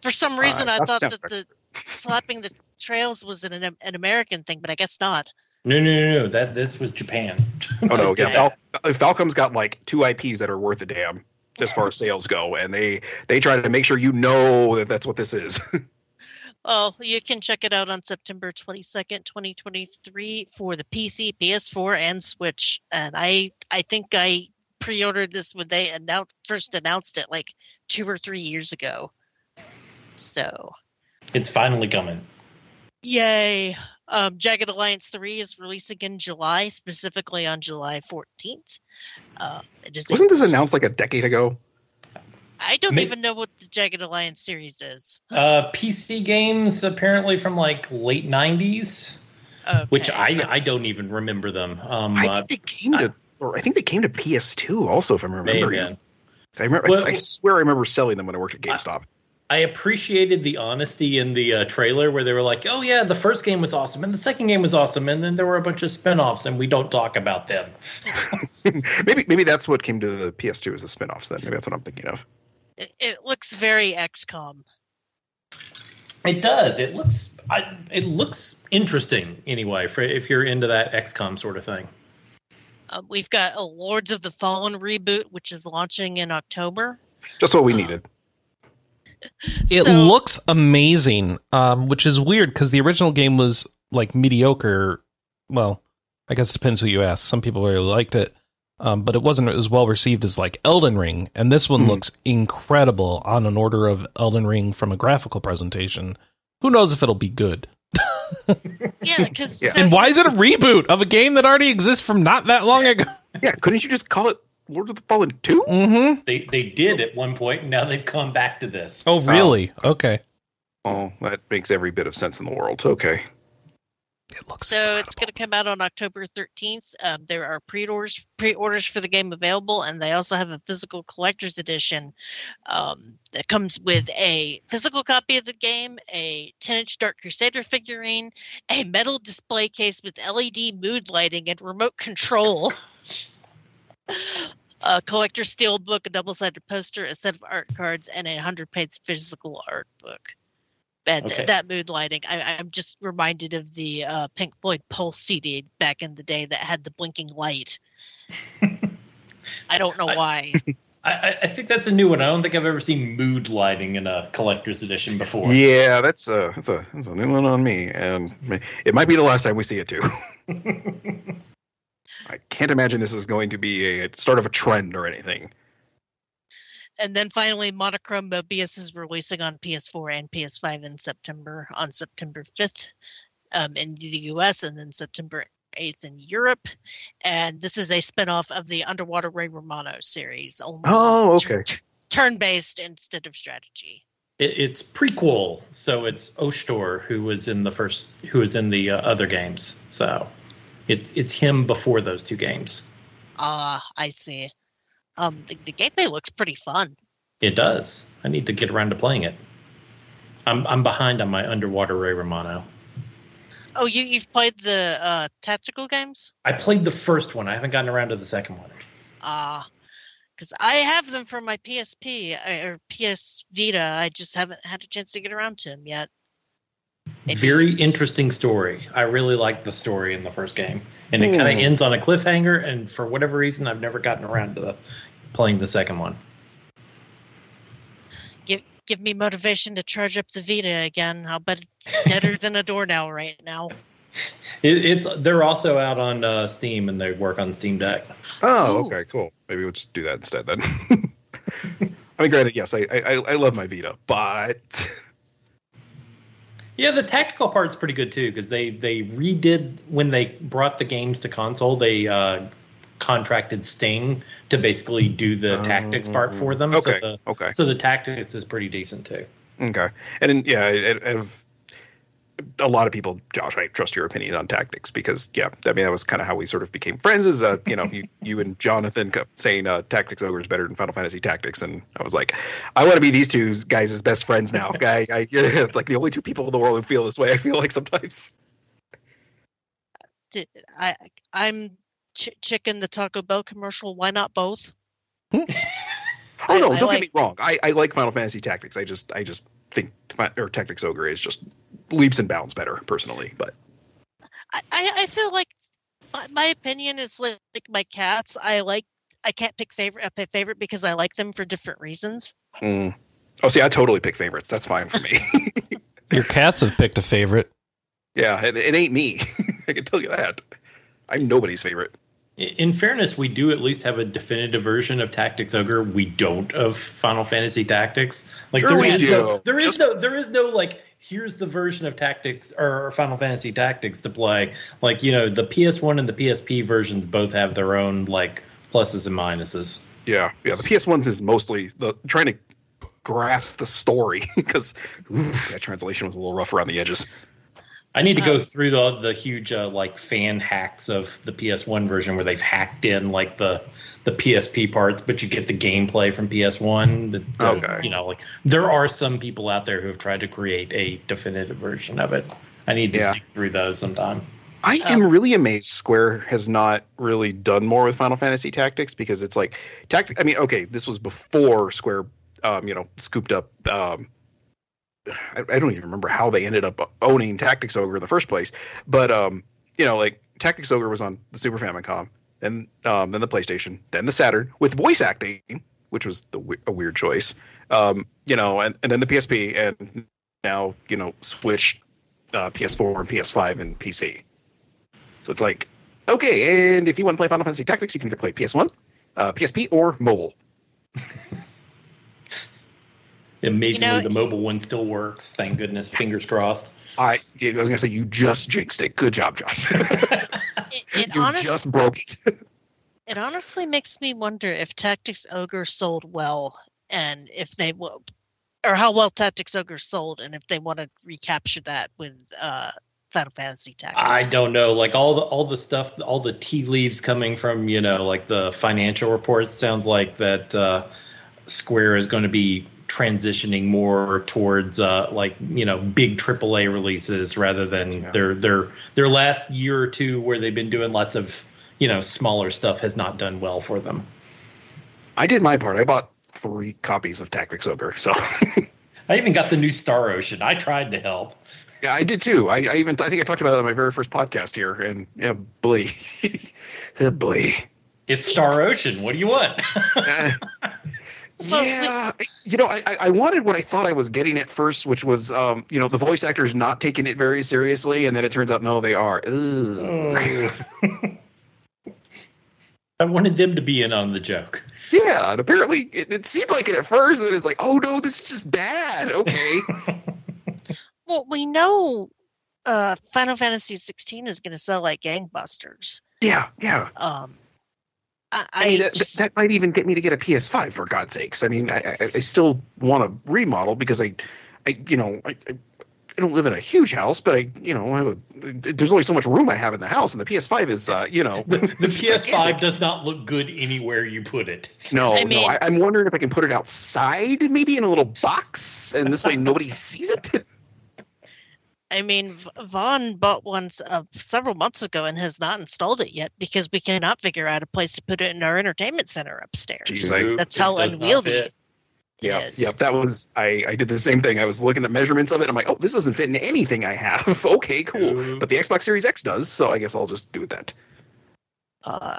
Speaker 3: for some reason,
Speaker 4: Uh,
Speaker 3: I thought that the slapping the trails was an an American thing, but I guess not.
Speaker 2: No, no, no, no. That this was Japan.
Speaker 4: oh no,
Speaker 3: Okay. (laughs)
Speaker 4: yeah, Fal- uh, Falcom's got like two IPs that are worth a damn as far as sales go, and they they try to make sure you know that that's what this is. (laughs)
Speaker 3: Well, you can check it out on September 22nd, 2023 for the PC, PS4, and Switch. And I I think I pre-ordered this when they announced first announced it like 2 or 3 years ago. So,
Speaker 2: it's finally coming.
Speaker 3: yay. Um, Jagged Alliance 3 is releasing in July, specifically on July 14th. Uh, it is a-
Speaker 4: Wasn't this announced like a decade ago?
Speaker 3: I don't
Speaker 2: Ma-
Speaker 3: even know what the Jagged Alliance series is.
Speaker 2: Uh, PC games apparently from like late '90s, which I I don't even remember them. Um,
Speaker 4: I
Speaker 2: uh,
Speaker 4: think they came to, or I think they came to PS2 also, if I'm remembering.
Speaker 2: been.
Speaker 4: I remember.
Speaker 2: Well-
Speaker 4: I swear, I remember selling them when I worked at GameStop.
Speaker 2: I appreciated the honesty in the uh, trailer where they were like, "Oh yeah, the first game was awesome, and the second game was awesome, and then there were a bunch of spin-offs, and we don't talk about them." (laughs)
Speaker 4: maybe maybe that's what came to the PS2 as the spin-offs. Then maybe that's what I'm thinking of.
Speaker 3: It, it looks very XCOM.
Speaker 2: It does. It looks. I, it looks interesting anyway. For if you're into that XCOM sort of thing.
Speaker 3: Um, we've got a Lords of the Fallen reboot, which is launching in October.
Speaker 4: Just what we
Speaker 3: Uh,
Speaker 4: needed. (laughs)
Speaker 1: It
Speaker 3: So-
Speaker 1: looks amazing, um, which is weird because the original game was like mediocre. Well, I guess it depends who you ask. Some people really liked it, um, but it wasn't as well received as like Elden Ring. And this one
Speaker 4: Mhm.
Speaker 1: looks incredible on an order of Elden Ring from a graphical presentation. Who knows if it'll be good? (laughs)
Speaker 3: Yeah, because
Speaker 4: Yeah.
Speaker 1: and why is it a reboot of a game that already exists from not that long ago? (laughs)
Speaker 4: Yeah, couldn't you just call it Lord of the Fallen 2?
Speaker 1: mm-hmm.
Speaker 2: They they did at one point, and now they've come back to this.
Speaker 1: Oh, really? Okay.
Speaker 4: Oh, that makes every bit of sense in the world. Okay.
Speaker 1: It looks
Speaker 3: So it's going to come out on October 13th. Um, there are pre-orders pre-orders for the game available, and they also have a physical collector's edition um, that comes with a physical copy of the game, a 10-inch Dark Crusader figurine, a metal display case with LED mood lighting and remote control. A collector's steel book, a double-sided poster, a set of art cards, and a hundred-page physical art book. And
Speaker 2: Okay.
Speaker 3: that mood lighting, I, I'm just reminded of the uh, Pink Floyd Pulse CD back in the day that had the blinking light. (laughs) I don't know
Speaker 2: I-
Speaker 3: why. (laughs)
Speaker 2: I, I- I think that's a new one. I don't think I've ever seen mood lighting in a collector's edition before.
Speaker 4: Yeah, that's a, that's a that's a new one on me, and it might be the last time we see it too. (laughs) I can't imagine this is going to be a start of a trend or anything.
Speaker 3: And then finally, Monochrome Mobius is releasing on PS4 and PS5 in September, on September 5th um, in the US, and then September 8th in Europe. And this is a spin-off of the Utawarerumono series. Only
Speaker 4: Oh, okay.
Speaker 3: tur- turn-based instead of strategy.
Speaker 2: It, it's prequel, so it's Oshtor who was in the first, who was in the uh, other games. So it's it's him before those two games.
Speaker 3: Ah, I see. Um, the, the gameplay looks pretty fun.
Speaker 2: It does. I need to get around to playing it. I'm I'm behind on my Utawarerumono.
Speaker 3: Oh, you you've played the uh, tactical games?
Speaker 2: I played the first one. I haven't gotten around to the second one.
Speaker 3: Ah, because I have them for my PSP uh, or PS Vita. I just haven't had a chance to get around to them yet. Maybe-
Speaker 2: Very interesting story. I really liked the story in the first game, and it kind of
Speaker 4: Hmm.
Speaker 2: ends on a cliffhanger. And for whatever reason, I've never gotten around to the, playing the second one.
Speaker 3: give give me motivation to charge up the Vita again. I'll bet it's deader than a doornail right now. (laughs)
Speaker 2: It, it's they're also out on uh, Steam, and they work on Steam Deck.
Speaker 4: Oh,
Speaker 3: Ooh.
Speaker 4: okay, cool. Maybe we'll just do that instead then. (laughs) I mean, granted, yes, I, I I love my Vita, but (laughs)
Speaker 2: Yeah, the tactical part's pretty good too because they they redid when they brought the games to console. They uh, contracted Sting to basically do the tactics part for them.
Speaker 4: Okay,
Speaker 2: So the,
Speaker 4: okay.
Speaker 2: so the tactics is pretty decent too.
Speaker 4: Okay, and then, yeah, I, I have a lot of people. Josh, I trust your opinion on tactics because yeah, I mean that was kind of how we sort of became friends. Is uh, you know, you (laughs) you and Jonathan kept saying uh, Tactics Ogre is better than Final Fantasy Tactics, and I was like, I want to be these two guys as best friends now. Guy, (laughs) I, it's (laughs) like the only two people in the world who feel this way. I feel like sometimes.
Speaker 3: I I'm ch- chicken the Taco Bell commercial. Why not both? (laughs)
Speaker 4: Oh no,
Speaker 3: I
Speaker 4: don't
Speaker 3: like-
Speaker 4: get me wrong. I, I like Final Fantasy Tactics. I just I just think or Tactics Ogre is just leaps and bounds better personally. But
Speaker 3: I I, I feel like my, my opinion is like, like my cats. I like. I can't pick favorite. I pick favorite because I like them for different reasons.
Speaker 4: mm. oh, see, I totally pick favorites. That's fine for me. (laughs)
Speaker 1: Your cats have picked a favorite.
Speaker 4: yeah, it, it ain't me. (laughs) I can tell you that. I'm nobody's favorite.
Speaker 2: In fairness, we do at least have a definitive version of Tactics Ogre. We don't of Final Fantasy Tactics. Like
Speaker 4: Sure
Speaker 2: there
Speaker 4: we
Speaker 2: is
Speaker 4: do.
Speaker 2: no, there is
Speaker 4: Just-
Speaker 2: no, there is no like. Here's the version of Tactics or Final Fantasy Tactics to play. Like you know, the PS1 and the PSP versions both have their own like pluses and minuses.
Speaker 4: Yeah, yeah. The PS ones is mostly the trying to grasp the story (laughs) because that translation was a little rough around the edges.
Speaker 2: I need to go
Speaker 3: Um,
Speaker 2: through the the huge uh, like fan hacks of the PS1 version where they've hacked in like the the PSP parts, but you get the gameplay from PS1. The, the-
Speaker 4: Okay.
Speaker 2: You know, like there are some people out there who have tried to create a definitive version of it. I need to
Speaker 4: Yeah.
Speaker 2: dig through those sometime.
Speaker 4: I
Speaker 3: Oh.
Speaker 4: am really amazed Square has not really done more with Final Fantasy Tactics because it's like tactic. I mean, okay, this was before Square, um, you know, scooped up. Um, I, I don't even remember how they ended up owning Tactics Ogre in the first place, but um, you know, like Tactics Ogre was on the Super Famicom, and um, then the PlayStation, then the Saturn with voice acting, which was the, a weird choice. Um, you know, and, and then the PSP, and now you know, Switch, uh, PS4, and PS5, and PC. So it's like, okay, and if you want to play Final Fantasy Tactics, you can either play PS1, uh, PSP, or mobile. (laughs)
Speaker 2: Amazingly,
Speaker 3: You know-
Speaker 2: the mobile one still works. Thank goodness. Fingers crossed.
Speaker 4: I, I was gonna say you just jinxed it. Good job, Josh. (laughs) (laughs)
Speaker 3: It, it,
Speaker 4: you
Speaker 3: honest,
Speaker 4: just broke it. (laughs)
Speaker 3: it honestly makes me wonder if Tactics Ogre sold well and if they will, or how well Tactics Ogre sold, and if they want to recapture that with uh, Final Fantasy Tactics.
Speaker 2: I don't know. Like all the all the stuff, all the tea leaves coming from you know like the financial reports sounds like that uh, Square is going to be transitioning more towards uh, like you know big AAA releases rather than
Speaker 4: Yeah.
Speaker 2: their their their last year or two where they've been doing lots of you know smaller stuff has not done well for them.
Speaker 4: I did my part. I bought three copies of Tactics Ogre. So (laughs)
Speaker 2: I even got the new Star Ocean. I tried to help.
Speaker 4: yeah, I did too. I, I even I think I talked about it on my very first podcast here, and yeah, boy, oh (laughs) boy.
Speaker 2: It's Star Ocean. What do you want? (laughs)
Speaker 4: Uh,
Speaker 3: Well,
Speaker 4: yeah, you know, I, I- I wanted what I thought I was getting at first, which was, um, you know, the voice actors not taking it very seriously, and then it turns out no, they are. Ugh. (laughs)
Speaker 2: I wanted them to be in on the joke.
Speaker 4: Yeah, and apparently it, it seemed like it at first, and it's like, oh no, this is just bad. Okay, (laughs)
Speaker 3: Well, we know uh, Final Fantasy 16 is going to sell like gangbusters.
Speaker 4: yeah, yeah.
Speaker 3: Um, I, I
Speaker 4: I mean, that,
Speaker 3: just-
Speaker 4: that might even get me to get a PS5 for God's sakes. I mean, I, I, I still want to remodel because I, I, you know, I, I I don't live in a huge house, but I, you know, I have a, there's only so much room I have in the house, and the PS5 is, uh, you know,
Speaker 2: The, the PS5 (laughs)
Speaker 4: gigantic.
Speaker 2: does not look good anywhere you put it.
Speaker 4: No,
Speaker 3: I
Speaker 4: no.
Speaker 3: mean-
Speaker 4: I, I'm wondering if I can put it outside, maybe in a little box, and this way nobody sees it. (laughs)
Speaker 3: I mean, Vaughn bought one uh, several months ago and has not installed it yet because we cannot figure out a place to put it in our entertainment center upstairs.
Speaker 4: Jeez, I-
Speaker 3: That's how
Speaker 2: does
Speaker 3: unwieldy
Speaker 2: fit.
Speaker 3: it
Speaker 4: Yeah,
Speaker 3: is.
Speaker 4: yeah. That was I. I did the same thing. I was looking at measurements of it. I'm like, oh, this doesn't fit in anything I have. (laughs) okay, cool.
Speaker 2: Ooh.
Speaker 4: But the Xbox Series X does, so I guess I'll just do that.
Speaker 3: Uh,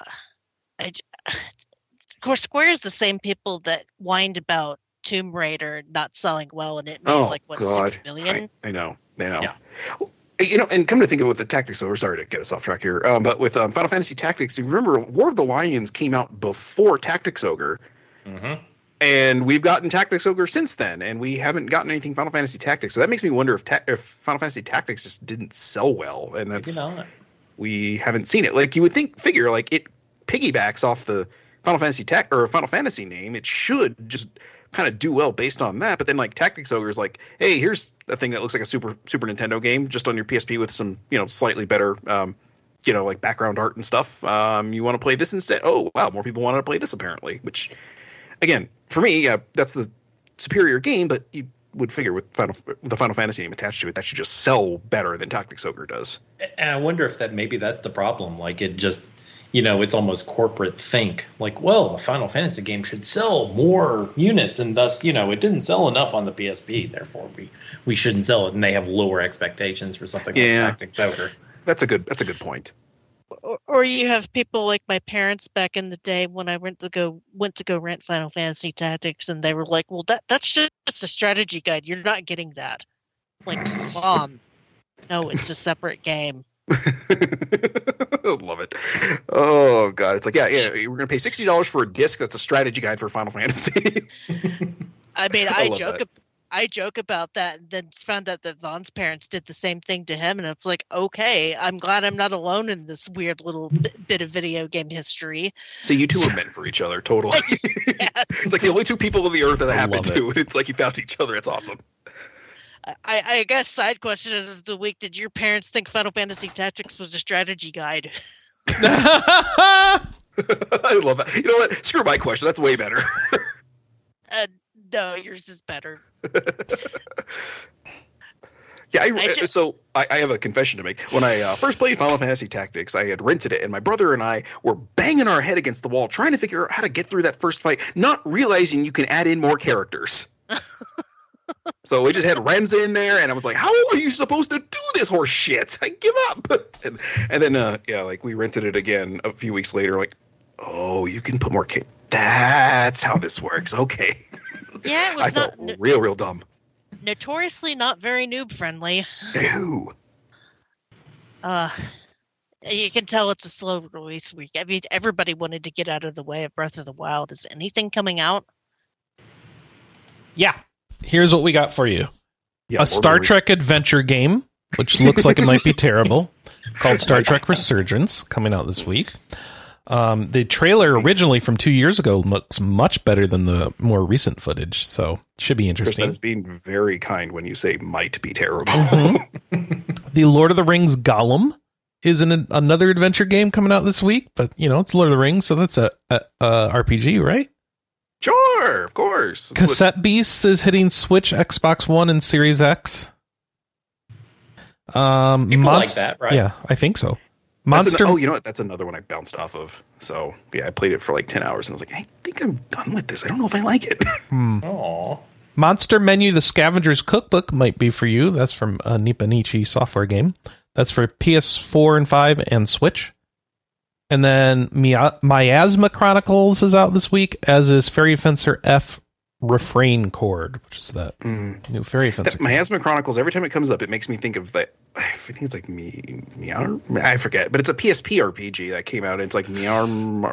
Speaker 3: I j- (sighs) of course, Square is the same people that whined about Tomb Raider not selling well and it made
Speaker 4: Oh
Speaker 3: like what
Speaker 4: God,
Speaker 3: six million.
Speaker 4: I, I know. I know.
Speaker 2: Yeah.
Speaker 4: You know, and come to think of it with the Tactics, so we're sorry to get us off track here. Um, but with um, Final Fantasy Tactics, you remember War of the Lions came out before Tactics Ogre,
Speaker 2: hmm
Speaker 4: and we've gotten Tactics Ogre since then, and we haven't gotten anything Final Fantasy Tactics. So that makes me wonder if, ta- if Final Fantasy Tactics just didn't sell well, and that's we haven't seen it. Like you would think, figure like it piggybacks off the Final Fantasy Tech or Final Fantasy name. It should just kind of do well based on that. But then like Tactics Ogre is like, hey, here's a thing that looks like a Super Super Nintendo game just on your PSP with some you know slightly better. Um, you know, like background art and stuff. Um, you want to play this instead? Oh, wow, more people wanted to play this apparently. Which, again, for me, uh, that's the superior game. But you would figure with Final the Final Fantasy name attached to it, that should just sell better than Tactics Ogre does.
Speaker 2: And I wonder if that maybe that's the problem. Like it just, you know, it's almost corporate think. Like, well, a Final Fantasy game should sell more units, and thus, you know, it didn't sell enough on the PSP. Therefore, we we shouldn't sell it, and they have lower expectations for something
Speaker 4: Yeah.
Speaker 2: like Tactics Ogre.
Speaker 4: That's a good. That's a good point.
Speaker 3: or, or you have people like my parents back in the day when I went to go went to go rent Final Fantasy Tactics, and they were like, "Well, that that's just a strategy guide. You're not getting that." Like, (laughs) mom, no, it's a separate game. (laughs)
Speaker 4: Love it. Oh god, it's like yeah, yeah. We're gonna pay sixty dollars for a disc that's a strategy guide for Final Fantasy. (laughs)
Speaker 3: I mean, (laughs)
Speaker 4: I
Speaker 3: I, joke,
Speaker 4: that.
Speaker 3: I joke about that, and then found out that Vaughn's parents did the same thing to him, and it's like, okay, I'm glad I'm not alone in this weird little b- bit of video game history.
Speaker 4: so you two are meant for each other, totally.
Speaker 3: Yes.
Speaker 4: it's like the only two people on the earth that
Speaker 1: I
Speaker 4: happen
Speaker 1: love
Speaker 4: to, and it's like you found each other. It's awesome.
Speaker 3: I, I guess side question of the week: Did your parents think Final Fantasy Tactics was a strategy guide? (laughs) (laughs)
Speaker 4: I love that. You know what? Screw my question. That's way better.
Speaker 3: Uh, no, yours is better. (laughs)
Speaker 4: Yeah, I,
Speaker 3: I ju-
Speaker 4: so I, I have a confession to make. When I uh, first played Final Fantasy Tactics, I had rented it, and my brother and I were banging our head against the wall trying to figure out how to get through that first fight, not realizing you can add in more characters. So we just had Renz in there, and I was like, "How are you supposed to do this horse shit? I give up." (laughs) And, and then, uh, yeah, like we rented it again a few weeks later. Like, oh, you can put more. Ca- That's how this works. Okay,
Speaker 3: Yeah, it (laughs)
Speaker 4: I
Speaker 3: was
Speaker 4: felt
Speaker 3: not no-
Speaker 4: real, real dumb.
Speaker 3: notoriously not very noob friendly.
Speaker 4: Ew.
Speaker 3: Uh, you can tell it's a slow release week. I mean, everybody wanted to get out of the way of Breath of the Wild. Is anything coming out?
Speaker 1: yeah. Here's what we got for you.
Speaker 4: Yeah,
Speaker 1: a Star Trek adventure game, which looks like it might be terrible, called Star Trek Resurgence, coming out this week. Um, the trailer originally from two years ago looks much better than the more recent footage, so should be
Speaker 4: Chris, that
Speaker 1: interesting.
Speaker 4: is being very kind when you say might be terrible.
Speaker 1: Mhm. (laughs) the Lord of the Rings Gollum is an, another adventure game coming out this week, but you know it's Lord of the Rings, so that's a, a, a RPG, right?
Speaker 4: Sure, of course. That's what-
Speaker 1: Cassette Beast is hitting Switch, Xbox One, and Series X. Um,
Speaker 2: People like that, right?
Speaker 1: Yeah, I think so. Monster.
Speaker 4: an- oh, you know what? That's another one I bounced off of. So yeah, I played it for like ten hours, and I was like, I think I'm done with this. I don't know if I like it. (laughs)
Speaker 1: Hmm.
Speaker 2: Aw.
Speaker 1: Monster Menu: The Scavenger's Cookbook might be for you. That's from a Nippon Ichi software game. That's for PS4 and 5 and Switch. And then Mia- Miasma Chronicles is out this week, as is Fairy Fencer F Refrain Chord, which is that
Speaker 4: Mm.
Speaker 1: new Fairy Fencer.
Speaker 4: That Miasma Chronicles. Every time it comes up, it makes me think of that. I think it's like me, meow. I forget, but it's a PSP RPG that came out. And It's like meow.
Speaker 3: Um,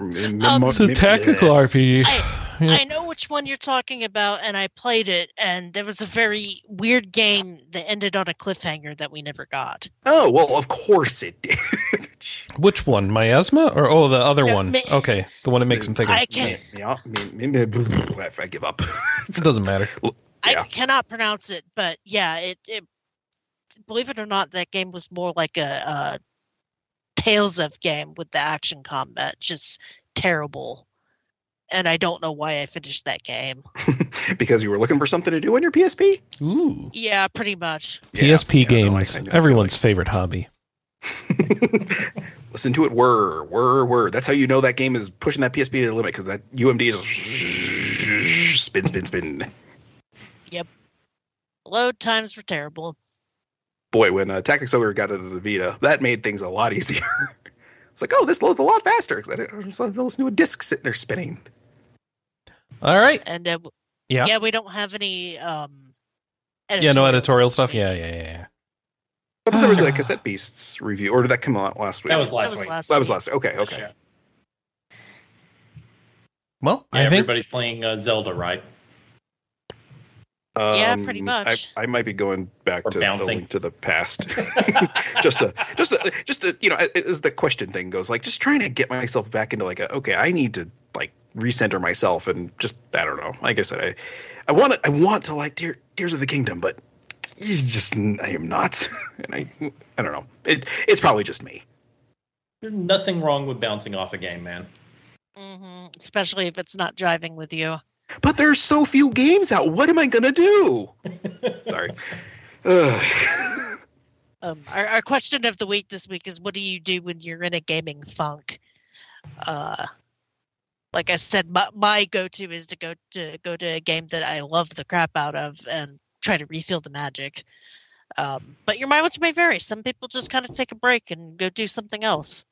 Speaker 1: it's a tactical RPG.
Speaker 3: I
Speaker 1: Yeah.
Speaker 3: I know which one you're talking about, and I played it, and there was a very weird game that ended on a cliffhanger that we never got.
Speaker 4: Oh well, of course it did. (laughs)
Speaker 1: Which one? Miasma? Or, oh, the other
Speaker 3: No,
Speaker 1: one.
Speaker 3: mi-
Speaker 1: Okay, the one that makes him think of.
Speaker 3: I can't.
Speaker 4: Meow, me- me- me- I give up. (laughs)
Speaker 1: It doesn't matter.
Speaker 3: I
Speaker 4: Yeah.
Speaker 3: cannot pronounce it, but yeah, it, it. Believe it or not, that game was more like a, a Tales of game with the action combat, just terrible. And I don't know why I finished that game. (laughs)
Speaker 4: because you were looking for something to do on your PSP.
Speaker 1: Ooh.
Speaker 3: Yeah, pretty much.
Speaker 1: PSP
Speaker 4: Yeah, no,
Speaker 1: games.
Speaker 4: I know- I feel
Speaker 1: everyone's favorite hobby. (laughs)
Speaker 4: Listen to it whir, whir, whir. That's how you know that game is pushing that PSP to the limit because that UMD is spin, spin, spin. Yep.
Speaker 3: Load times were terrible.
Speaker 4: Boy, when uh, Tactics Ogre got into the Vita, that made things a lot (laughs) easier. it's like, oh, this loads a lot faster because I didn't I just listen to a disc sitting there spinning.
Speaker 1: All right.
Speaker 3: And uh,
Speaker 1: Yeah.
Speaker 3: yeah, we don't have any. um
Speaker 1: Yeah, no editorial stuff. Yeah, yeah, yeah, yeah.
Speaker 4: I thought there was a (sighs) Cassette Beasts review, or did that come out last week?
Speaker 2: That was last
Speaker 3: That was
Speaker 2: week.
Speaker 3: last
Speaker 4: That was
Speaker 3: week.
Speaker 4: last. Okay, okay.
Speaker 1: Well,
Speaker 2: Yeah,
Speaker 1: I think
Speaker 2: everybody's playing uh, Zelda, right?
Speaker 3: Yeah,
Speaker 4: Um,
Speaker 3: pretty much.
Speaker 4: I, I might be going back
Speaker 2: Or
Speaker 4: to
Speaker 2: bouncing.
Speaker 4: the link to the past, (laughs) (laughs) just to just to, just to, you know, as the question thing goes, like just trying to get myself back into like a okay, I need to like recenter myself and just I don't know. Like I said, I I want to I want to like Tear, Tears of the Kingdom, but he's just I am not, (laughs) and I I don't know. It it's probably just me.
Speaker 2: There's nothing wrong with bouncing off a game, man.
Speaker 3: Hmm Especially if it's not driving with you.
Speaker 4: But there's so few games out. What am I gonna do? (laughs) Sorry.
Speaker 3: Um, our, our question of the week this week is what do you do when you're in a gaming funk? Uh, like I said, my, my go-to is to go to go to a game that I love the crap out of and try to refill the magic. Um, but your mileage may vary. Some people just kind of take a break and go do something else.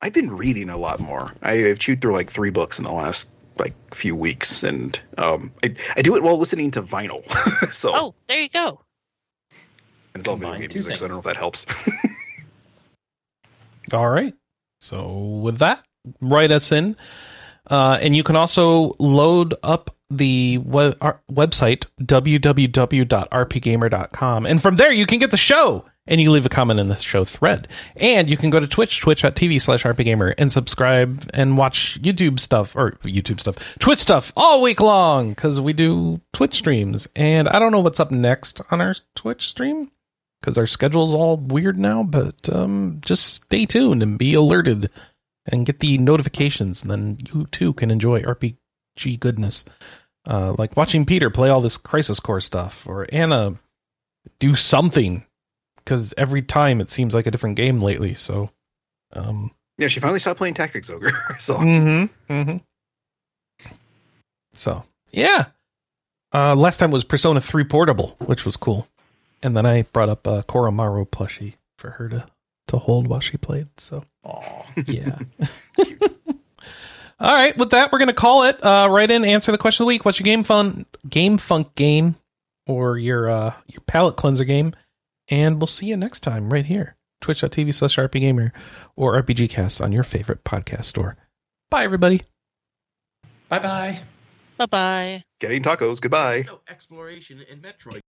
Speaker 4: I've been reading a lot more. I, have chewed through like three books in the last like few weeks, and um, I, I do it while listening to vinyl. (laughs) so
Speaker 3: Oh, there you go.
Speaker 4: and it's all video
Speaker 2: Combine
Speaker 4: game music, so I don't know if that helps. (laughs)
Speaker 1: All right. So with that, write us in, uh, and you can also load up the web, our website www.rpgamer.com, and from there you can get the show. And you leave a comment in the show thread. And you can go to Twitch, twitch.tv slash rpgamer, and subscribe and watch YouTube stuff, or YouTube stuff, Twitch stuff all week long, because we do Twitch streams. And I don't know what's up next on our Twitch stream because our schedule's all weird now. But um, just stay tuned and be alerted and get the notifications, and then you too can enjoy RPG goodness, uh, like watching Peter play all this Crisis Core stuff, or Anna do something. Because every time it seems like a different game lately. So, um,
Speaker 4: yeah, she finally stopped playing Tactics Ogre. (laughs) so
Speaker 1: Mm-hmm. Mm-hmm. So yeah. Uh last time was Persona 3 Portable, which was cool. And then I brought up a Koromaru plushie for her to to hold while she played. So
Speaker 2: Aw.
Speaker 1: yeah. (laughs) All right, with that we're gonna call it. Uh write in, answer the question of the week. What's your game fun game funk game or your uh your palette cleanser game? And we'll see you next time right here. Twitch.tv slash RPGamer or RPGcast on your favorite podcast store. Bye everybody.
Speaker 2: Bye bye.
Speaker 3: Bye bye.
Speaker 4: getting tacos. Goodbye.
Speaker 5: No exploration in Metroid.